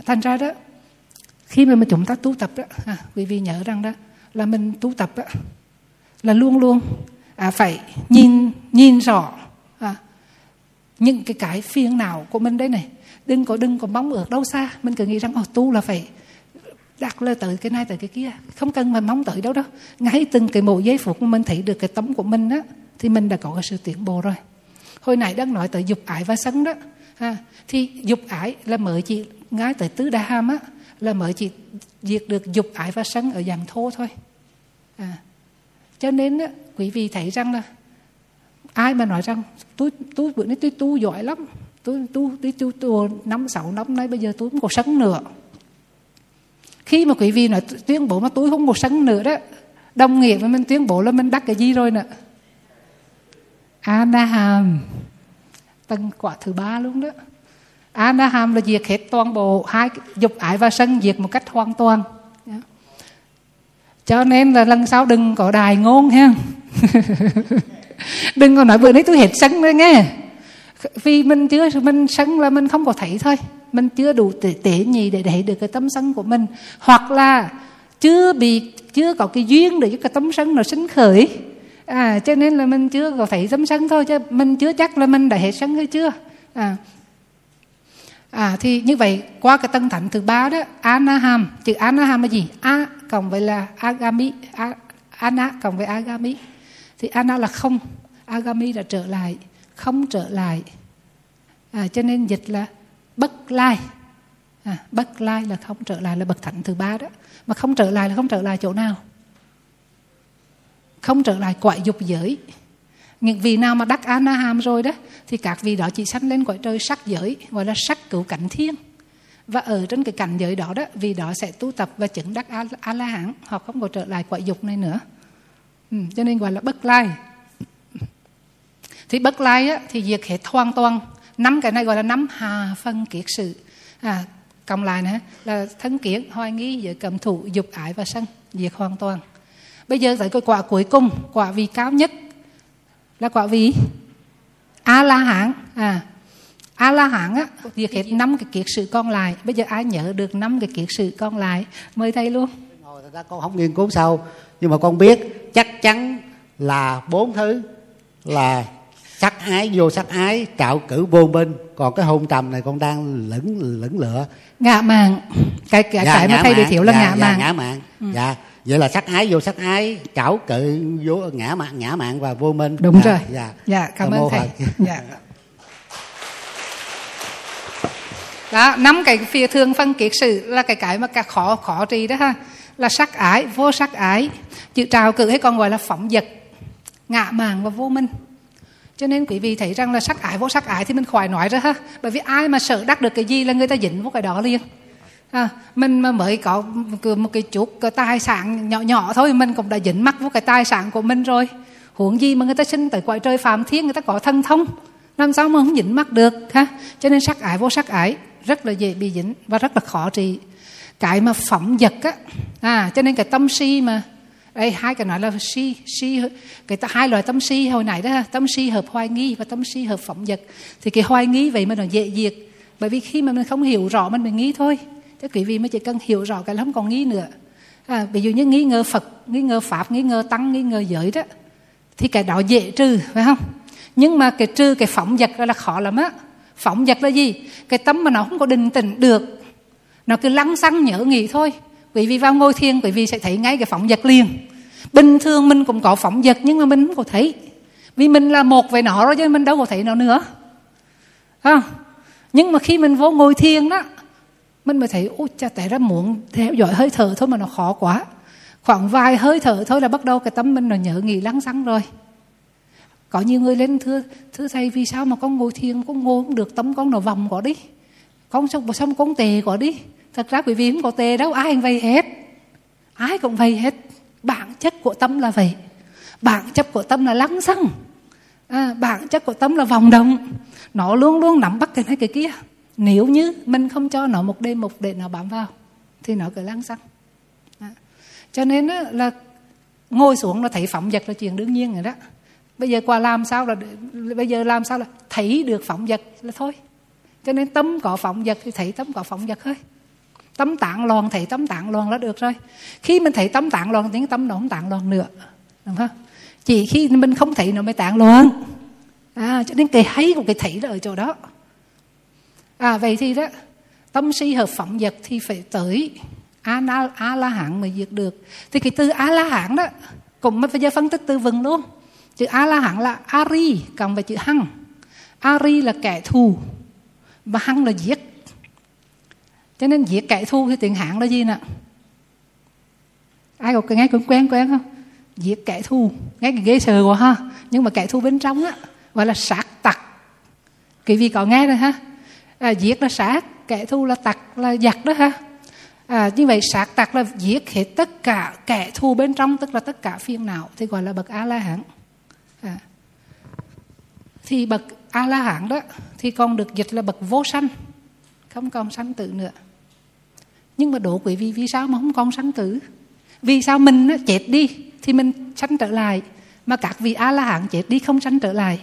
Thành ra đó khi mà chúng ta tu tập đó à, quý vị nhớ rằng đó là mình tu tập đó, là luôn luôn à, phải nhìn nhìn rõ à, những cái cái phiền não của mình đây này. Đừng có đừng có mong ước đâu xa. Mình cứ nghĩ rằng oh, tu là phải đặt lên tới cái này tới cái kia. Không cần mà mong tới đâu đó. ngay từng cái mỗi giây phút mình thấy được cái tấm của mình á thì mình đã có cái sự tiến bộ rồi hồi nãy đang nói tới dục ái và sân đó. Ha thì dục ái là mới chỉ ngay tới tứ đa ham á là mới chỉ diệt được dục ái và sân ở dạng thô thôi. À. cho nên á, quý vị thấy rằng là ai mà nói rằng tôi tôi bữa nay tôi tu giỏi lắm tôi tu tôi tu tu năm sáu năm nay bây giờ tôi không có sân nữa. Khi mà quý vị nói tuyên bố mà tôi không có sân nữa đó đồng nghĩa với mình tuyên bố là mình đắc cái gì rồi nữa. Anaham tầng quả thứ ba luôn đó. Anaham là diệt hết toàn bộ hai dục ái và sân diệt một cách hoàn toàn. Dạ. Cho nên là lần sau đừng có đài ngôn ha. Đừng có nói bữa nay tôi hết sân nữa nghe. Vì mình chưa mình sân là mình không có thấy thôi. Mình chưa đủ tệ, tệ nhì để để được cái tấm sân của mình. Hoặc là chưa bị chưa có cái duyên để cho cái tấm sân nó sinh khởi à cho nên là mình chưa có phải dâm sân thôi chứ mình chưa chắc là mình đã hết sân hay chưa. À. À thì như vậy qua cái tân thánh thứ ba đó Anaham chữ Anaham là gì? A cộng với là Agami A, Ana cộng với Agami. Thì Ana là không Agami là trở lại không trở lại. À, cho nên dịch là bất lai. À, bất lai là không trở lại là bậc thánh thứ ba đó. Mà không trở lại là không trở lại chỗ nào? Không trở lại quậy dục giới. Những vị nào mà đắc Anaham rồi đó thì các vị đó chỉ sanh lên cõi trời sắc giới gọi là sắc cửu cảnh thiên. Và ở trên cái cảnh giới đó đó vì đó sẽ tu tập và chứng đắc a, a la hán họ không có trở lại quả dục này nữa. Ừ, cho nên gọi là bất lai. Thì bất lai á, thì diệt hết hoàn toàn. Năm cái này gọi là năm hà phân kiệt sự. À, cộng lại nữa là thân kiến hoài nghi giữa cầm thủ dục ái và sân diệt hoàn toàn bây giờ tới cái quả cuối cùng quả vị cao nhất là quả vị a la hán à a la hán á diệt hết năm cái kiết sự còn lại. Bây giờ ai nhớ được năm cái kiết sự còn lại? Mời thầy luôn. Thật ra con không nghiên cứu sâu nhưng mà con biết chắc chắn là bốn thứ là sắc ái vô sắc ái trạo cử vô minh. Còn cái hôn trầm này con đang lẫn lẫn lựa ngạ mạn. Cái cái, dạ, cái mà thầy giới thiệu là dạ, ngạ dạ, mạn. ngã mạn. Ừ. dạ vậy là sắc ái vô sắc ái trảo cự vô ngã mạn ngã mạn và vô minh. Đúng dạ, rồi. dạ. Dạ cảm ơn thầy. Phật. dạ. Đó năm cái phía thường phân kiết sự là cái cái mà cả khó khó trì đó ha. Là sắc ái vô sắc ái. Chữ trào cử hay còn gọi là phỏng vật ngạ màng và vô minh. Cho nên quý vị thấy rằng là sắc ái vô sắc ái thì mình khỏi nói ra ha. Bởi vì ai mà sợ đắc được cái gì là người ta dính vô cái đó liền à, mình mà mới có một- cái chút cái tài sản nhỏ nhỏ thôi mình cũng đã dính mắc vô cái tài sản của mình rồi. Huống gì mà người ta sinh tới cõi trời phàm thiên người ta có thân thông làm sao mà không dính mắc được ha? Cho nên sắc ải vô sắc ải rất là dễ bị dính và rất là khó trị. Cái mà phỏng vật á à cho nên cái tâm si mà đây hai cái nói là si si cái ta- hai loại tâm si hồi nãy đó ha, tâm si hợp hoài nghi và tâm si hợp phỏng vật thì cái hoài nghi vậy mà nó dễ diệt bởi vì khi mà mình không hiểu rõ mình mình nghĩ thôi các quý vị mới chỉ cần hiểu rõ cái là không còn nghi nữa. À, ví dụ như nghi ngờ phật nghi ngờ pháp nghi ngờ tăng nghi ngờ giới đó thì cái đó dễ trừ phải không? Nhưng mà cái trừ cái phỏng vật đó là khó lắm á. Phỏng vật là gì? Cái tâm mà nó không có định tĩnh được. Nó cứ lăng xăng nhớ nghĩ thôi. Quý vị vào ngôi thiền quý vị sẽ thấy ngay cái phỏng vật liền. Bình thường mình cũng có phỏng vật nhưng mà mình không có thấy. Vì mình là một với nó rồi chứ mình đâu có thấy nó nữa. Không? Nhưng mà khi mình vô ngồi thiền đó mình mới thấy ôi cha tại ra muốn theo dõi hơi thở thôi mà nó khó quá. Khoảng vài hơi thở thôi là bắt đầu cái tâm mình nó nhớ nghĩ lăng xăng rồi. Có nhiều người lên thưa thưa thầy vì sao mà con ngồi thiền con ngồi không được tâm con nó vòng có đi. Con xong xong con tề có đi. Thật ra quý vị không có tề đâu ai cũng vậy hết. Ai cũng vậy hết. Bản chất của tâm là vậy. Bản chất của tâm là lắng xăng. À, bản chất của tâm là vòng động. Nó luôn luôn nắm bắt cái này cái kia nếu như mình không cho nó một đêm một để nó bám vào thì nó cứ lăng xăng. Cho nên là ngồi xuống nó thấy phóng vật là chuyện đương nhiên rồi đó. Bây giờ qua làm sao là bây giờ làm sao là thấy được phóng vật là thôi. Cho nên tâm có phóng vật thì thấy tâm có phóng vật thôi. Tâm tạng loạn thấy tâm tạng loạn là được rồi. Khi mình thấy tâm tạng loạn thì tâm nó không tạng loạn nữa đúng không? Chỉ khi mình không thấy nó mới tạng loạn. À, cho nên cái hay của cái thấy là ở chỗ đó à vậy thì đó, tâm si hợp phẩm vật thì phải tới a la a la hán mới diệt được. Thì cái từ a la hán đó, cũng phải giờ phân tích từ vựng luôn. Chữ a la hán là ari, cộng với chữ hăng. Ari là kẻ thù, mà hăng là giết. Cho nên giết kẻ thù thì tiếng hán là gì nè? Ai có nghe cũng quen quen không? Giết kẻ thù. Nghe cái ghê sờ quá ha. Nhưng mà kẻ thù bên trong á, gọi là sát tặc. Quý vị có nghe rồi ha? À, giết là sát kẻ thù là tặc là giặc đó ha. À, như vậy sát tặc là giết hết tất cả kẻ thù bên trong tức là tất cả phiền não thì gọi là bậc a la hán à. thì bậc a la hán đó thì còn được dịch là bậc vô sanh không còn sanh tử nữa. Nhưng mà đổ quý vị vì sao mà không còn sanh tử? Vì sao mình nó chết đi thì mình sanh trở lại mà các vị a la hán chết đi không sanh trở lại?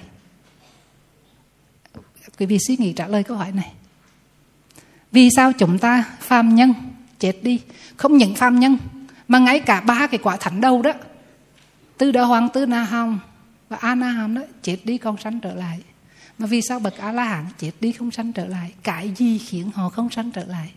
Quý vị suy nghĩ trả lời câu hỏi này. Vì sao chúng ta phàm nhân chết đi không những phàm nhân mà ngay cả ba cái quả thánh đầu đó tư đà hoàng tư na hồng và a na hàm đó chết đi không sanh trở lại. Mà vì sao bậc a la hán chết đi không sanh trở lại? Cái gì khiến họ không sanh trở lại?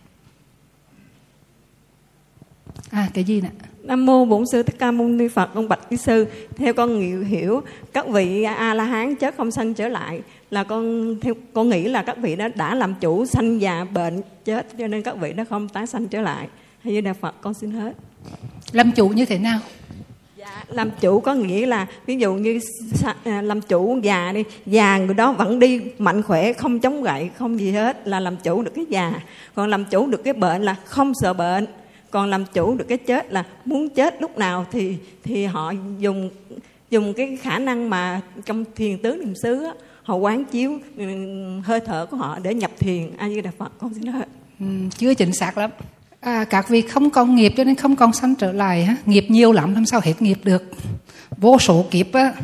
À cái gì nè? Nam mô Bổn sư Thích Ca Mâu Ni Phật, ông bạch quý sư. Theo con hiểu, hiểu các vị A La Hán chết không sanh trở lại là con theo con nghĩ là các vị đó đã làm chủ sanh già bệnh chết cho nên các vị đó không tái sanh trở lại. Hay như Đạo Phật con xin hết. làm chủ như thế nào làm chủ có nghĩa là ví dụ như à, làm chủ già đi già người đó vẫn đi mạnh khỏe không chống gậy không gì hết là làm chủ được cái già còn làm chủ được cái bệnh là không sợ bệnh còn làm chủ được cái chết là muốn chết lúc nào thì thì họ dùng dùng cái khả năng mà trong thiền tứ niệm xứ á, họ quán chiếu ừ, hơi thở của họ để nhập thiền. A di đà phật con xin nói. Ừ, chưa chính xác lắm. À, các vị không còn nghiệp cho nên không còn sanh trở lại ha? nghiệp nhiều lắm làm sao hết nghiệp được? Vô số kiếp á.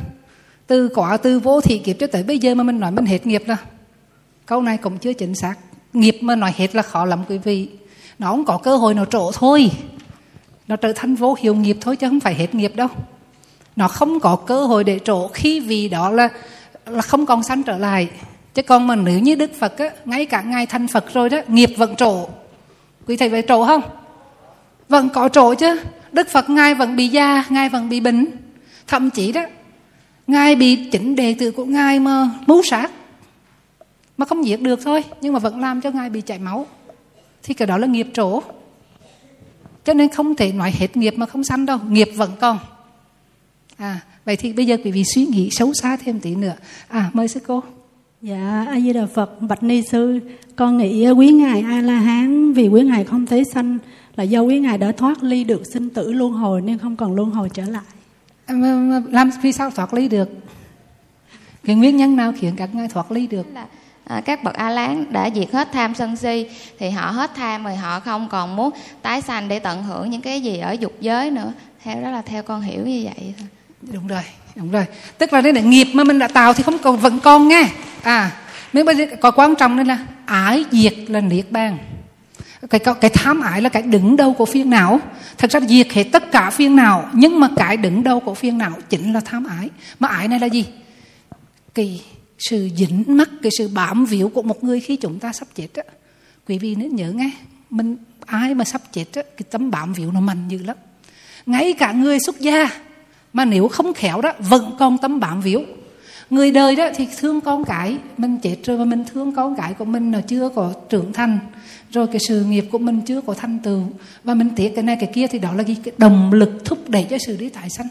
Từ quả từ vô thị kiếp cho tới bây giờ mà mình nói mình hết nghiệp là câu này cũng chưa chính xác nghiệp mà nói hết là khó lắm quý vị. Nó không có cơ hội nào trổ thôi. Nó trở thành vô hiệu nghiệp thôi chứ không phải hết nghiệp đâu. Nó không có cơ hội để trổ khi vì đó là là không còn sanh trở lại. Chứ còn mà nếu như đức phật á, ngay cả ngài thành phật rồi đó, nghiệp vẫn trổ. Quý thầy phải trổ không? Vẫn có trổ chứ. Đức phật ngài vẫn bị già, ngài vẫn bị bệnh. Thậm chí đó, ngài bị chỉnh đệ tử của ngài mà mưu sát. Mà không giết được thôi, nhưng mà vẫn làm cho ngài bị chảy máu. Thì cái đó là nghiệp trổ. Cho nên không thể nói hết nghiệp mà không sanh đâu, nghiệp vẫn còn. À vậy thì bây giờ quý vị suy nghĩ sâu xa thêm tí nữa. À mời sư cô. Dạ, A Di Đà Phật, Bạch Ni sư, con nghĩ quý ngài A La Hán vì quý ngài không thấy sanh là do quý ngài đã thoát ly được sinh tử luân hồi nên không còn luân hồi trở lại. À, làm vì sao thoát ly được? Cái nguyên nhân nào khiến các ngài thoát ly được? À, các bậc a lán đã diệt hết tham sân si thì họ hết tham rồi họ không còn muốn tái sanh để tận hưởng những cái gì ở dục giới nữa. Theo đó là theo con hiểu như vậy thôi đúng rồi đúng rồi. Tức là đây là nghiệp mà mình đã tạo thì không còn, vẫn còn nghe. À nếu bây giờ có quan trọng đây là ái diệt là niết bàn. Cái cái cái tham ái là cái đứng đầu của phiền não. Thật ra diệt hết tất cả phiền não, nhưng mà cái đứng đầu của phiền não chính là tham ái. Mà ái này là gì? Cái sự dính mắc, cái sự bám víu của một người khi chúng ta sắp chết á. Quý vị nên nhớ nghe, mình, ai mà sắp chết á, cái tấm bám víu nó mạnh dữ lắm. Ngay cả người xuất gia mà nếu không khéo đó vẫn còn tấm bám víu. Người đời đó thì thương con cái mình chết rồi mà mình thương con cái của mình là chưa có trưởng thành. Rồi cái sự nghiệp của mình chưa có thành tựu. Và mình tiếc cái này cái kia thì đó là cái cái động lực thúc đẩy cho sự đi tái sanh.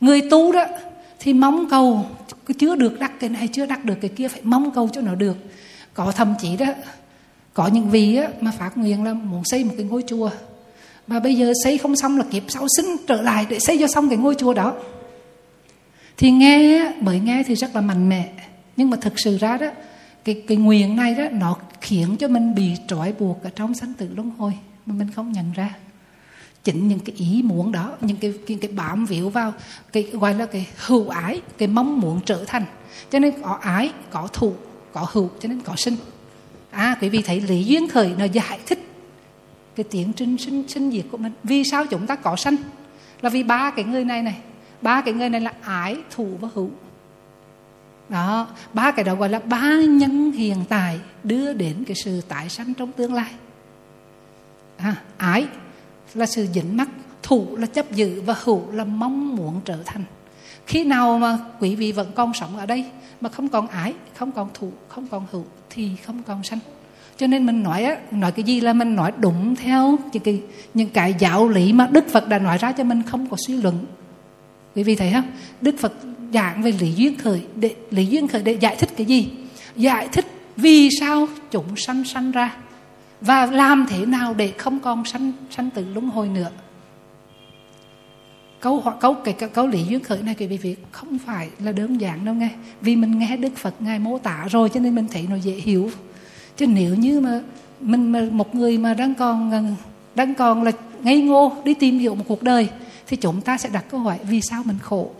Người tu đó thì mong cầu chưa được đắc cái này chưa đắc được cái kia phải mong cầu cho nó được. Có thậm chí đó có những vị á, mà phát nguyện là muốn xây một cái ngôi chùa mà bây giờ xây không xong là kiếp sau sinh trở lại để xây cho xong cái ngôi chùa đó. Thì nghe bởi nghe thì rất là mạnh mẽ. Nhưng mà thực sự ra đó cái cái nguyện này đó nó khiến cho mình bị trói buộc ở trong sanh tử luân hồi mà mình không nhận ra. Chính những cái ý muốn đó những cái cái, cái bám víu vào cái gọi là cái hữu ái cái mong muốn trở thành. Cho nên có ái có thụ có hữu cho nên có sinh. À quý vị thấy lý duyên khởi nó giải thích cái tiến trình sinh sinh diệt của mình. Vì sao chúng ta có sanh? Là vì ba cái người này này. Ba cái người này là ái thù và hữu. Đó. Ba cái đó gọi là ba nhân hiện tại đưa đến cái sự tái sanh trong tương lai. À, ái là sự dính mắc thủ là chấp giữ và hữu là mong muốn trở thành. Khi nào mà quý vị vẫn còn sống ở đây mà không còn ái không còn thủ không còn hữu thì không còn sanh cho nên mình nói á, nói cái gì là mình nói đúng theo những cái những cái giáo lý mà Đức Phật đã nói ra cho mình không có suy luận. Quý vị thấy không? Đức Phật giảng về lý duyên khởi để lý duyên khởi để giải thích cái gì? Giải thích vì sao chúng sanh sanh ra và làm thế nào để không còn sanh sanh tử luân hồi nữa. Câu hỏi câu cái, câu, câu lý duyên khởi này quý vị việc không phải là đơn giản đâu nghe. Vì mình nghe Đức Phật ngài mô tả rồi cho nên mình thấy nó dễ hiểu chứ nếu như mà mình mà một người mà đang còn đang còn là ngây ngô đi tìm hiểu một cuộc đời, thì chúng ta sẽ đặt câu hỏi, vì sao mình khổ?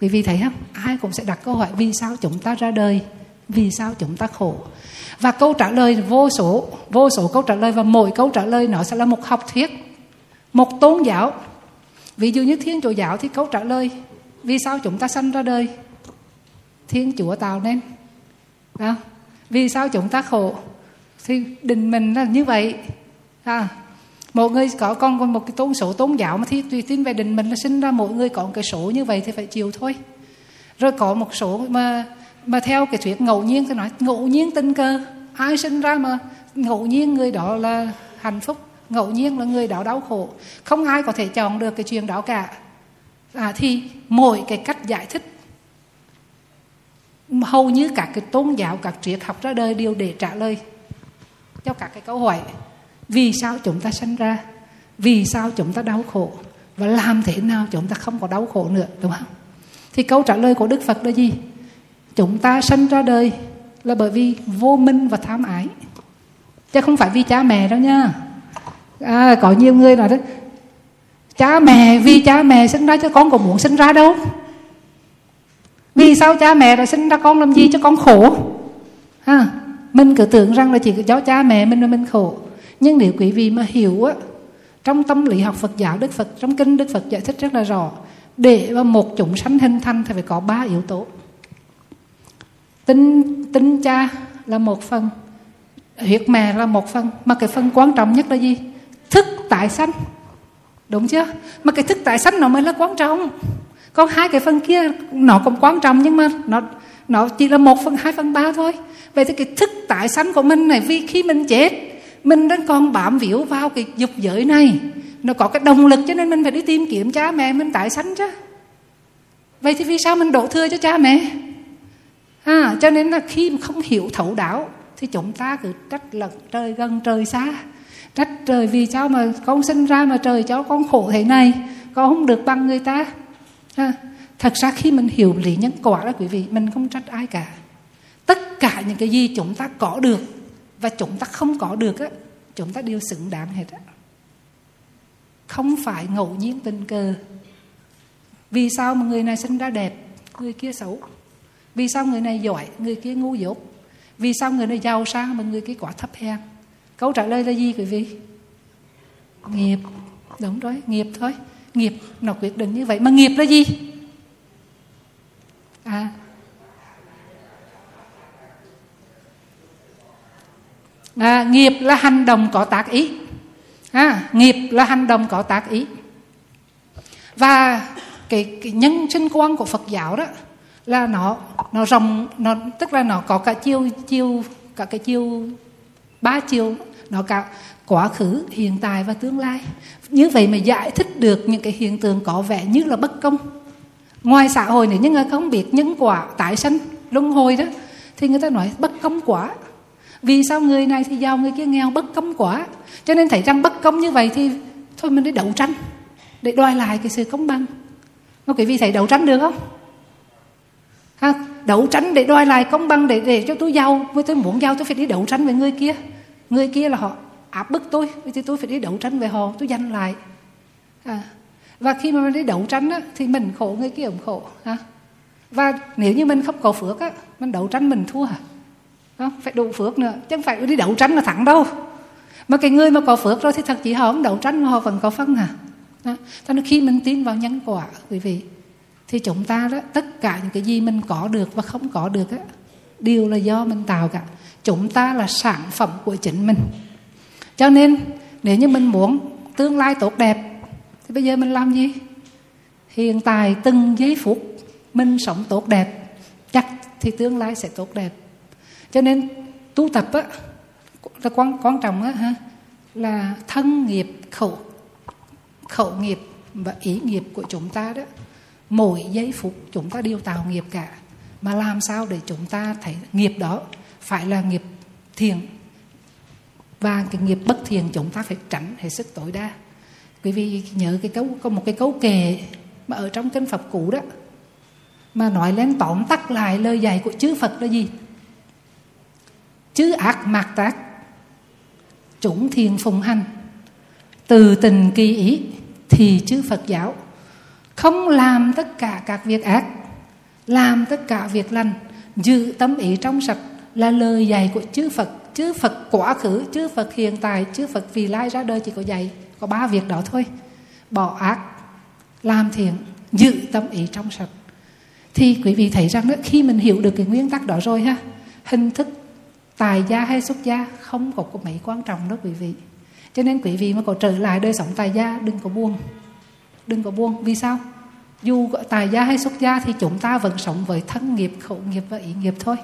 Quý vị thấy không? Ai cũng sẽ đặt câu hỏi, vì sao chúng ta ra đời? Vì sao chúng ta khổ? Và câu trả lời vô số vô số câu trả lời và mỗi câu trả lời nó sẽ là một học thuyết, một tôn giáo. Ví dụ như thiên chúa giáo thì câu trả lời, vì sao chúng ta sanh ra đời? Thiên chúa tạo nên. Đó vì sao chúng ta khổ? Thì định mình là như vậy. À, một người có con còn một cái tôn số tôn giáo mà thì tùy tin về định mình là sinh ra mỗi người có một cái số như vậy thì phải chịu thôi. Rồi có một số mà mà theo cái thuyết ngẫu nhiên thì nói ngẫu nhiên tình cờ ai sinh ra mà ngẫu nhiên người đó là hạnh phúc ngẫu nhiên là người đó đau khổ. Không ai có thể chọn được cái chuyện đó cả. À, thì mỗi cái cách giải thích hầu như các cái tôn giáo các triết học ra đời đều để trả lời cho các cái câu hỏi vì sao chúng ta sinh ra vì sao chúng ta đau khổ và làm thế nào chúng ta không có đau khổ nữa đúng không? Thì câu trả lời của đức phật là gì? Chúng ta sinh ra đời là bởi vì vô minh và tham ái chứ không phải vì cha mẹ đâu nha. À, có nhiều người nói đó cha mẹ vì cha mẹ sinh ra cho con còn muốn sinh ra đâu? Vì sao cha mẹ lại sinh ra con làm gì cho con khổ? Ha, mình cứ tưởng rằng là chỉ do cha mẹ mình mà mình khổ. Nhưng nếu quý vị mà hiểu á, trong tâm lý học Phật giáo, Đức Phật, trong kinh Đức Phật giải thích rất là rõ. Để mà một chúng sanh hình thành thì phải có ba yếu tố. Tinh tinh cha là một phần, huyết mẹ là một phần. Mà cái phần quan trọng nhất là gì? Thức tại sanh. Đúng chưa? Mà cái thức tại sanh nó mới là quan trọng có hai cái phần kia nó cũng quan trọng nhưng mà nó nó chỉ là một phần hai phần ba thôi. Vậy thì cái thức tại sanh của mình này vì khi mình chết mình đang còn bám víu vào cái dục giới này. Nó có cái động lực cho nên mình phải đi tìm kiếm cha mẹ mình tại sanh chứ. Vậy thì vì sao mình đổ thừa cho cha mẹ? À, cho nên là khi mà không hiểu thấu đạo thì chúng ta cứ trách lật trời gần trời xa. Trách trời vì sao mà con sinh ra mà trời cho con khổ thế này con không được bằng người ta ha. thật ra khi mình hiểu lý nhân quả đó quý vị, mình không trách ai cả. Tất cả những cái gì chúng ta có được và chúng ta không có được á, chúng ta đều xứng đáng hết á. Không phải ngẫu nhiên tình cờ. Vì sao mà người này sinh ra đẹp, người kia xấu? Vì sao người này giỏi, người kia ngu dốt? Vì sao người này giàu sang mà người kia quả thấp hèn? Câu trả lời là gì quý vị? Nghiệp. Đúng rồi, nghiệp thôi nghiệp nó quyết định như vậy. Mà nghiệp là gì? À. À, nghiệp là hành động có tác ý. À, nghiệp là hành động có tác ý. Và cái, cái nhân sinh quan của Phật giáo đó là nó nó rộng nó tức là nó có cả chiều chiều cả cái chiều ba chiều nó cả quá khứ, hiện tại và tương lai. Như vậy mà giải thích được những cái hiện tượng có vẻ như là bất công. Ngoài xã hội này, những người không biết nhân quả, tái sanh, luân hồi đó, thì người ta nói bất công quả vì sao người này thì giàu, người kia nghèo, bất công quả cho nên thấy rằng bất công như vậy thì thôi mình đi đấu tranh, để đòi lại cái sự công bằng. Mà quý vị thấy đấu tranh được không? Ha, đấu tranh để đòi lại công bằng, để để cho tôi giàu với tôi muốn giàu, tôi phải đi đấu tranh với người kia người kia là họ áp bức tôi thì tôi phải đi đấu tranh với họ tôi giành lại à. và khi mà mình đi đấu tranh á, thì mình khổ người kia cũng khổ à. và nếu như mình không có phước á mình đấu tranh mình thua à. phải đủ phước nữa chứ không phải đi đấu tranh là thắng đâu mà cái người mà có phước rồi thì thật chỉ họ không đấu tranh mà họ vẫn có phân à đó. cho nên khi mình tin vào nhân quả quý vị thì chúng ta đó tất cả những cái gì mình có được và không có được á đều là do mình tạo cả chúng ta là sản phẩm của chính mình. Cho nên, nếu như mình muốn tương lai tốt đẹp, thì bây giờ mình làm gì? Hiện tại, từng giây phút, mình sống tốt đẹp, chắc thì tương lai sẽ tốt đẹp. Cho nên, tu tập á, là quan quan trọng á, ha, là thân nghiệp, khẩu khẩu nghiệp và ý nghiệp của chúng ta đó. Mỗi giây phút chúng ta đều tạo nghiệp cả. Mà làm sao để chúng ta thấy nghiệp đó phải là nghiệp thiền và cái nghiệp bất thiền chúng ta phải tránh hết sức tối đa. Quý vị nhớ cái câu có một cái câu kệ mà ở trong kinh Phật cũ đó, mà nói lên tóm tắt lại lời dạy của chư Phật là gì? Chư ác mạc tác chủng thiền phùng hành. Từ tình kỳ ý thì chư Phật giáo không làm tất cả các việc ác, làm tất cả việc lành, giữ tâm ý trong sạch là lời dạy của chư Phật. Chư Phật quá khứ chư Phật hiện tại chư Phật vì lai ra đời chỉ có dạy có ba việc đó thôi. Bỏ ác làm thiện giữ tâm ý trong sạch. Thì quý vị thấy rằng đó, khi mình hiểu được cái nguyên tắc đó rồi ha hình thức tài gia hay xuất gia không có có mấy quan trọng đó quý vị. Cho nên quý vị mà có trở lại đời sống tài gia đừng có buông đừng có buông vì sao? Dù tài gia hay xuất gia thì chúng ta vẫn sống với thân nghiệp khẩu nghiệp và ý nghiệp thôi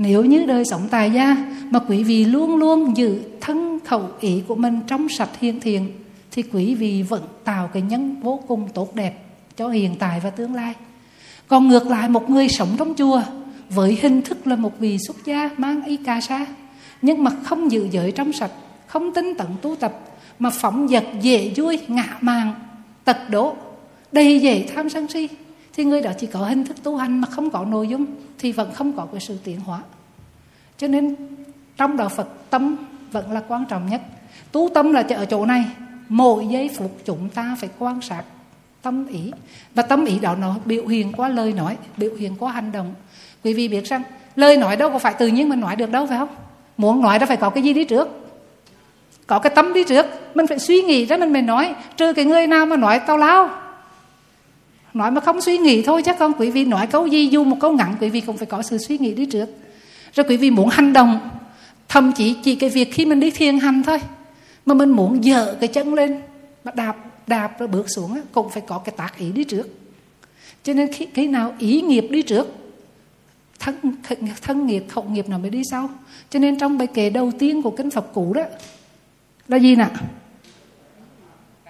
nếu như đời sống tài gia mà quý vị luôn luôn giữ thân khẩu ý của mình trong sạch hiền thiện, thì quý vị vẫn tạo cái nhân vô cùng tốt đẹp cho hiện tại và tương lai. Còn ngược lại, một người sống trong chùa với hình thức là một vị xuất gia mang y cà sa, nhưng mà không giữ giới trong sạch, không tinh tận tu tập, mà phóng dật dễ vui ngạ màng tật đố đầy dễ tham sân si thì người đó chỉ có hình thức tu hành mà không có nội dung, thì vẫn không có cái sự tiến hóa. Cho nên trong đạo Phật, tâm vẫn là quan trọng nhất. Tu tâm là ở chỗ này, mỗi giây phút chúng ta phải quan sát tâm ý. Và tâm ý đó nó biểu hiện qua lời nói, biểu hiện qua hành động. Quý vị biết rằng, lời nói đâu có phải tự nhiên mình nói được đâu, phải không? Muốn nói đó phải có cái gì đi trước? Có cái tâm đi trước, mình phải suy nghĩ ra mình mới nói, trừ cái người nào mà nói tao lao nói mà không suy nghĩ thôi chắc con quý vị nói câu gì dù một câu ngắn quý vị cũng phải có sự suy nghĩ đi trước. Rồi quý vị muốn hành động thậm chí chỉ cái việc khi mình đi thiền hành thôi. Mà mình muốn dở cái chân lên mà đạp đạp rồi bước xuống cũng phải có cái tác ý đi trước. Cho nên khi, khi nào ý nghiệp đi trước thân, thân nghiệp khẩu nghiệp nào mới đi sau. Cho nên trong bài kệ đầu tiên của kinh Phật cũ đó là gì nè?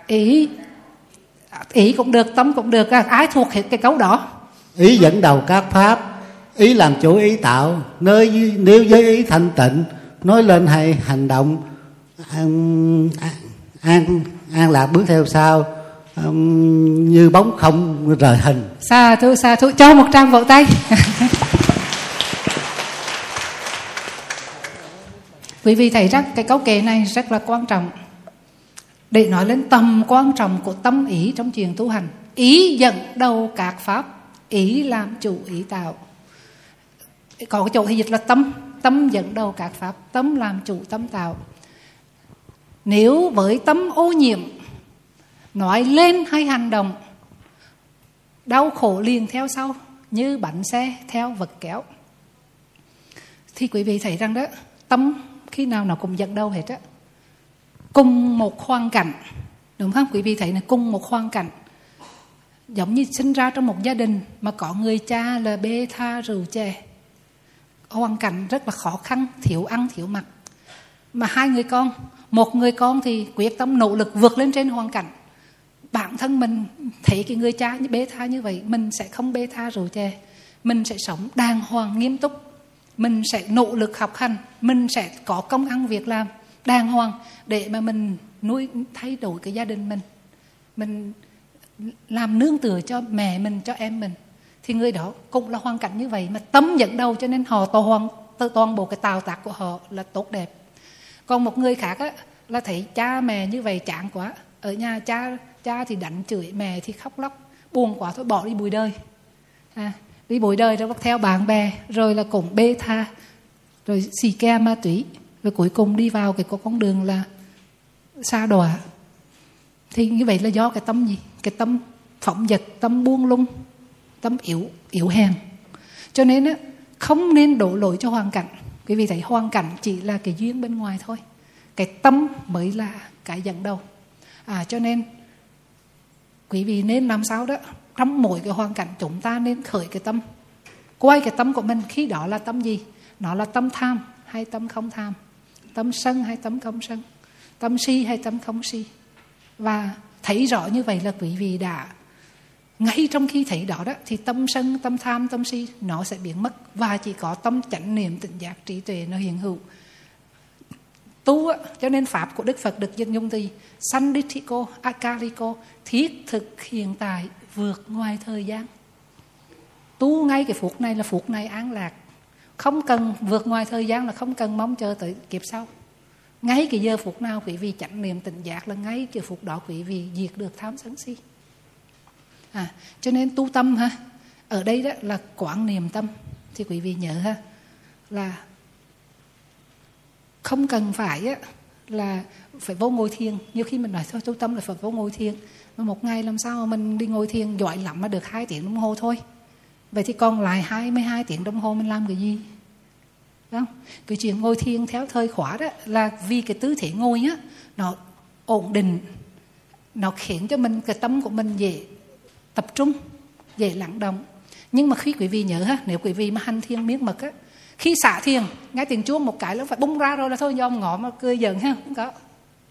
Ý ý cũng được tâm cũng được ai thuộc cái câu đó. Ý dẫn đầu các pháp ý làm chủ ý tạo. Nơi nếu với ý thanh tịnh nói lên hay hành động an an, an lạc bước theo sau. Um, như bóng không rời hình. Xa thu xa thu cho một trang vỗ tay. Quý vị thấy rằng cái câu kệ này rất là quan trọng để nói lên tầm quan trọng của tâm ý trong chuyện tu hành. Ý dẫn đầu các pháp, ý làm chủ, ý tạo. Có cái chỗ thì dịch là tâm. Tâm dẫn đầu các pháp, tâm làm chủ, tâm tạo. Nếu với tâm ô nhiễm, nói lên hay hành động, đau khổ liền theo sau, như bánh xe theo vật kéo. Thì quý vị thấy rằng đó, tâm khi nào nó cũng dẫn đầu hết á cùng một hoàn cảnh. Đúng không? Quý vị thấy là cùng một hoàn cảnh. Giống như sinh ra trong một gia đình mà có người cha là bê tha rượu chè. Hoàn cảnh rất là khó khăn, thiếu ăn, thiếu mặc. Mà hai người con, một người con thì quyết tâm nỗ lực vượt lên trên hoàn cảnh. Bản thân mình thấy cái người cha như bê tha như vậy, mình sẽ không bê tha rượu chè. Mình sẽ sống đàng hoàng, nghiêm túc. Mình sẽ nỗ lực học hành. Mình sẽ có công ăn việc làm đàng hoàng để mà mình nuôi thay đổi cái gia đình mình. Mình làm nương tựa cho mẹ mình cho em mình. Thì người đó cũng là hoàn cảnh như vậy mà tâm dẫn đầu cho nên họ toàn toàn bộ cái tạo tác của họ là tốt đẹp. Còn một người khác á, là thấy cha mẹ như vậy chán quá. Ở nhà cha cha thì đánh chửi mẹ thì khóc lóc buồn quá thôi bỏ đi bụi đời. À, đi bụi đời rồi theo bạn bè rồi là cũng bê tha rồi xì ke ma túy và cuối cùng đi vào cái con đường là xa đọa. Thì như vậy là do cái tâm gì? Cái tâm phỏng vật tâm buông lung tâm yếu yếu hèn. Cho nên á, không nên đổ lỗi cho hoàn cảnh. Quý vị thấy hoàn cảnh chỉ là cái duyên bên ngoài thôi. Cái tâm mới là cái dẫn đầu. À cho nên quý vị nên làm sao đó? Trong mỗi cái hoàn cảnh chúng ta nên khởi cái tâm. Quay cái tâm của mình khi đó là tâm gì? Nó là tâm tham hay tâm không tham? Tâm sân hay tâm không sân, tâm si hay tâm không si. Và thấy rõ như vậy là quý vị đã ngay trong khi thấy đó đó, thì tâm sân, tâm tham, tâm si nó sẽ biến mất. Và chỉ có tâm chánh niệm tỉnh giác trí tuệ nó hiện hữu. Tu cho nên pháp của đức phật được dân dung thì sanditiko, akaliko, thiết thực hiện tại vượt ngoài thời gian. Tu ngay cái phút này là phút này an lạc không cần vượt ngoài thời gian là không cần mong chờ tới kiếp sau. Ngay cái giờ phút nào quý vị chánh niệm tỉnh giác là ngay cái phút đó quý vị diệt được tham sân si. À, cho nên tu tâm ha ở đây đó là quán niệm tâm thì quý vị nhớ ha là không cần phải á, là phải vô ngồi thiền. Nhiều khi mình nói thôi tu tâm là phải vô ngồi thiền mà một ngày làm sao mà mình đi ngồi thiền giỏi lắm mà được hai tiếng đồng hồ thôi vậy thì còn lại 22 tiếng đồng hồ mình làm cái gì? Không? Cái chuyện ngồi thiền theo thời khóa đó là vì cái tư thế ngồi á, nó ổn định, nó khiến cho mình, cái tâm của mình dễ tập trung, dễ lặng động. Nhưng mà khi quý vị nhớ ha, nếu quý vị mà hành thiền miết mật á, khi xả thiền, nghe tiếng chuông một cái nó phải bung ra rồi là thôi, do ngõ mà cười giận ha, không có.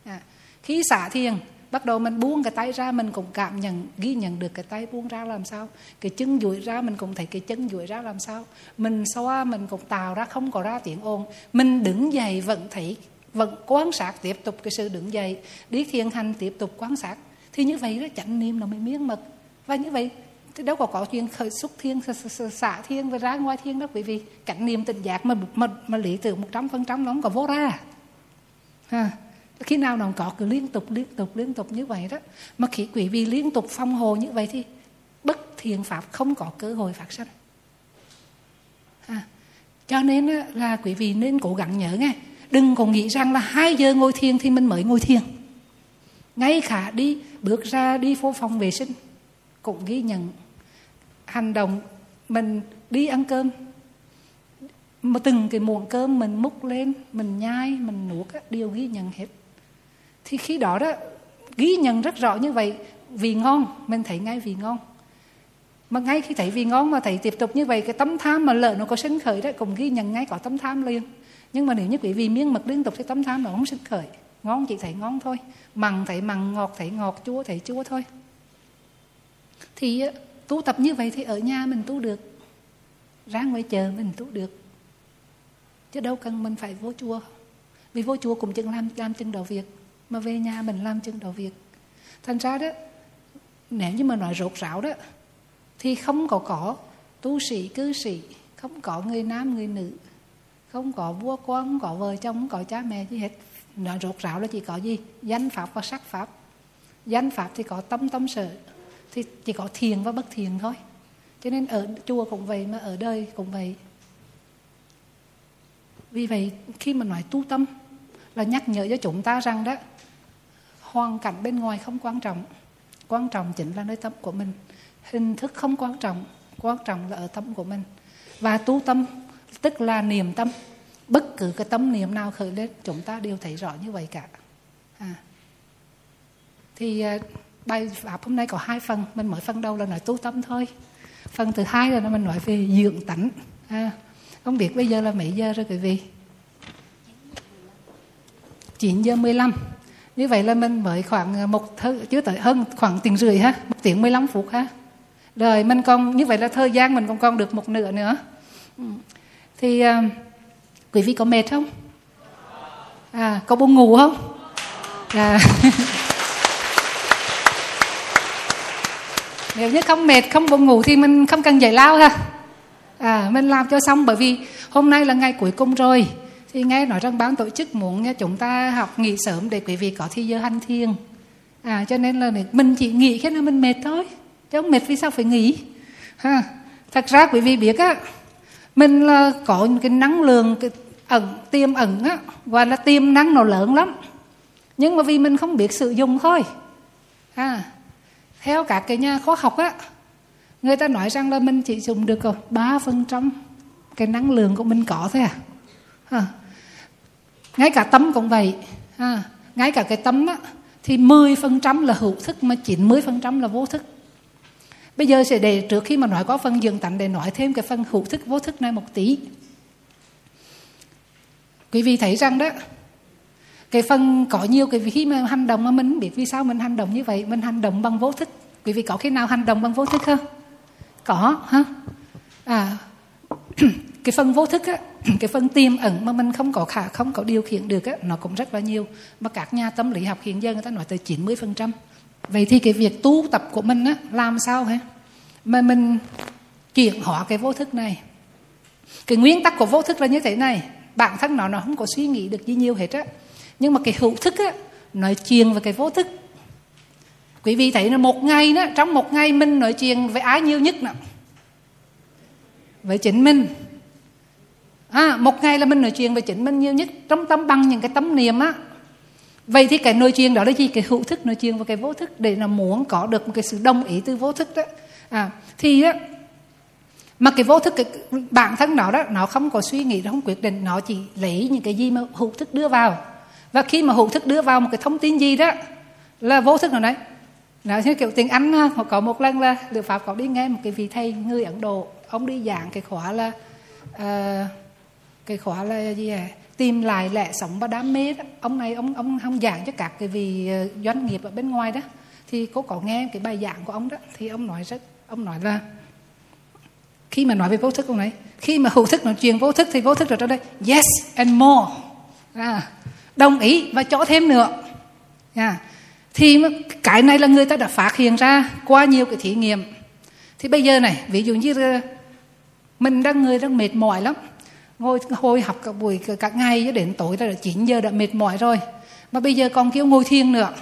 À. khi xả thiền bắt đầu mình buông cái tay ra mình cũng cảm nhận ghi nhận được cái tay buông ra làm sao? Cái chân duỗi ra mình cũng thấy cái chân duỗi ra làm sao? Mình xoa mình cũng tạo ra không có ra tiếng ồn. Mình đứng dậy vẫn thấy vẫn quan sát tiếp tục cái sự đứng dậy. Đi thiền hành tiếp tục quan sát. Thì như vậy đó chánh niệm nó mới miên mật. Và như vậy thì đâu có có chuyện khởi xúc thiên xả thiên và ra ngoài thiên đó quý vị cảnh niệm tình giác mà mà, mà lý tưởng một trăm phần trăm nó không có vô ra. Ha khi nào nó có cứ liên tục liên tục liên tục như vậy đó mà khi quý vị liên tục phong hồ như vậy thì bất thiền pháp không có cơ hội phát sinh à, cho nên là quý vị nên cố gắng nhớ nghe đừng còn nghĩ rằng là hai giờ ngồi thiền thì mình mới ngồi thiền. Ngay cả đi bước ra đi phố phòng vệ sinh cũng ghi nhận hành động mình đi ăn cơm. Mà từng cái muỗng cơm mình múc lên mình nhai mình nuốt đều ghi nhận hết thì khi đó đó, ghi nhận rất rõ như vậy, vì ngon, mình thấy ngay vì ngon. Mà ngay khi thấy vì ngon mà thấy tiếp tục như vậy, cái tấm tham mà lợn nó có sinh khởi đó, cũng ghi nhận ngay có tấm tham liền. Nhưng mà nếu như quý vị miên mật liên tục thì tấm tham nó không sinh khởi. Ngon chỉ thấy ngon thôi, mặn thấy mặn, ngọt thấy ngọt, chua thấy chua thôi. Thì ờ, tu tập như vậy thì ở nhà mình tu được, ra ngoài chờ mình tu được. Chứ đâu cần mình phải vô chùa. Vì vô chùa cũng chừng làm làm chừng đầu việc mà về nhà mình làm chừng đầu việc. Thành ra đó, nếu như mà nói rốt ráo đó, thì không có có tu sĩ, cư sĩ, không có người nam, người nữ, không có vua quan không có vợ chồng, không có cha mẹ gì hết. Nói rốt ráo là chỉ có gì? Danh pháp và sắc pháp. Danh pháp thì có tâm tâm, sở, thì chỉ có thiền và bất thiền thôi. Cho nên ở chùa cũng vậy mà ở đời cũng vậy. Vì vậy khi mà nói tu tâm là nhắc nhở cho chúng ta rằng đó hoàn cảnh bên ngoài không quan trọng. Quan trọng chính là nơi tâm của mình. Hình thức không quan trọng. Quan trọng là ở tâm của mình. Và tu tâm, tức là niềm tâm. Bất cứ cái tâm niệm nào khởi lên, chúng ta đều thấy rõ như vậy cả. À. thì à, bài pháp hôm nay có hai phần. Mình mở phần đầu là nói tu tâm thôi. Phần thứ hai là mình nói về dưỡng tánh. À. không biết bây giờ là mấy giờ rồi quý vị? 9 giờ 15 như vậy là mình mới khoảng ờ, một thứ chưa tới hơn khoảng tiếng rưỡi ha một tiếng 15 phút ha. Rồi mình còn như vậy là thời gian mình còn còn được một nửa nữa. Ừ. Thì uh, quý vị có mệt không? À có buồn ngủ không? À. nếu như không mệt không buồn ngủ thì mình không cần giải lao ha. À mình làm cho xong bởi vì hôm nay là ngày cuối cùng rồi thì nghe nói rằng ban tổ chức muốn à, chúng ta học nghỉ sớm để quý vị có thi giờ hành thiền. À cho nên là mình chỉ nghỉ khi nào mình mệt thôi chứ không mệt vì sao phải nghỉ. Ha thật ra quý vị biết á mình là có cái năng lượng cái ẩn tiềm ẩn á và là tiềm năng nó lớn lắm. Nhưng mà vì mình không biết sử dụng thôi. À theo các cái nhà khoa học á người ta nói rằng là mình chỉ dùng được ba phần trăm cái năng lượng của mình có thôi à, à ngay cả tâm cũng vậy. À, ngay cả cái tâm á, thì 10% là hữu thức mà 90% là vô thức. Bây giờ sẽ để trước khi mà nói có phần dương tạnh để nói thêm cái phần hữu thức vô thức này một tí. Quý vị thấy rằng đó cái phần có nhiều cái khi mà hành động mà mình biết vì sao mình hành động như vậy mình hành động bằng vô thức. Quý vị có khi nào hành động bằng vô thức không? Có hả? à cái phần vô thức á, cái phần tiềm ẩn mà mình không có khả, không có điều khiển được á, nó cũng rất là nhiều. Mà các nhà tâm lý học hiện giờ người ta nói tới 90% vậy thì cái việc tu tập của mình á, làm sao hả? Mà mình chuyển hóa cái vô thức này. Cái nguyên tắc của vô thức là như thế này. Bản thân nó nó không có suy nghĩ được gì nhiều hết á. Nhưng mà cái hữu thức á nói chuyện về cái vô thức. Quý vị thấy là một ngày đó, trong một ngày mình nói chuyện với ai nhiều nhất nào với chính mình à, một ngày là mình nói chuyện về chính mình nhiều nhất trong tâm bằng những cái tấm niệm á. Vậy thì cái nói chuyện đó là gì? Cái hữu thức nói chuyện và cái vô thức để là muốn có được một cái sự đồng ý từ vô thức đó. À, thì á mà cái vô thức cái bản thân nó đó nó không có suy nghĩ nó không quyết định nó chỉ lấy những cái gì mà hữu thức đưa vào. Và khi mà hữu thức đưa vào một cái thông tin gì đó là vô thức nào đấy nó như kiểu tiếng Anh có một lần là được Pháp có đi nghe một cái vị thầy người Ấn Độ ông đi giảng cái khóa là uh, cái khóa là gì à? Tìm lại lẽ sống và đam mê đó. Ông này ông ông ông giảng cho các cái vị ờ, doanh nghiệp ở bên ngoài đó. Thì cô có nghe cái bài giảng của ông đó thì ông nói rất ông nói là khi mà nói về vô thức ông này khi mà hữu thức nói chuyện vô thức thì vô thức ở trong đây yes and more. À, đồng ý và cho thêm nữa. À, thì cái này là người ta đã phát hiện ra qua nhiều cái thí nghiệm. Thì bây giờ này ví dụ như mình đang người đang mệt mỏi lắm ngồi hồi học cả buổi cả ngày cho đến tối là 9 giờ đã mệt mỏi rồi. Mà bây giờ còn kêu ngồi thiền nữa.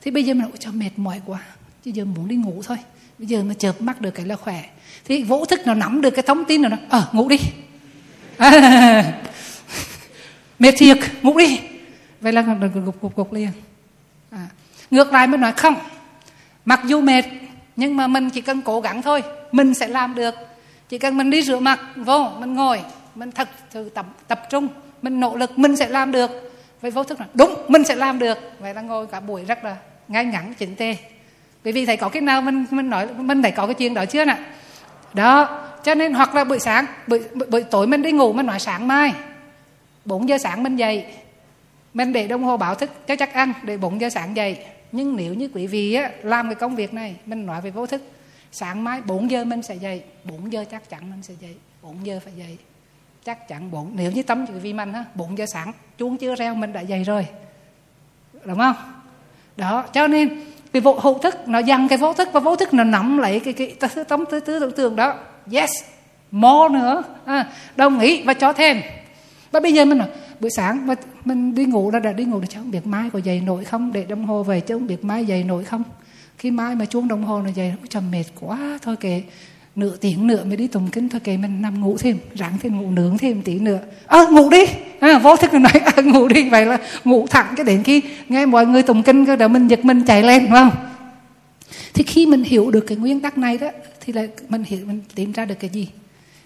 Thì bây giờ mình cho mệt mỏi quá bây giờ muốn đi ngủ thôi. Bây giờ mà chợp mắt được cái là khỏe. Thì vô thức nó nắm được cái thông tin nào nó ờ ngủ đi. À, mệt thiệt ngủ đi. Vậy là gục gục gục liền. À. ngược lại mới nói không mặc dù mệt nhưng mà mình chỉ cần cố gắng thôi mình sẽ làm được. Chỉ cần mình đi rửa mặt vô mình ngồi mình thật sự tập tập trung. Mình nỗ lực mình sẽ làm được. Với vô thức là đúng mình sẽ làm được. Vậy là ngồi cả buổi rất là ngay ngắn chỉnh tề. Bởi vì thầy có cái nào mình mình nói mình thầy có cái chuyện đó chưa nè? Đó cho nên hoặc là buổi sáng buổi, buổi, buổi tối mình đi ngủ mình nói sáng mai. 4 giờ sáng mình dậy. Mình để đồng hồ báo thức cho chắc ăn để 4 giờ sáng dậy. Nhưng nếu như quý vị á, làm cái công việc này mình nói về vô thức sáng mai 4 giờ mình sẽ dậy 4 giờ chắc chắn mình sẽ dậy 4 giờ phải dậy chắc chắn bụng nếu như tấm chữ vi mình ha 4 giờ sẵn. Chuông chưa reo mình đã dày rồi. Đúng không? Đó cho nên cái vô hữu thức nó dằn cái vô thức và vô thức nó nắm lấy cái cái tấm tư tư tưởng tượng đó. Yes. More nữa. À, đồng ý và cho thêm. Và bây giờ mình nói buổi sáng mà mình đi ngủ là đã đi ngủ được cháu không biết mai có dậy nổi không? Để đồng hồ về chứ không biết mai dậy nổi không? Khi mai mà chuông đồng hồ nó dậy nó trầm mệt quá thôi kệ nửa tiếng nữa mới đi tụng kinh thôi kệ mình nằm ngủ thêm ráng thêm ngủ nướng thêm tí nữa. Ơ à, ngủ đi. À, vô thức nói à, ngủ đi. Vậy là ngủ thẳng cho đến khi nghe mọi người tụng kinh rồi đó mình giật mình chạy lên đúng không? Thì khi mình hiểu được cái nguyên tắc này đó thì là mình hiểu mình tìm ra được cái gì?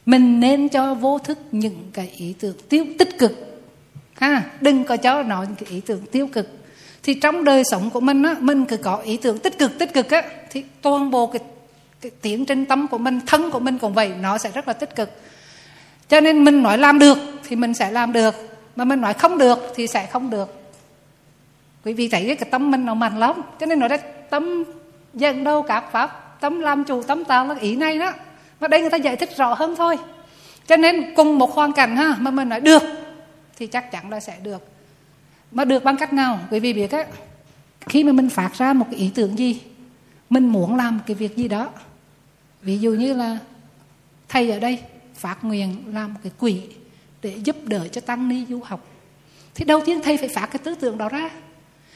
Mình nên cho vô thức những cái ý tưởng tiêu tích cực. Ha đừng có cho nó những cái ý tưởng tiêu cực. Thì trong đời sống của mình á mình cứ có ý tưởng tích cực tích cực á thì toàn bộ cái cái tiếng trên tâm của mình, thân của mình cũng vậy, nó sẽ rất là tích cực. Cho nên mình nói làm được thì mình sẽ làm được, mà mình nói không được thì sẽ không được. Quý vị thấy cái tâm mình nó mạnh lắm, cho nên nói đây tâm dần đâu các pháp, tâm làm chủ, tâm tạo là ý này đó. Mà đây người ta giải thích rõ hơn thôi. Cho nên cùng một hoàn cảnh ha, mà mình nói được thì chắc chắn là sẽ được. Mà được bằng cách nào? Quý vị biết á, khi mà mình phát ra một cái ý tưởng gì, mình muốn làm cái việc gì đó ví dụ như là thầy ở đây phát nguyện làm cái quỹ để giúp đỡ cho tăng ni du học. Thì đầu tiên thầy phải phát cái tư tưởng đó ra.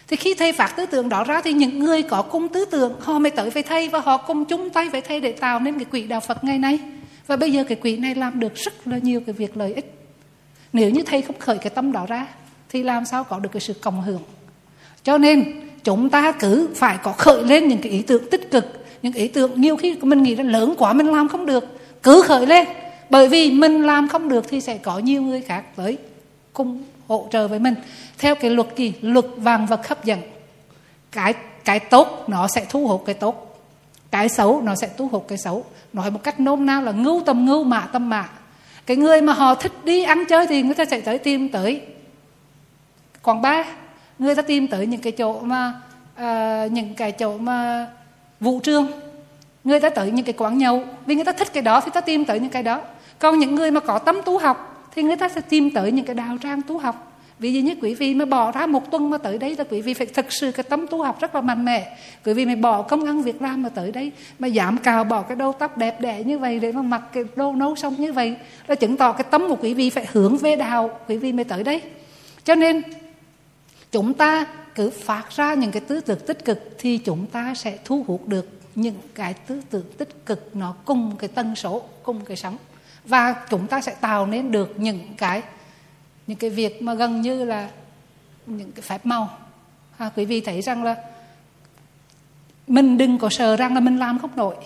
Thì khi thầy phát tư tưởng đó ra thì những người có cùng tư tưởng, họ mới tới với thầy và họ cùng chung tay với thầy để tạo nên cái quỹ đạo Phật ngày nay. Và bây giờ cái quỹ này làm được rất là nhiều cái việc lợi ích. Nếu như thầy không khởi cái tâm đó ra, thì làm sao có được cái sự cộng hưởng? Cho nên, chúng ta cứ phải có khởi lên những cái ý tưởng tích cực những ý tưởng. Nhiều khi mình nghĩ là lớn quá mình làm không được. Cứ khởi lên. Bởi vì mình làm không được thì sẽ có nhiều người khác tới cùng hỗ trợ với mình. Theo cái luật gì? Luật vàng vật hấp dẫn. Cái cái tốt nó sẽ thu hút cái tốt. Cái xấu nó sẽ thu hút cái xấu. Nói một cách nôm na là ngưu tầm ngưu mạ tâm mạ cái người mà họ thích đi ăn chơi thì người ta sẽ tới tìm tới. Quán ba người ta tìm tới những cái chỗ mà uh, những cái chỗ mà vụ trường người ta tới những cái quán nhậu, vì người ta thích cái đó thì ta tìm tới những cái đó. Còn những người mà có tâm tu học, thì người ta sẽ tìm tới những cái đào trang tu học. Vì gì như quý vị mà bỏ ra một tuần mà tới đây là quý vị phải thực sự cái tâm tu học rất là mạnh mẽ. Quý vị mới bỏ công ăn việc làm mà tới đây, mà giảm cào bỏ cái đầu tóc đẹp đẽ như vậy để mà mặc cái đồ nấu xong như vậy là chứng tỏ cái tâm của quý vị phải hướng về đạo, quý vị mới tới đây. Cho nên, chúng ta cứ phát ra những cái tư tưởng tích cực thì chúng ta sẽ thu hút được những cái tư tưởng tích cực nó cùng cái tần số cùng cái sóng. Và chúng ta sẽ tạo nên được những cái những cái việc mà gần như là những cái phép màu. À, quý vị thấy rằng là mình đừng có sợ rằng là mình làm không nổi.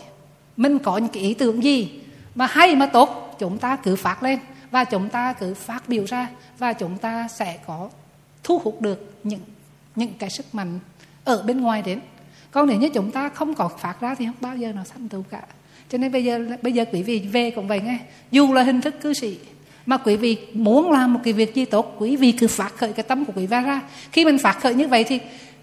Mình có những cái ý tưởng gì mà hay mà tốt chúng ta cứ phát lên và chúng ta cứ phát biểu ra và chúng ta sẽ có thu hút được những những cái sức mạnh ở bên ngoài đến. Còn nếu như chúng ta không có phát ra thì không bao giờ nó thành tựu cả. Cho nên bây giờ bây giờ quý vị về cũng vậy nghe. Dù là hình thức cư sĩ mà quý vị muốn làm một cái việc gì tốt quý vị cứ phát khởi cái tâm của quý vị ra. Khi mình phát khởi như vậy thì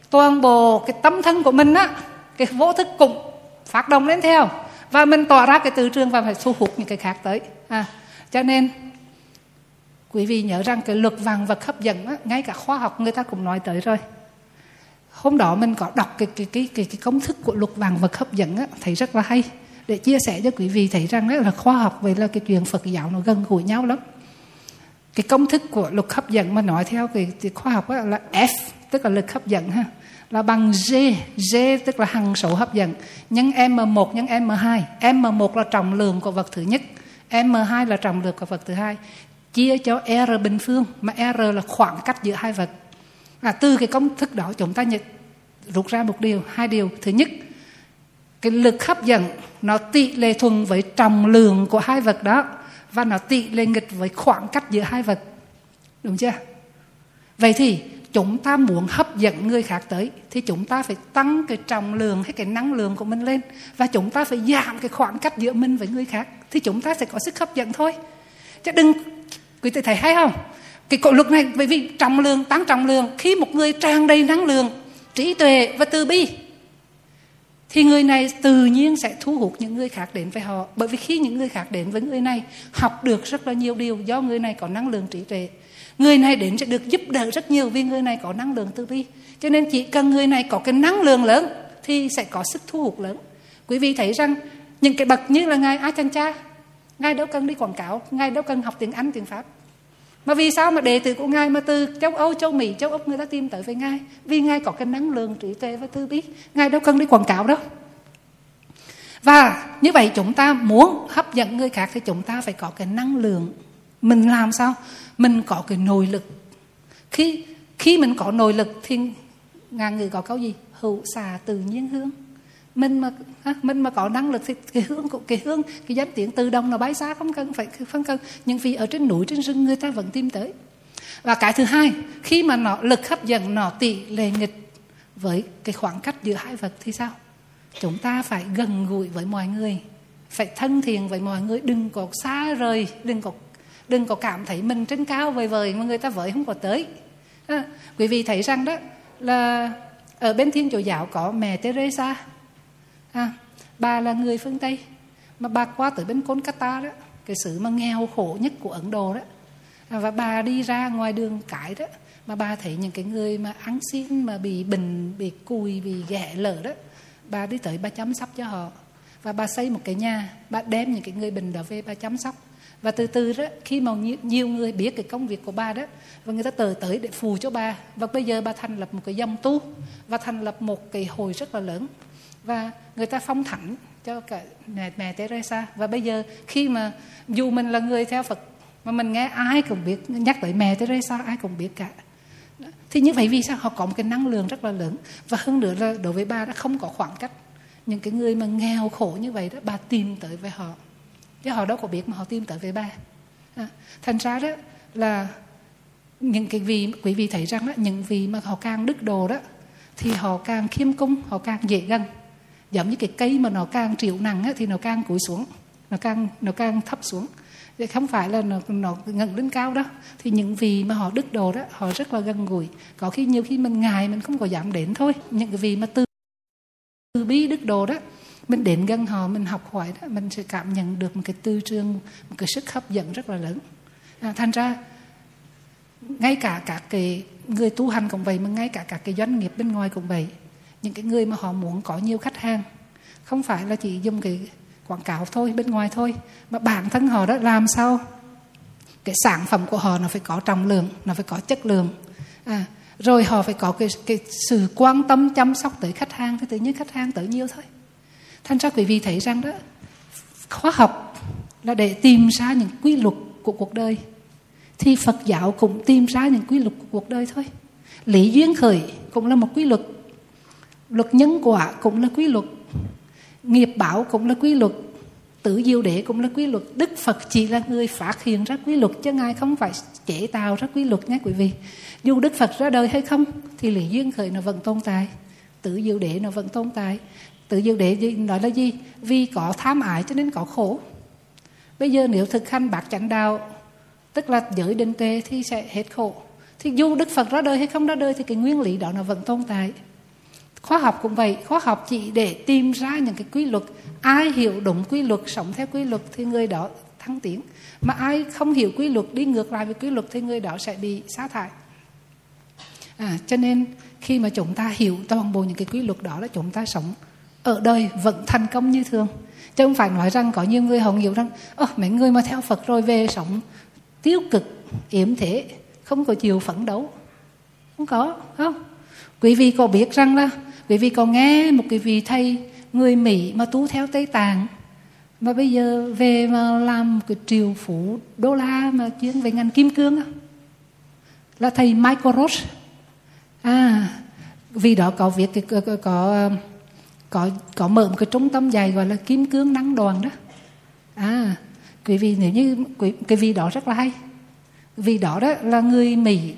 toàn bộ cái tâm thân của mình á cái vô thức cũng phát động lên theo. Và mình tỏa ra cái từ trường và phải thu hút những cái khác tới. À, cho nên quý vị nhớ rằng cái luật vàng vật hấp dẫn á, ngay cả khoa học người ta cũng nói tới rồi hôm đó mình có đọc cái cái cái cái, cái công thức của luật vàng vật hấp dẫn á, thấy rất là hay. Để chia sẻ cho quý vị thấy rằng là khoa học với là cái chuyện Phật giáo nó gần gũi nhau lắm. Cái công thức của luật hấp dẫn mà nói theo cái, cái khoa học á là F tức là lực hấp dẫn ha là bằng G G tức là hằng số hấp dẫn nhân M1 nhân M2 M1 là trọng lượng của vật thứ nhất M2 là trọng lượng của vật thứ hai. Chia cho R bình phương mà R là khoảng cách giữa hai vật. À, từ cái công thức đó chúng ta nhận rút ra một điều, hai điều. Thứ nhất, cái lực hấp dẫn, nó tỷ lệ thuần với trọng lượng của hai vật đó và nó tỷ lệ nghịch với khoảng cách giữa hai vật. Đúng chưa? Vậy thì chúng ta muốn hấp dẫn người khác tới thì chúng ta phải tăng cái trọng lượng hay cái năng lượng của mình lên và chúng ta phải giảm cái khoảng cách giữa mình với người khác thì chúng ta sẽ có sức hấp dẫn thôi. Chứ đừng, quý vị thấy hay không? Cái cội luật này, bởi vì trọng lượng, tăng trọng lượng, khi một người tràn đầy năng lượng trí tuệ và từ bi, thì người này tự nhiên sẽ thu hút những người khác đến với họ. Bởi vì khi những người khác đến với người này, học được rất là nhiều điều do người này có năng lượng trí tuệ. Người này đến sẽ được giúp đỡ rất nhiều vì người này có năng lượng từ bi. Cho nên chỉ cần người này có cái năng lượng lớn, thì sẽ có sức thu hút lớn. Quý vị thấy rằng, những cái bậc như là ngài a chan cha, ngài đâu cần đi quảng cáo, ngài đâu cần học tiếng anh, tiếng pháp mà vì sao mà đệ tử của ngài mà từ châu âu, châu mỹ, châu úc người ta tìm tới với ngài? Vì ngài có cái năng lượng trí tuệ và tư bi ngài đâu cần đi quảng cáo đâu. Và như vậy chúng ta muốn hấp dẫn người khác thì chúng ta phải có cái năng lượng. Mình làm sao? Mình có cái nội lực. Khi khi mình có nội lực thì ngàn người có câu gì? Hữu xà tự nhiên hương mình mà mình mà có năng lực thì cái hương cái hương cái danh tiếng tự động nó bay xa không cần phải phân cần. Nhưng vì ở trên núi trên rừng người ta vẫn tìm tới. Và cái thứ hai khi mà nó lực hấp dẫn nó tỷ lệ nghịch với cái khoảng cách giữa hai vật thì sao? Chúng ta phải gần gũi với mọi người phải thân thiện với mọi người. Đừng có xa rời đừng có đừng có cảm thấy mình trên cao vời vời mà người ta vời không có tới. À, quý vị thấy rằng đó là ở bên thiên chúa giáo có mẹ teresa à, bà là người phương tây. Mà bà qua tới bên Kolkata đó cái xứ mà nghèo khổ nhất của Ấn Độ đó. À, và bà đi ra ngoài đường cái đó mà bà thấy những cái người mà ăn xin mà bị bệnh bị cùi bị ghẻ lở đó bà đi tới bà chăm sóc cho họ. Và bà xây một cái nhà bà đem những cái người bệnh đó về bà chăm sóc. Và từ từ đó khi mà nhiều, nhiều người biết cái công việc của bà đó và người ta tới tới để phù cho bà. Và bây giờ bà thành lập một cái dòng tu và thành lập một cái hội rất là lớn và người ta phong thẳng cho cả mẹ, mẹ Teresa. Và bây giờ khi mà dù mình là người theo Phật mà mình nghe ai cũng biết nhắc tới mẹ Teresa ai cũng biết cả. Thì như vậy vì sao? Họ có một cái năng lượng rất là lớn. Và hơn nữa là đối với bà đã không có khoảng cách. Những cái người mà nghèo khổ như vậy đó bà tìm tới với họ. Chứ họ đâu có biết mà họ tìm tới với bà. À, thành ra đó là những cái vị quý vị thấy rằng đó, những vị mà họ càng đức đồ đó thì họ càng khiêm cung họ càng dễ gần giống như cái cây mà nó càng chịu nặng á, thì nó càng cúi xuống nó càng nó càng thấp xuống. Thì không phải là nó nó ngẩng lên cao đó. Thì những vị mà họ đức đồ đó họ rất là gần gũi. Có khi nhiều khi mình ngài mình không có dám đến thôi. Những cái vị mà từ từ bi đức đồ đó mình đến gần họ mình học hỏi đó mình sẽ cảm nhận được một cái tư trường một cái sức hấp dẫn rất là lớn. À, thành ra ngay cả các cái người tu hành cũng vậy mà ngay cả các cái doanh nghiệp bên ngoài cũng vậy những cái người mà họ muốn có nhiều khách hàng không phải là chỉ dùng cái quảng cáo thôi bên ngoài thôi. Mà bản thân họ đó làm sao? Cái sản phẩm của họ nó phải có trọng lượng nó phải có chất lượng. À, rồi họ phải có cái, cái sự quan tâm chăm sóc tới khách hàng thì tự nhiên khách hàng tới nhiều thôi. Thành ra quý vị thấy rằng đó khóa học là để tìm ra những quy luật của cuộc đời thì Phật giáo cũng tìm ra những quy luật của cuộc đời thôi. Lý duyên khởi cũng là một quy luật luật nhân quả cũng là quy luật. Nghiệp báo cũng là quy luật. Tự diệu đế cũng là quy luật. Đức phật chỉ là người phát hiện ra quy luật chứ ngài không phải chế tạo ra quy luật nhé quý vị. Dù đức phật ra đời hay không, thì lý duyên khởi nó vẫn tồn tại. Tự diệu đế nó vẫn tồn tại. Tự diệu đế nói là gì? Vì có tham ái cho nên có khổ. Bây giờ nếu thực hành bạc chánh đạo, tức là giới định tuệ thì sẽ hết khổ. Thì dù đức phật ra đời hay không ra đời thì cái nguyên lý đó nó vẫn tồn tại khoa học cũng vậy khoa học chỉ để tìm ra những cái quy luật. Ai hiểu đúng quy luật sống theo quy luật thì người đó thăng tiến. Mà ai không hiểu quy luật đi ngược lại với quy luật thì người đó sẽ bị sa thải. À, cho nên khi mà chúng ta hiểu toàn bộ những cái quy luật đó là chúng ta sống ở đời vẫn thành công như thường. Chứ không phải nói rằng có nhiều người họ hiểu rằng ơ mấy người mà theo Phật rồi về sống tiêu cực yếm thế không có chịu phấn đấu. Không có không? Quý vị có biết rằng là quý vị có nghe một cái vị thầy người Mỹ mà tu theo Tây Tạng mà bây giờ về mà làm cái triệu phú đô la mà chuyên về ngành kim cương là thầy Michael Ross à vì đó có việc có, có có có mở một cái trung tâm dạy gọi là kim cương năng đoàn đó. À quý vị nếu như quý, cái vị đó rất là hay. Vì đó đó là người Mỹ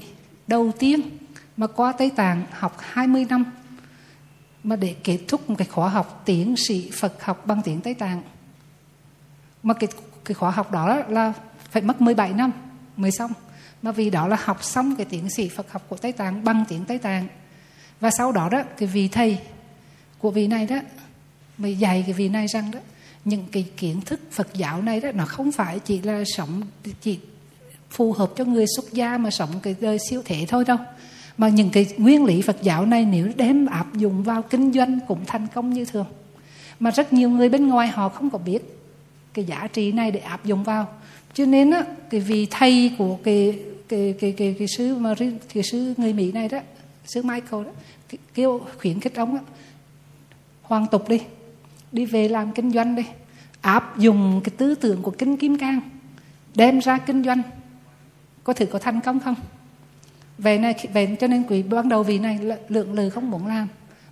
đầu tiên mà qua Tây Tạng học 20 năm, mà để kết thúc một cái khóa học tiến sĩ Phật học bằng tiếng Tây Tạng. Mà cái cái khóa học đó là phải mất 17 năm mới xong. Mà vì đó là học xong cái tiến sĩ Phật học của Tây Tạng bằng tiếng Tây Tạng. Và sau đó đó, cái vị thầy của vị này đó mới dạy cái vị này rằng đó, những cái kiến thức Phật giáo này đó, nó không phải chỉ là sống, chỉ phù hợp cho người xuất gia mà sống cái đời siêu thể thôi đâu mà những cái nguyên lý Phật giáo này nếu đem áp dụng vào kinh doanh cũng thành công như thường. Mà rất nhiều người bên ngoài họ không có biết cái giá trị này để áp dụng vào. Cho nên á cái vị thầy của cái cái cái cái, cái sư mà cái sư người Mỹ này đó sư Michael đó kêu khuyến khích ông á, hoàn tục đi đi về làm kinh doanh đi áp dụng cái tư tưởng của kinh kim cang đem ra kinh doanh có thử có thành công không? Về này về cho nên quý ban đầu vì này lượng lừ không muốn làm.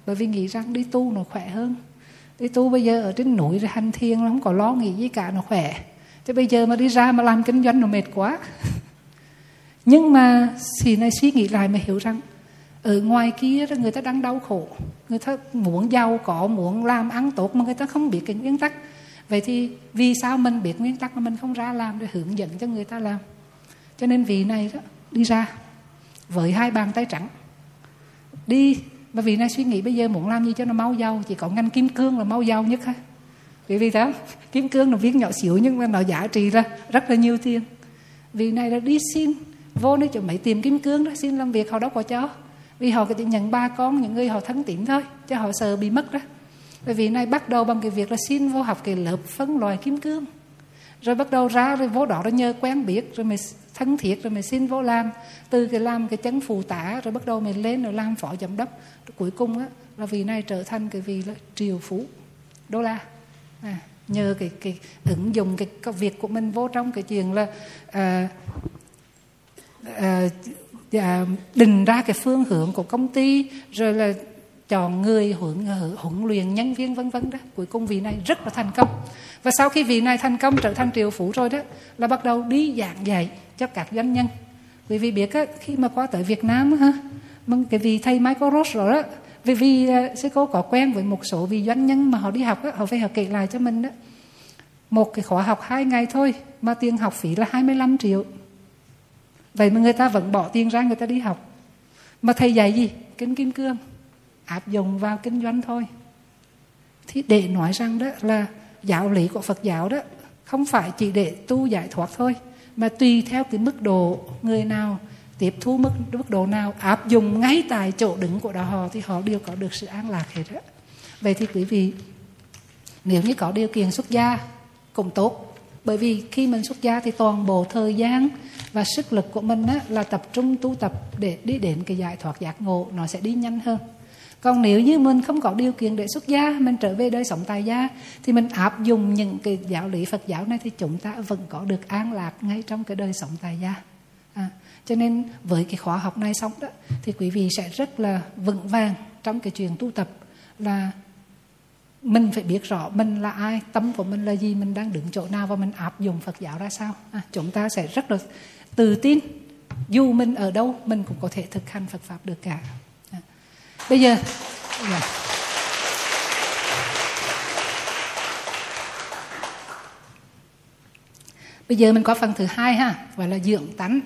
Bởi vì nghĩ rằng đi tu nó khỏe hơn. Đi tu bây giờ ở trên núi rồi hành thiền nó không có lo nghĩ gì cả, nó khỏe. Thế bây giờ mà đi ra mà làm kinh doanh nó mệt quá. Nhưng mà thì này suy nghĩ lại mà hiểu rằng ở ngoài kia người ta đang đau khổ. Người ta muốn giàu có, muốn làm ăn tốt mà người ta không biết cái nguyên tắc. Vậy thì vì sao mình biết nguyên tắc mà mình không ra làm để hướng dẫn cho người ta làm? Cho nên vị này đó, đi ra với hai bàn tay trắng. Đi mà vì nay suy nghĩ bây giờ muốn làm gì cho nó mau giàu, chỉ có ngành kim cương là mau giàu nhất ha. Vì vì đó kim cương nó viết nhỏ xíu nhưng mà nó giá trị ra rất là nhiều tiền. Vì này là đi xin, vô nơi chỗ mấy tìm kim cương đó, xin làm việc, họ đâu có cho. Vì họ chỉ nhận ba con, những người họ thân tín thôi, cho họ sợ bị mất đó. Bởi vì này bắt đầu bằng cái việc là xin vô học cái lớp phân loại kim cương rồi bắt đầu ra rồi vô đó rồi nhờ quen biết rồi mày thân thiết rồi mày xin vô làm. Từ cái làm cái chấn phù tả rồi bắt đầu mày lên rồi làm phó giám đốc. Rồi cuối cùng á là vì này trở thành cái vị là triều phú đô la. À, nhờ cái cái ứng dụng cái, cái việc của mình vô trong cái chuyện là à, à, à, định ra cái phương hướng của công ty rồi là chọn người huấn huấn luyện nhân viên vân vân đó. Cuối cùng vị này rất là thành công và sau khi vị này thành công trở thành triệu phú rồi đó là bắt đầu đi giảng dạy cho các doanh nhân. Vì vì biết á, khi mà qua tới Việt Nam ha mà cái vị thầy Michael Ross rồi đó vì vì à, sư cô có quen với một số vị doanh nhân mà họ đi học á, họ phải họ kể lại cho mình đó. Một cái khóa học hai ngày thôi mà tiền học phí là 25 triệu. Vậy mà người ta vẫn bỏ tiền ra người ta đi học. Mà thầy dạy gì? Kinh kim cương. Áp dụng vào kinh doanh thôi. Thì để nói rằng đó là giáo lý của Phật giáo đó không phải chỉ để tu giải thoát thôi mà tùy theo cái mức độ người nào tiếp thu mức mức độ nào áp dụng ngay tại chỗ đứng của đạo họ thì họ đều có được sự an lạc hết đó. Vậy thì quý vị nếu như có điều kiện xuất gia cũng tốt bởi vì khi mình xuất gia thì toàn bộ thời gian và sức lực của mình á, là tập trung tu tập để đi đến cái giải thoát giác ngộ nó sẽ đi nhanh hơn còn nếu như mình không có điều kiện để xuất gia mình trở về đời sống tại gia thì mình áp dụng những cái giáo lý phật giáo này thì chúng ta vẫn có được an lạc ngay trong cái đời sống tại gia à, cho nên với cái khóa học này xong đó thì quý vị sẽ rất là vững vàng trong cái chuyện tu tập là mình phải biết rõ mình là ai tâm của mình là gì mình đang đứng chỗ nào và mình áp dụng phật giáo ra sao à, chúng ta sẽ rất là tự tin dù mình ở đâu mình cũng có thể thực hành phật pháp được cả bây giờ yeah. Bây giờ mình có phần thứ hai ha gọi là dưỡng tánh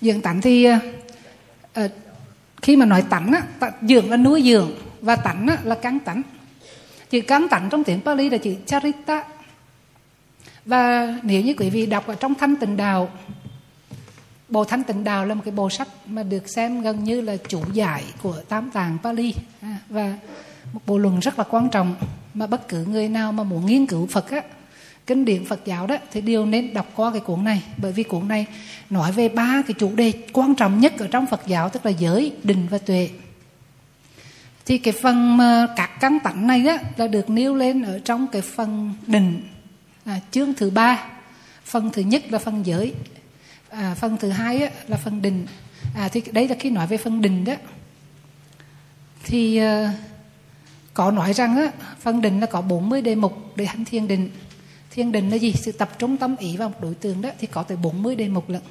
dưỡng tánh thì uh, khi mà nói tánh á dưỡng là nuôi dưỡng và tánh á, là cắn tánh chữ cắn tánh trong tiếng Pali là chữ charita và nếu như quý vị đọc ở trong thanh tịnh đạo Bộ Thanh Tịnh Đạo là một cái bộ sách mà được xem gần như là chủ giải của Tám Tàng Pali. À, và một bộ luận rất là quan trọng mà bất cứ người nào mà muốn nghiên cứu Phật á, kinh điển Phật giáo đó thì đều nên đọc qua cái cuốn này. Bởi vì cuốn này nói về ba cái chủ đề quan trọng nhất ở trong Phật giáo tức là giới, định và tuệ. Thì cái phần mà các căn tánh này đó là được nêu lên ở trong cái phần định à, chương thứ ba. Phần thứ nhất là phần giới à, phần thứ hai á, là phần định. À, thì đấy là khi nói về phần định đó. Thì à, có nói rằng á, phần định là có 40 đề mục để hành thiền định. Thiền định là gì? Sự tập trung tâm ý vào một đối tượng đó thì có tới 40 đề mục lận.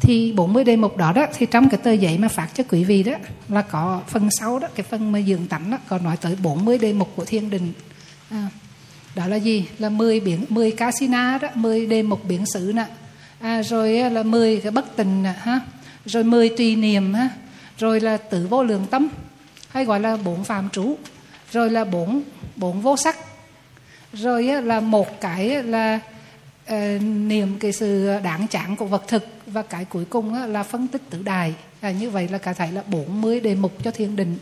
Thì 40 đề mục đó đó thì trong cái tờ giấy mà phát cho quý vị đó là có phần sau đó cái phần mà dưỡng tánh đó có nói tới 40 đề mục của thiền định. À, đó là gì? Là 10 biển 10 casina đó 10 đề mục biển xứ nè à, rồi à, là 10 cái bất tình ha. Rồi 10 tùy niệm ha. Rồi là tử vô lượng tâm hay gọi là bốn phạm trú rồi là bốn bốn vô sắc. Rồi à, là một cái à, là uh, niệm cái sự đáng chán của vật thực. Và cái cuối cùng là phân tích tử đài à, như vậy là cả thầy là 40 đề mục cho thiền định.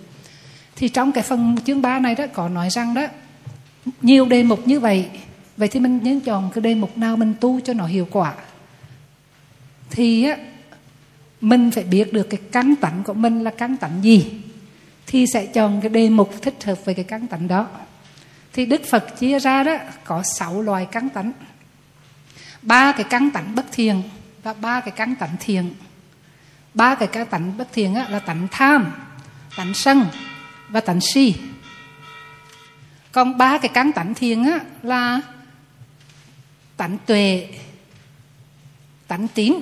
Thì trong cái phần chương 3 này đó có nói rằng đó nhiều đề mục như vậy. Vậy thì mình nên chọn cái đề mục nào mình tu cho nó hiệu quả? Thì á mình phải biết được cái căn tánh của mình là căn tánh gì thì sẽ chọn cái đề mục thích hợp với cái căn tánh đó. Thì đức phật chia ra đó có sáu loài căn tánh. Ba cái căn tánh bất thiền và ba cái căn tánh thiền ba cái căn tánh bất thiền á, là tánh tham tánh sân và tánh si. Còn ba cái căn tánh thiền á, là tánh tuệ tánh tín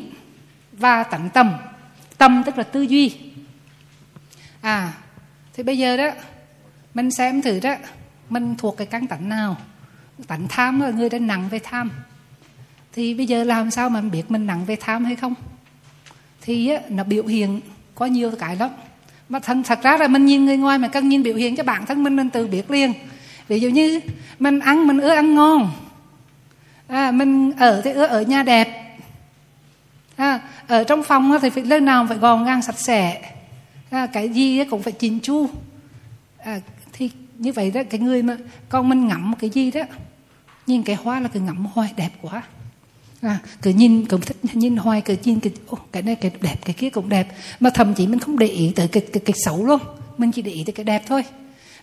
và tận tâm. Tâm tức là tư duy. À thì bây giờ đó mình xem thử đó mình thuộc cái căn tánh nào? Tánh tham là người đã nặng về tham. Thì bây giờ làm sao mà mình biết mình nặng về tham hay không? Thì á, nó biểu hiện có nhiều cái lắm. Mà thật, thật ra là mình nhìn người ngoài mà cần nhìn biểu hiện cho bản thân mình mình tự biết liền. Ví dụ như mình ăn mình ưa ăn ngon. À, mình ở thì ưa ở nhà đẹp à, ở trong phòng thì phải nơi nào phải gòn ngang sạch sẽ. À, cái gì cũng phải chỉnh chu. À, thì như vậy đó cái người mà con mình ngắm cái gì đó nhìn cái hoa là cứ ngắm hoài đẹp quá. À, cứ nhìn cũng thích nhìn hoài cứ nhìn cái cái này cái đẹp cái kia cũng đẹp. Mà thậm chí mình không để ý tới cái cái, cái xấu luôn. Mình chỉ để ý tới cái đẹp thôi.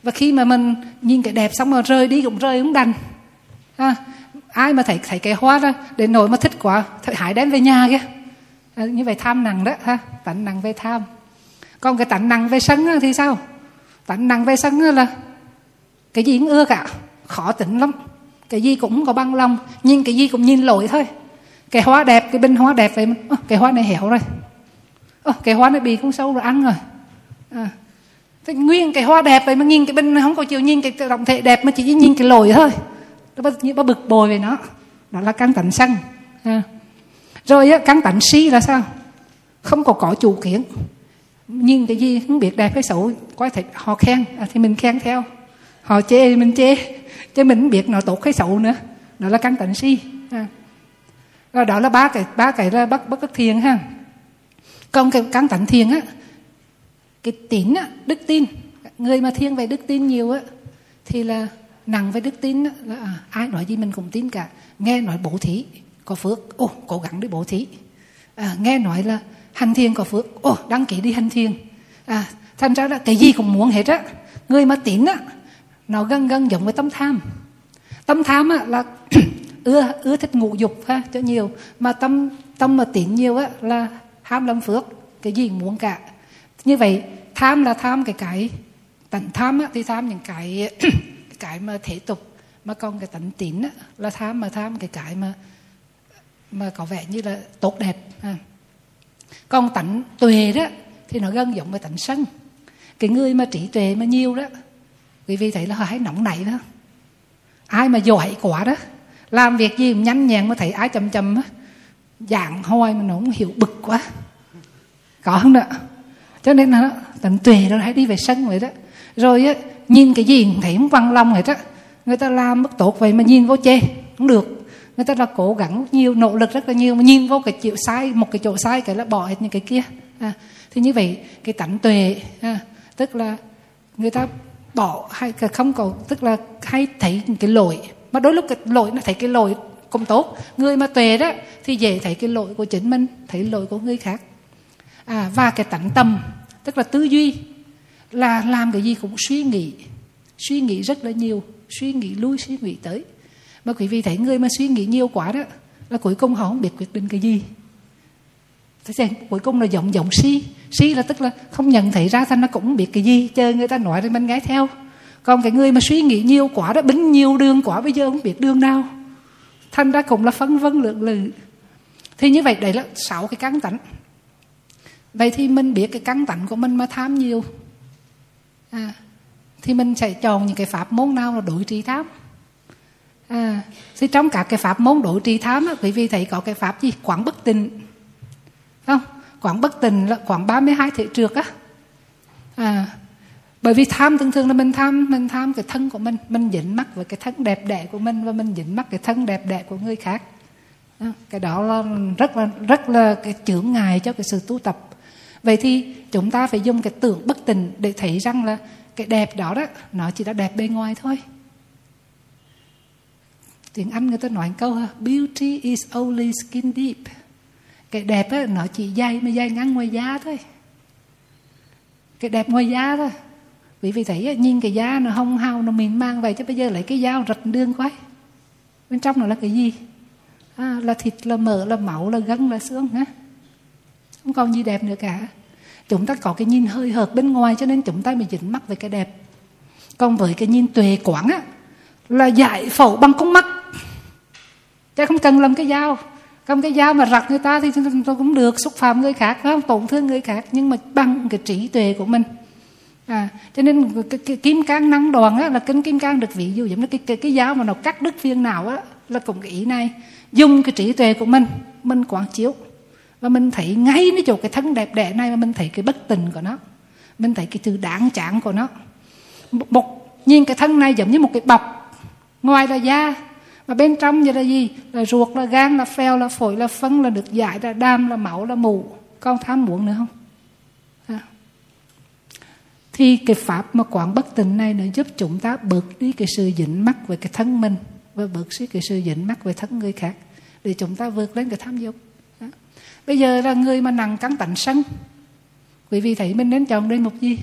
Và khi mà mình nhìn cái đẹp xong rồi rơi đi cũng rơi cũng đành. À, ai mà thấy thấy cái hoa đó để nổi mà thích quá phải hãy đem về nhà kia à, như vậy tham nặng đó ha? Tánh nặng về tham. Còn cái tánh nặng về sân thì sao? Tánh nặng về sân là cái gì cũng ưa cả khó tính lắm. Cái gì cũng có băng lòng nhìn cái gì cũng nhìn lỗi thôi. Cái hoa đẹp cái bên hoa đẹp vậy cái hoa này héo rồi. Cái hoa này bị cũng sâu rồi ăn rồi. À, Thế nguyên cái hoa đẹp vậy mà nhìn cái bên không có chịu nhìn cái động thể đẹp mà chỉ nhìn cái lồi thôi. Nó bực bồi về nó đó là căn tánh sân. À rồi á căn tạnh si là sao? Không có có chủ kiến nhìn cái gì không biết đẹp hay xấu có thể họ khen à, thì mình khen theo. Họ chê thì mình chê chứ mình không biết nó tốt hay xấu nữa. Đó là căn tánh si à. rồi đó là ba cái ba cái là bất bất thiền ha. Còn cái căn tánh thiền á cái tín á, đức tin. Người mà thiên về đức tin nhiều á thì là nặng về đức tin á, là à, ai nói gì mình cũng tin cả. Nghe nói bổ thí có phước. Ô cố gắng đi bổ thí. À, nghe nói là hành thiền có phước. Ô đăng ký đi hành thiền. À, thành ra là cái gì cũng muốn hết á. Người mà tín á nó gần gần giống với tâm tham. Tâm tham á là ưa ưa thích ngụ dục ha cho nhiều. Mà tâm tâm mà tín nhiều á là ham lâm phước cái gì cũng muốn cả. Như vậy tham là tham cái cái tận tham á, thì tham những cái cái mà thể tục. Mà còn cái tận tín á, là tham mà tham cái cái mà mà có vẻ như là tốt đẹp à. còn tánh tuệ đó thì nó gần giống với tánh sân. Cái người mà trí tuệ mà nhiều đó, quý vị thấy là hay nóng nảy đó. Ai mà giỏi quá đó, làm việc gì cũng nhanh nhẹn mà thấy ai chậm chậm á dạng hoi mà nó không hiểu bực quá. Có không đó? Cho nên là tận tuệ nó hãy đi về sân vậy đó. Rồi á, nhìn cái gì cũng thấy không văn lòng hết á. Người ta làm bất tốt vậy mà nhìn vô chê, không được người ta là cố gắng nhiều nỗ lực rất là nhiều mà nhìn vô cái chịu sai một cái chỗ sai cái là bỏ hết những cái kia. À, thì như vậy cái tánh tuệ à, tức là người ta bỏ hay không có tức là hay thấy cái lỗi. Mà đôi lúc cái lỗi nó thấy cái lỗi cũng tốt. Người mà tuệ đó thì dễ thấy cái lỗi của chính mình thấy lỗi của người khác. À, và cái tánh tâm tức là tư duy là làm cái gì cũng suy nghĩ. Suy nghĩ rất là nhiều suy nghĩ lui suy nghĩ tới mà quý vị thấy người mà suy nghĩ nhiều quá đó là cuối cùng họ không biết quyết định cái gì. Thế xem cuối cùng là giọng giọng si. Si là tức là không nhận thấy ra thành nó cũng không biết cái gì chờ người ta nói rồi mình nghe theo. Còn cái người mà suy nghĩ nhiều quá đó bính nhiều đường quá bây giờ không biết đường nào. Thành ra cũng là phân vân lượng lự. Thì như vậy đấy là sáu cái căng tánh. Vậy thì mình biết cái căng tánh của mình mà tham nhiều. À, thì mình sẽ chọn những cái pháp môn nào là đối trị tham à, thì trong các cái pháp môn đối trị tham á, quý vị thấy có cái pháp gì? Quảng bất tình không? Quảng bất tình là quảng 32 thể trượt á. À, bởi vì tham thường thường là mình tham mình tham cái thân của mình mình dính mắc với cái thân đẹp đẽ của mình và mình dính mắc cái thân đẹp đẽ của người khác. À, cái đó là rất là rất là cái chướng ngại cho cái sự tu tập. Vậy thì chúng ta phải dùng cái tưởng bất tình để thấy rằng là cái đẹp đó đó nó chỉ là đẹp bên ngoài thôi tiếng anh người ta nói câu ha beauty is only skin deep. Cái đẹp á nó chỉ dày mà dày ngắn ngoài da thôi. Cái đẹp ngoài da thôi. Vì vì thấy nhìn cái da nó hông hao nó mịn mang vậy chứ bây giờ lấy cái dao rạch đường quá. bên trong nó là cái gì? À, là thịt là mỡ là máu là gân là xương ha. không còn gì đẹp nữa cả. Chúng ta có cái nhìn hơi hợt bên ngoài cho nên chúng ta mới dính mắc về cái đẹp. Còn với cái nhìn tuệ quảng á là giải phẫu bằng con mắt chứ không cần làm cái dao. Cầm cái dao mà rặt người ta thì tôi cũng được xúc phạm người khác không? Tổn thương người khác nhưng mà bằng cái trí tuệ của mình. À cho nên cái, cái kim cang năng đoàn á là kinh kim cang được ví dụ giống như cái, cái cái dao mà nó cắt đứt viên nào á là cũng cái ý này. Dùng cái trí tuệ của mình mình quán chiếu. Và mình thấy ngay nó chỗ cái thân đẹp đẽ này mà mình thấy cái bất tình của nó. Mình thấy cái từ đáng chán của nó. Một, một nhìn cái thân này giống như một cái bọc. Ngoài là da mà bên trong như là gì? Là ruột, là gan, là phèo, là phổi, là phân là được giải là đam, là máu là mù. Con tham muốn nữa không? À. thì cái pháp mà quán bất tịnh này nó giúp chúng ta bớt đi cái sự dính mắc về cái thân mình và bớt đi cái sự dính mắc về thân người khác để chúng ta vượt lên cái tham dục. Bây giờ là người mà nặng cắn tạnh sân. Quý vị thấy mình nên chọn đây một gì?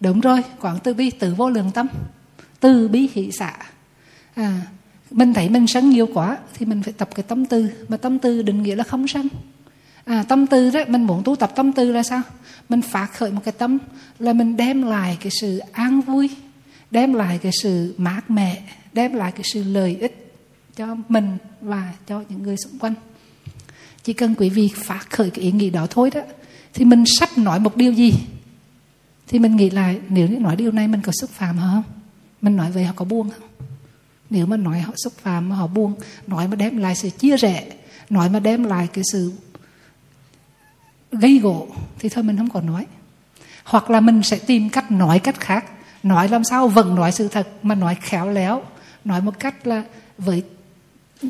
Đúng rồi quảng từ bi, từ vô lượng tâm tư bí hỷ xạ, à, mình thấy mình sân nhiều quá thì mình phải tập cái tâm tư. Mà tâm tư định nghĩa là không sân à, tâm tư đó mình muốn tu tập tâm tư là sao? Mình phát khởi một cái tâm là mình đem lại cái sự an vui đem lại cái sự mát mẻ đem lại cái sự lợi ích cho mình và cho những người xung quanh. Chỉ cần quý vị phát khởi cái ý nghĩ đó thôi đó thì mình sắp nói một điều gì? Thì mình nghĩ lại nếu như nói điều này mình có xúc phạm không? Mình nói về họ có buông không? Nếu mà nói họ xúc phạm mà họ buông nói mà đem lại sự chia rẽ nói mà đem lại cái sự gây gỗ thì thôi mình không còn nói. Hoặc là mình sẽ tìm cách nói cách khác nói làm sao vẫn nói sự thật mà nói khéo léo nói một cách là với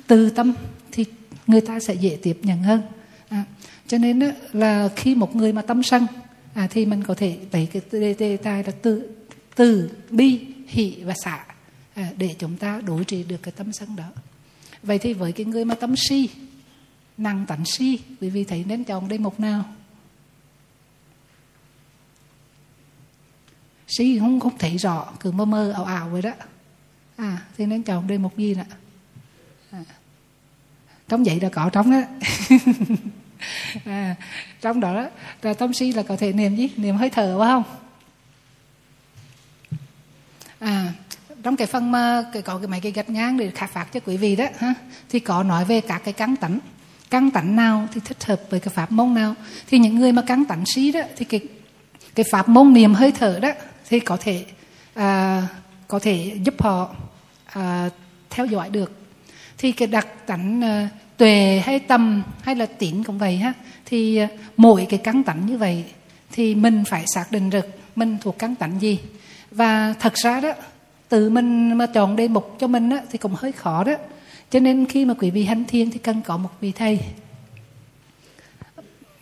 từ tâm thì người ta sẽ dễ tiếp nhận hơn. À, cho nên là khi một người mà tâm sân à, thì mình có thể lấy cái đề tài là từ từ bi hỷ và xả à, để chúng ta đối trị được cái tâm sân đó. Vậy thì với cái người mà tâm si năng tánh si quý vị thấy nên chọn đây một nào? Si không không thấy rõ cứ mơ mơ ảo ảo vậy đó. À thì nên chọn đây một gì nè à. trong vậy là có trong đó. À, trong đó là tâm si là có thể niệm gì? Niệm hơi thở phải không? À trong cái phần mà cái có cái mấy cái gạch ngang để khai phát cho quý vị đó ha thì có nói về các cái căng tánh. Căng tánh nào thì thích hợp với cái pháp môn nào? Thì những người mà căng tánh sĩ đó thì cái cái pháp môn niệm hơi thở đó thì có thể à, có thể giúp họ à, theo dõi được. Thì cái đặc tánh à, tuệ hay tâm hay là tín cũng vậy ha thì à, mỗi cái căng tánh như vậy thì mình phải xác định được mình thuộc căng tánh gì và thật ra đó tự mình mà chọn đề mục cho mình đó, thì cũng hơi khó đó. Cho nên khi mà quý vị hành thiền thì cần có một vị thầy.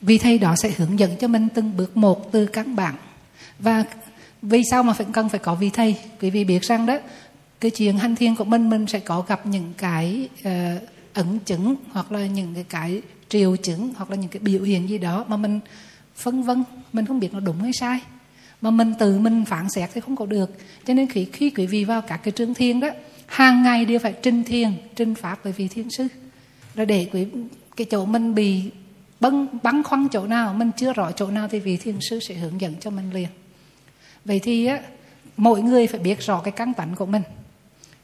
Vị thầy đó sẽ hướng dẫn cho mình từng bước một từ căn bản. Và vì sao mà phải cần phải có vị thầy? Quý vị biết rằng đó cái chuyện hành thiền của mình mình sẽ có gặp những cái ờ, uh, ẩn chứng hoặc là những cái cái triệu chứng hoặc là những cái biểu hiện gì đó mà mình phân vân. Mình không biết nó đúng hay sai mà mình tự mình phản xét thì không có được. Cho nên khi khi quý vị vào các cái trường thiền đó, hàng ngày đều phải trình thiền, trình pháp với vị thiên sư. Rồi để quý, cái chỗ mình bị băng bắn khoăn chỗ nào, mình chưa rõ chỗ nào thì vị thiên sư sẽ hướng dẫn cho mình liền. Vậy thì á, mỗi người phải biết rõ cái căn tánh của mình.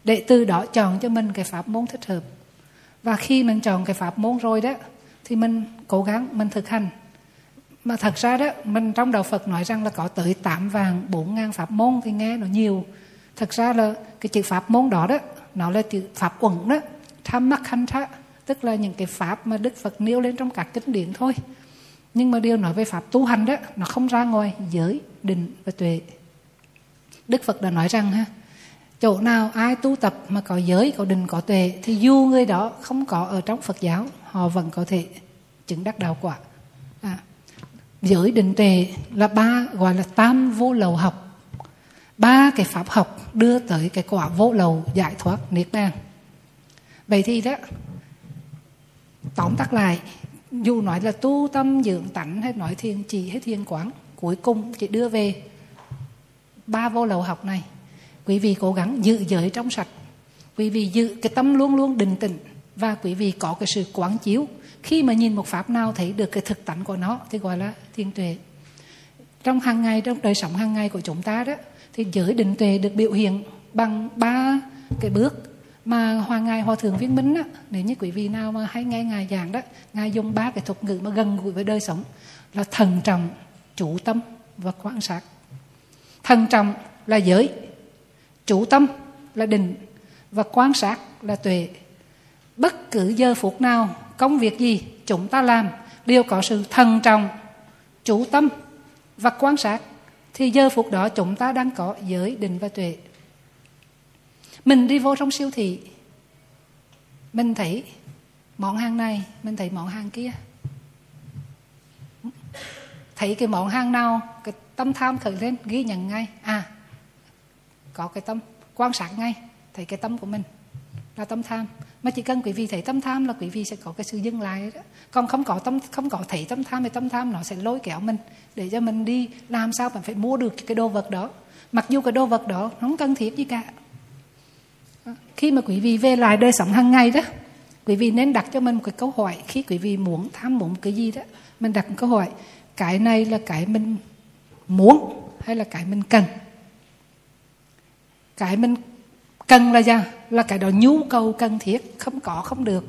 Để từ đó chọn cho mình cái pháp môn thích hợp. Và khi mình chọn cái pháp môn rồi đó, thì mình cố gắng, mình thực hành mà thật ra đó, mình trong đạo Phật nói rằng là có tới 8 vàng 4 ngàn pháp môn thì nghe nó nhiều. Thật ra là cái chữ pháp môn đó đó, nó là chữ pháp uẩn đó, tham mắc khanh tha, tức là những cái pháp mà Đức Phật nêu lên trong các kinh điển thôi. Nhưng mà điều nói về pháp tu hành đó, nó không ra ngoài giới, định và tuệ. Đức Phật đã nói rằng ha, chỗ nào ai tu tập mà có giới, có định, có tuệ, thì dù người đó không có ở trong Phật giáo, họ vẫn có thể chứng đắc đạo quả giới định tuệ là ba, gọi là tam vô lầu học. Ba cái pháp học đưa tới cái quả vô lầu giải thoát niết bàn. Vậy thì đó, tóm tắt lại, dù nói là tu tâm dưỡng tánh hay nói thiền trì hay thiền quán, cuối cùng chỉ đưa về ba vô lầu học này. Quý vị cố gắng giữ giới trong sạch. Quý vị giữ cái tâm luôn luôn định tĩnh và quý vị có cái sự quán chiếu khi mà nhìn một pháp nào thấy được cái thực tánh của nó, thì gọi là thiên tuệ. Trong hàng ngày, trong đời sống hàng ngày của chúng ta đó, thì giới định tuệ được biểu hiện bằng ba cái bước mà hoàng ngài hòa thượng viên minh á, nếu như quý vị nào mà hay nghe ngài giảng đó, ngài dùng ba cái thuật ngữ mà gần gũi với đời sống, là thần trọng chủ tâm và quan sát. Thần trọng là giới chủ tâm là định và quan sát là tuệ. Bất cứ giờ phút nào công việc gì chúng ta làm đều có sự thần trọng chủ tâm và quan sát, thì giờ phút đó chúng ta đang có giới định và tuệ. Mình đi vô trong siêu thị, mình thấy món hàng này, mình thấy món hàng kia. Thấy cái món hàng nào, cái tâm tham khởi lên, ghi nhận ngay. À có cái tâm quan sát ngay, thấy cái tâm của mình là tâm tham. Mà chỉ cần quý vị thấy tâm tham là quý vị sẽ có cái sự dừng lại đó. còn không có tâm, không có thấy tâm tham thì tâm tham nó sẽ lôi kéo mình để cho mình đi làm sao mình phải mua được cái đồ vật đó. Mặc dù cái đồ vật đó nó không cần thiết gì cả. Khi mà quý vị về lại đời sống hàng ngày đó, quý vị nên đặt cho mình một cái câu hỏi. Khi quý vị muốn tham muốn cái gì đó, mình đặt một câu hỏi. Cái này là cái mình muốn hay là cái mình cần? Cái mình cần là gì là cái đó nhu cầu cần thiết. Không có, không được.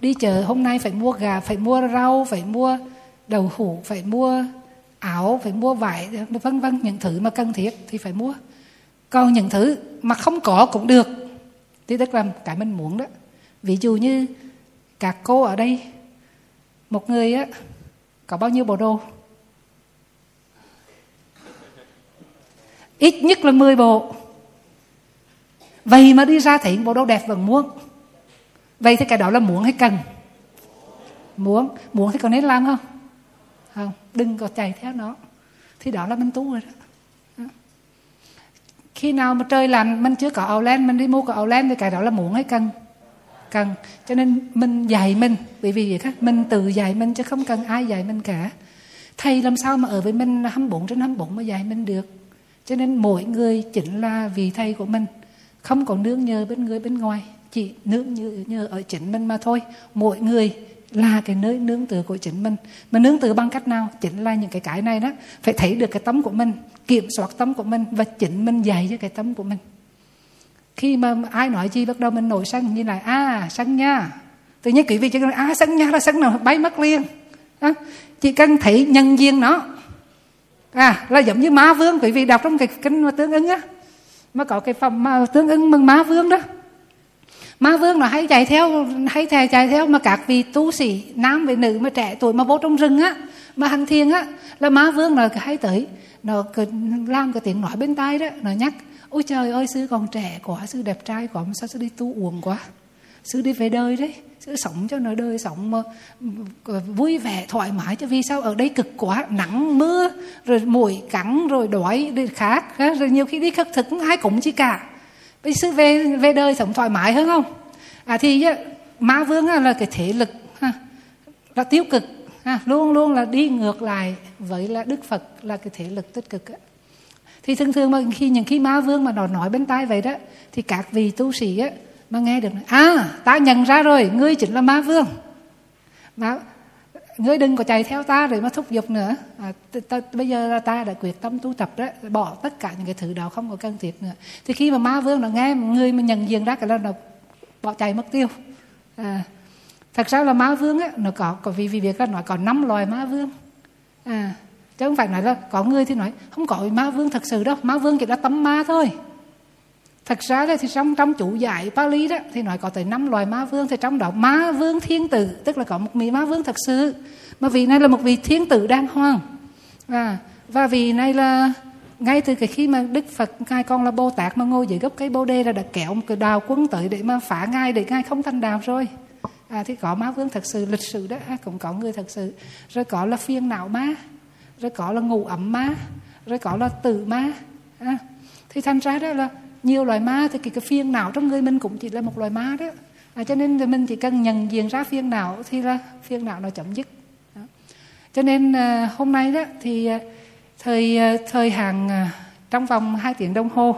Đi chợ hôm nay phải mua gà, phải mua rau, phải mua đậu hũ, phải mua áo, phải mua vải, vân vân. Những thứ mà cần thiết thì phải mua. Còn những thứ mà không có cũng được. Thì tức là cái mình muốn đó. Ví dụ như các cô ở đây, một người á, có bao nhiêu bộ đồ? Ít nhất là 10 bộ vậy mà đi ra thấy bộ đồ đẹp vẫn muốn. Vậy thì cái đó là muốn hay cần? Muốn. Muốn thì có nên làm không? Không, đừng có chạy theo nó. Thì đó là mình tu rồi đó. Khi nào mà trời lạnh, mình chưa có áo len, mình đi mua cái áo len thì cái đó là muốn hay cần? Cần. Cho nên mình dạy mình, bởi vì vậy khác mình tự dạy mình chứ không cần ai dạy mình cả. Thầy làm sao mà ở với mình 24 trên 24 mà dạy mình được? Cho nên mỗi người chính là vị thầy của mình không có nương nhờ bên người bên ngoài chỉ nương nhờ, nhờ ở chính mình mà thôi. Mỗi người là cái nơi nương tựa của chính mình. Mà nương tựa bằng cách nào? Chính là những cái cái này đó. Phải thấy được cái tâm của mình kiểm soát tâm của mình và chính mình dạy cho cái tâm của mình. Khi mà ai nói gì bắt đầu mình nổi sân như là à sân nha. Tự nhiên quý vị chỉ nói à sân nha là sân nào? Bay mất liền. À, chỉ cần thấy nhân viên nó à là giống như má vương. Quý vị đọc trong cái kinh mà tương ứng á mà có cái phẩm mà tương ứng mừng má vương đó. Ma vương nó hay chạy theo, hay thè chạy theo mà các vị tu sĩ nam với nữ mà trẻ tuổi mà vô trong rừng á, mà hành thiền á, là ma vương nó hay tới. Nó làm cái tiếng nói bên tai đó, nó nhắc, ôi trời ơi, sư còn trẻ quá, sư đẹp trai quá, mà sao sư đi tu uống quá? Sư đi về đời đấy sư sống cho nó đời sống mà vui vẻ thoải mái. Cho vì sao? Ở đây cực quá nắng mưa rồi mũi cắn rồi đói rồi khác rồi nhiều khi đi khất thực ai cũng chi cả. Bây sự về về đời sống thoải mái hơn không? À thì ma vương là cái thế lực là tiêu cực ha, luôn luôn là đi ngược lại với là đức phật là cái thế lực tích cực á. Thì thường thường mà khi những khi ma vương mà nó nói bên tai vậy đó thì các vị tu sĩ á mà nghe được à ta nhận ra rồi ngươi chính là ma vương. Mà ngươi đừng có chạy theo ta rồi mà thúc giục nữa. À, ta, ta, bây giờ là ta đã quyết tâm tu tập đó bỏ tất cả những cái thứ đó không có cần thiết nữa. Thì khi mà ma vương nó nghe người mà nhận diện ra cái là nó bỏ chạy mất tiêu. À, thật ra là ma vương á nó có có vì vì việc là nói có năm loài ma vương. À chứ không phải nói là có người thì nói không có ma vương thật sự đâu ma vương chỉ là tấm ma thôi thật ra thì trong trong chủ giải Pali đó thì nói có tới năm loài ma vương thì trong đó ma vương thiên tử tức là có một vị ma vương thật sự. Mà vị này là một vị thiên tử đang hoàng. Và và vị này là ngay từ cái khi mà Đức Phật ngài con là Bồ Tát mà ngồi dưới gốc cây Bồ đề là đã kéo một cái đào quân tới để mà phá ngài để ngài không thành đạo rồi. À, thì có ma vương thật sự lịch sử đó à, cũng có người thật sự. Rồi có là phiên não ma rồi có là ngủ ẩm ma rồi có là tử ma à, thì thành ra đó là nhiều loài ma thì cái, cái phiên não trong người mình cũng chỉ là một loài ma đó. À, cho nên mình chỉ cần nhận diện ra phiên não thì là phiên não nó chấm dứt. Đó. cho nên à, hôm nay đó thì à, thời à, thời hạn à, trong vòng 2 tiếng đồng hồ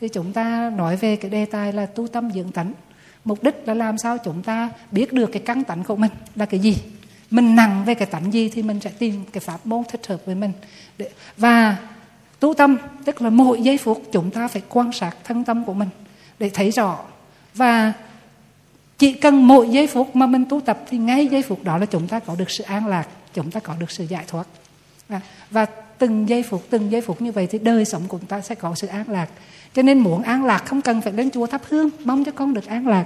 thì chúng ta nói về cái đề tài là tu tâm dưỡng tánh. Mục đích là làm sao chúng ta biết được cái căn tánh của mình là cái gì. Mình nặng về cái tánh gì thì mình sẽ tìm cái pháp môn thích hợp với mình. Để, và tu tâm tức là mỗi giây phút chúng ta phải quan sát thân tâm của mình để thấy rõ. Và chỉ cần mỗi giây phút mà mình tu tập thì ngay giây phút đó là chúng ta có được sự an lạc chúng ta có được sự giải thoát. Và, và từng giây phút từng giây phút như vậy thì đời sống của chúng ta sẽ có sự an lạc. Cho nên muốn an lạc không cần phải lên chùa thắp hương mong cho con được an lạc.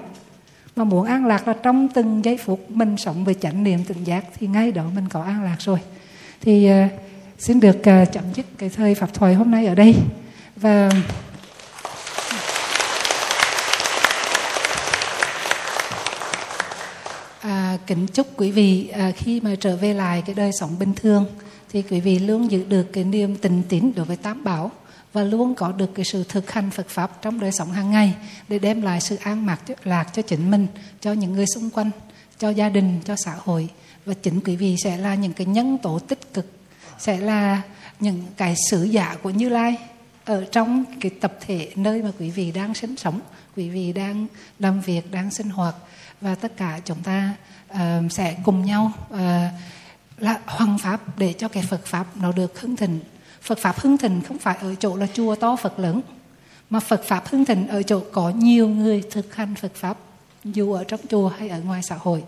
Mà muốn an lạc là trong từng giây phút mình sống về chánh niệm tỉnh giác thì ngay đó mình có an lạc rồi. Thì uh, xin được uh, chấm dứt cái thời pháp thoại hôm nay ở đây. Và à, kính chúc quý vị à, khi mà trở về lại cái đời sống bình thường thì quý vị luôn giữ được cái niềm tình tín đối với tam bảo và luôn có được cái sự thực hành Phật pháp trong đời sống hàng ngày để đem lại sự an mạc lạc cho chính mình, cho những người xung quanh, cho gia đình, cho xã hội. Và chính quý vị sẽ là những cái nhân tố tích cực, sẽ là những cái sứ giả của Như Lai ở trong cái tập thể nơi mà quý vị đang sinh sống, quý vị đang làm việc, đang sinh hoạt. Và tất cả chúng ta uh, sẽ cùng nhau uh, là hoàng pháp để cho cái Phật pháp nó được hưng thịnh. Phật Pháp hưng thịnh không phải ở chỗ là chùa to Phật lớn mà Phật Pháp hưng thịnh ở chỗ có nhiều người thực hành Phật Pháp dù ở trong chùa hay ở ngoài xã hội.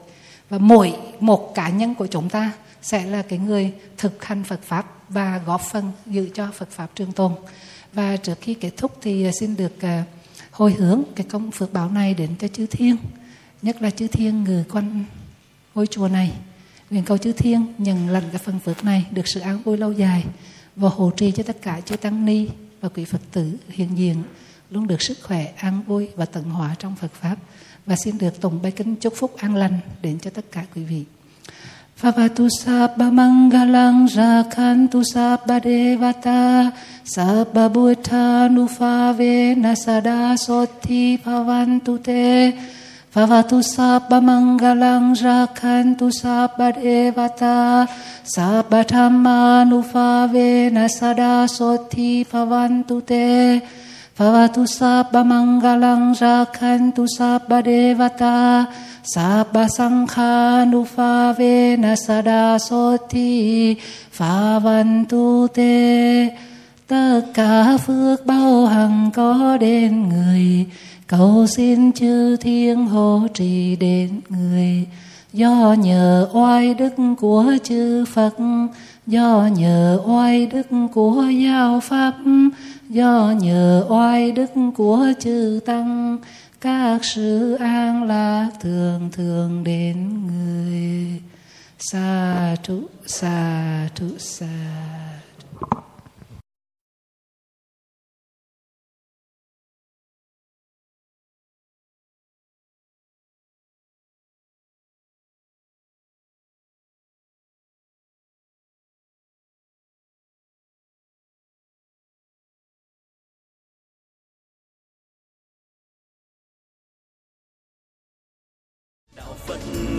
Và mỗi một cá nhân của chúng ta sẽ là cái người thực hành Phật Pháp và góp phần giữ cho Phật Pháp trường tồn. Và trước khi kết thúc thì à, xin được à, hồi hướng cái công phước báo này đến cho chư thiên nhất là chư thiên người quanh ngôi chùa này. Nguyện cầu chư thiên nhận lần cái phần phước này được sự an vui lâu dài và hộ trì cho tất cả chư tăng ni và quý Phật tử hiện diện luôn được sức khỏe, an vui và tận hóa trong Phật pháp. Và xin được tùng bài kính chúc phúc an lành đến cho tất cả quý vị. Bhavatu sabba mangalang rakantu sabba devata sabba buddha nufavena sada sotti bhavantu te Bhavatu sabba mangalang rakantu sabba devata sabba dhammanufavena sada sotti bhavantu te Bhavatu sabba mangalang rakhantu sabba devata sabba sankhanufavena sada soti bhavantu te Tất cả phước bao hằng có đến người cầu xin chư thiên hộ trì đến người do nhờ oai đức của chư phật, do nhờ oai đức của giáo pháp do nhờ oai đức của chư tăng, các sự an lạc thường thường đến người. Sa trụ sa trụ sa trụ.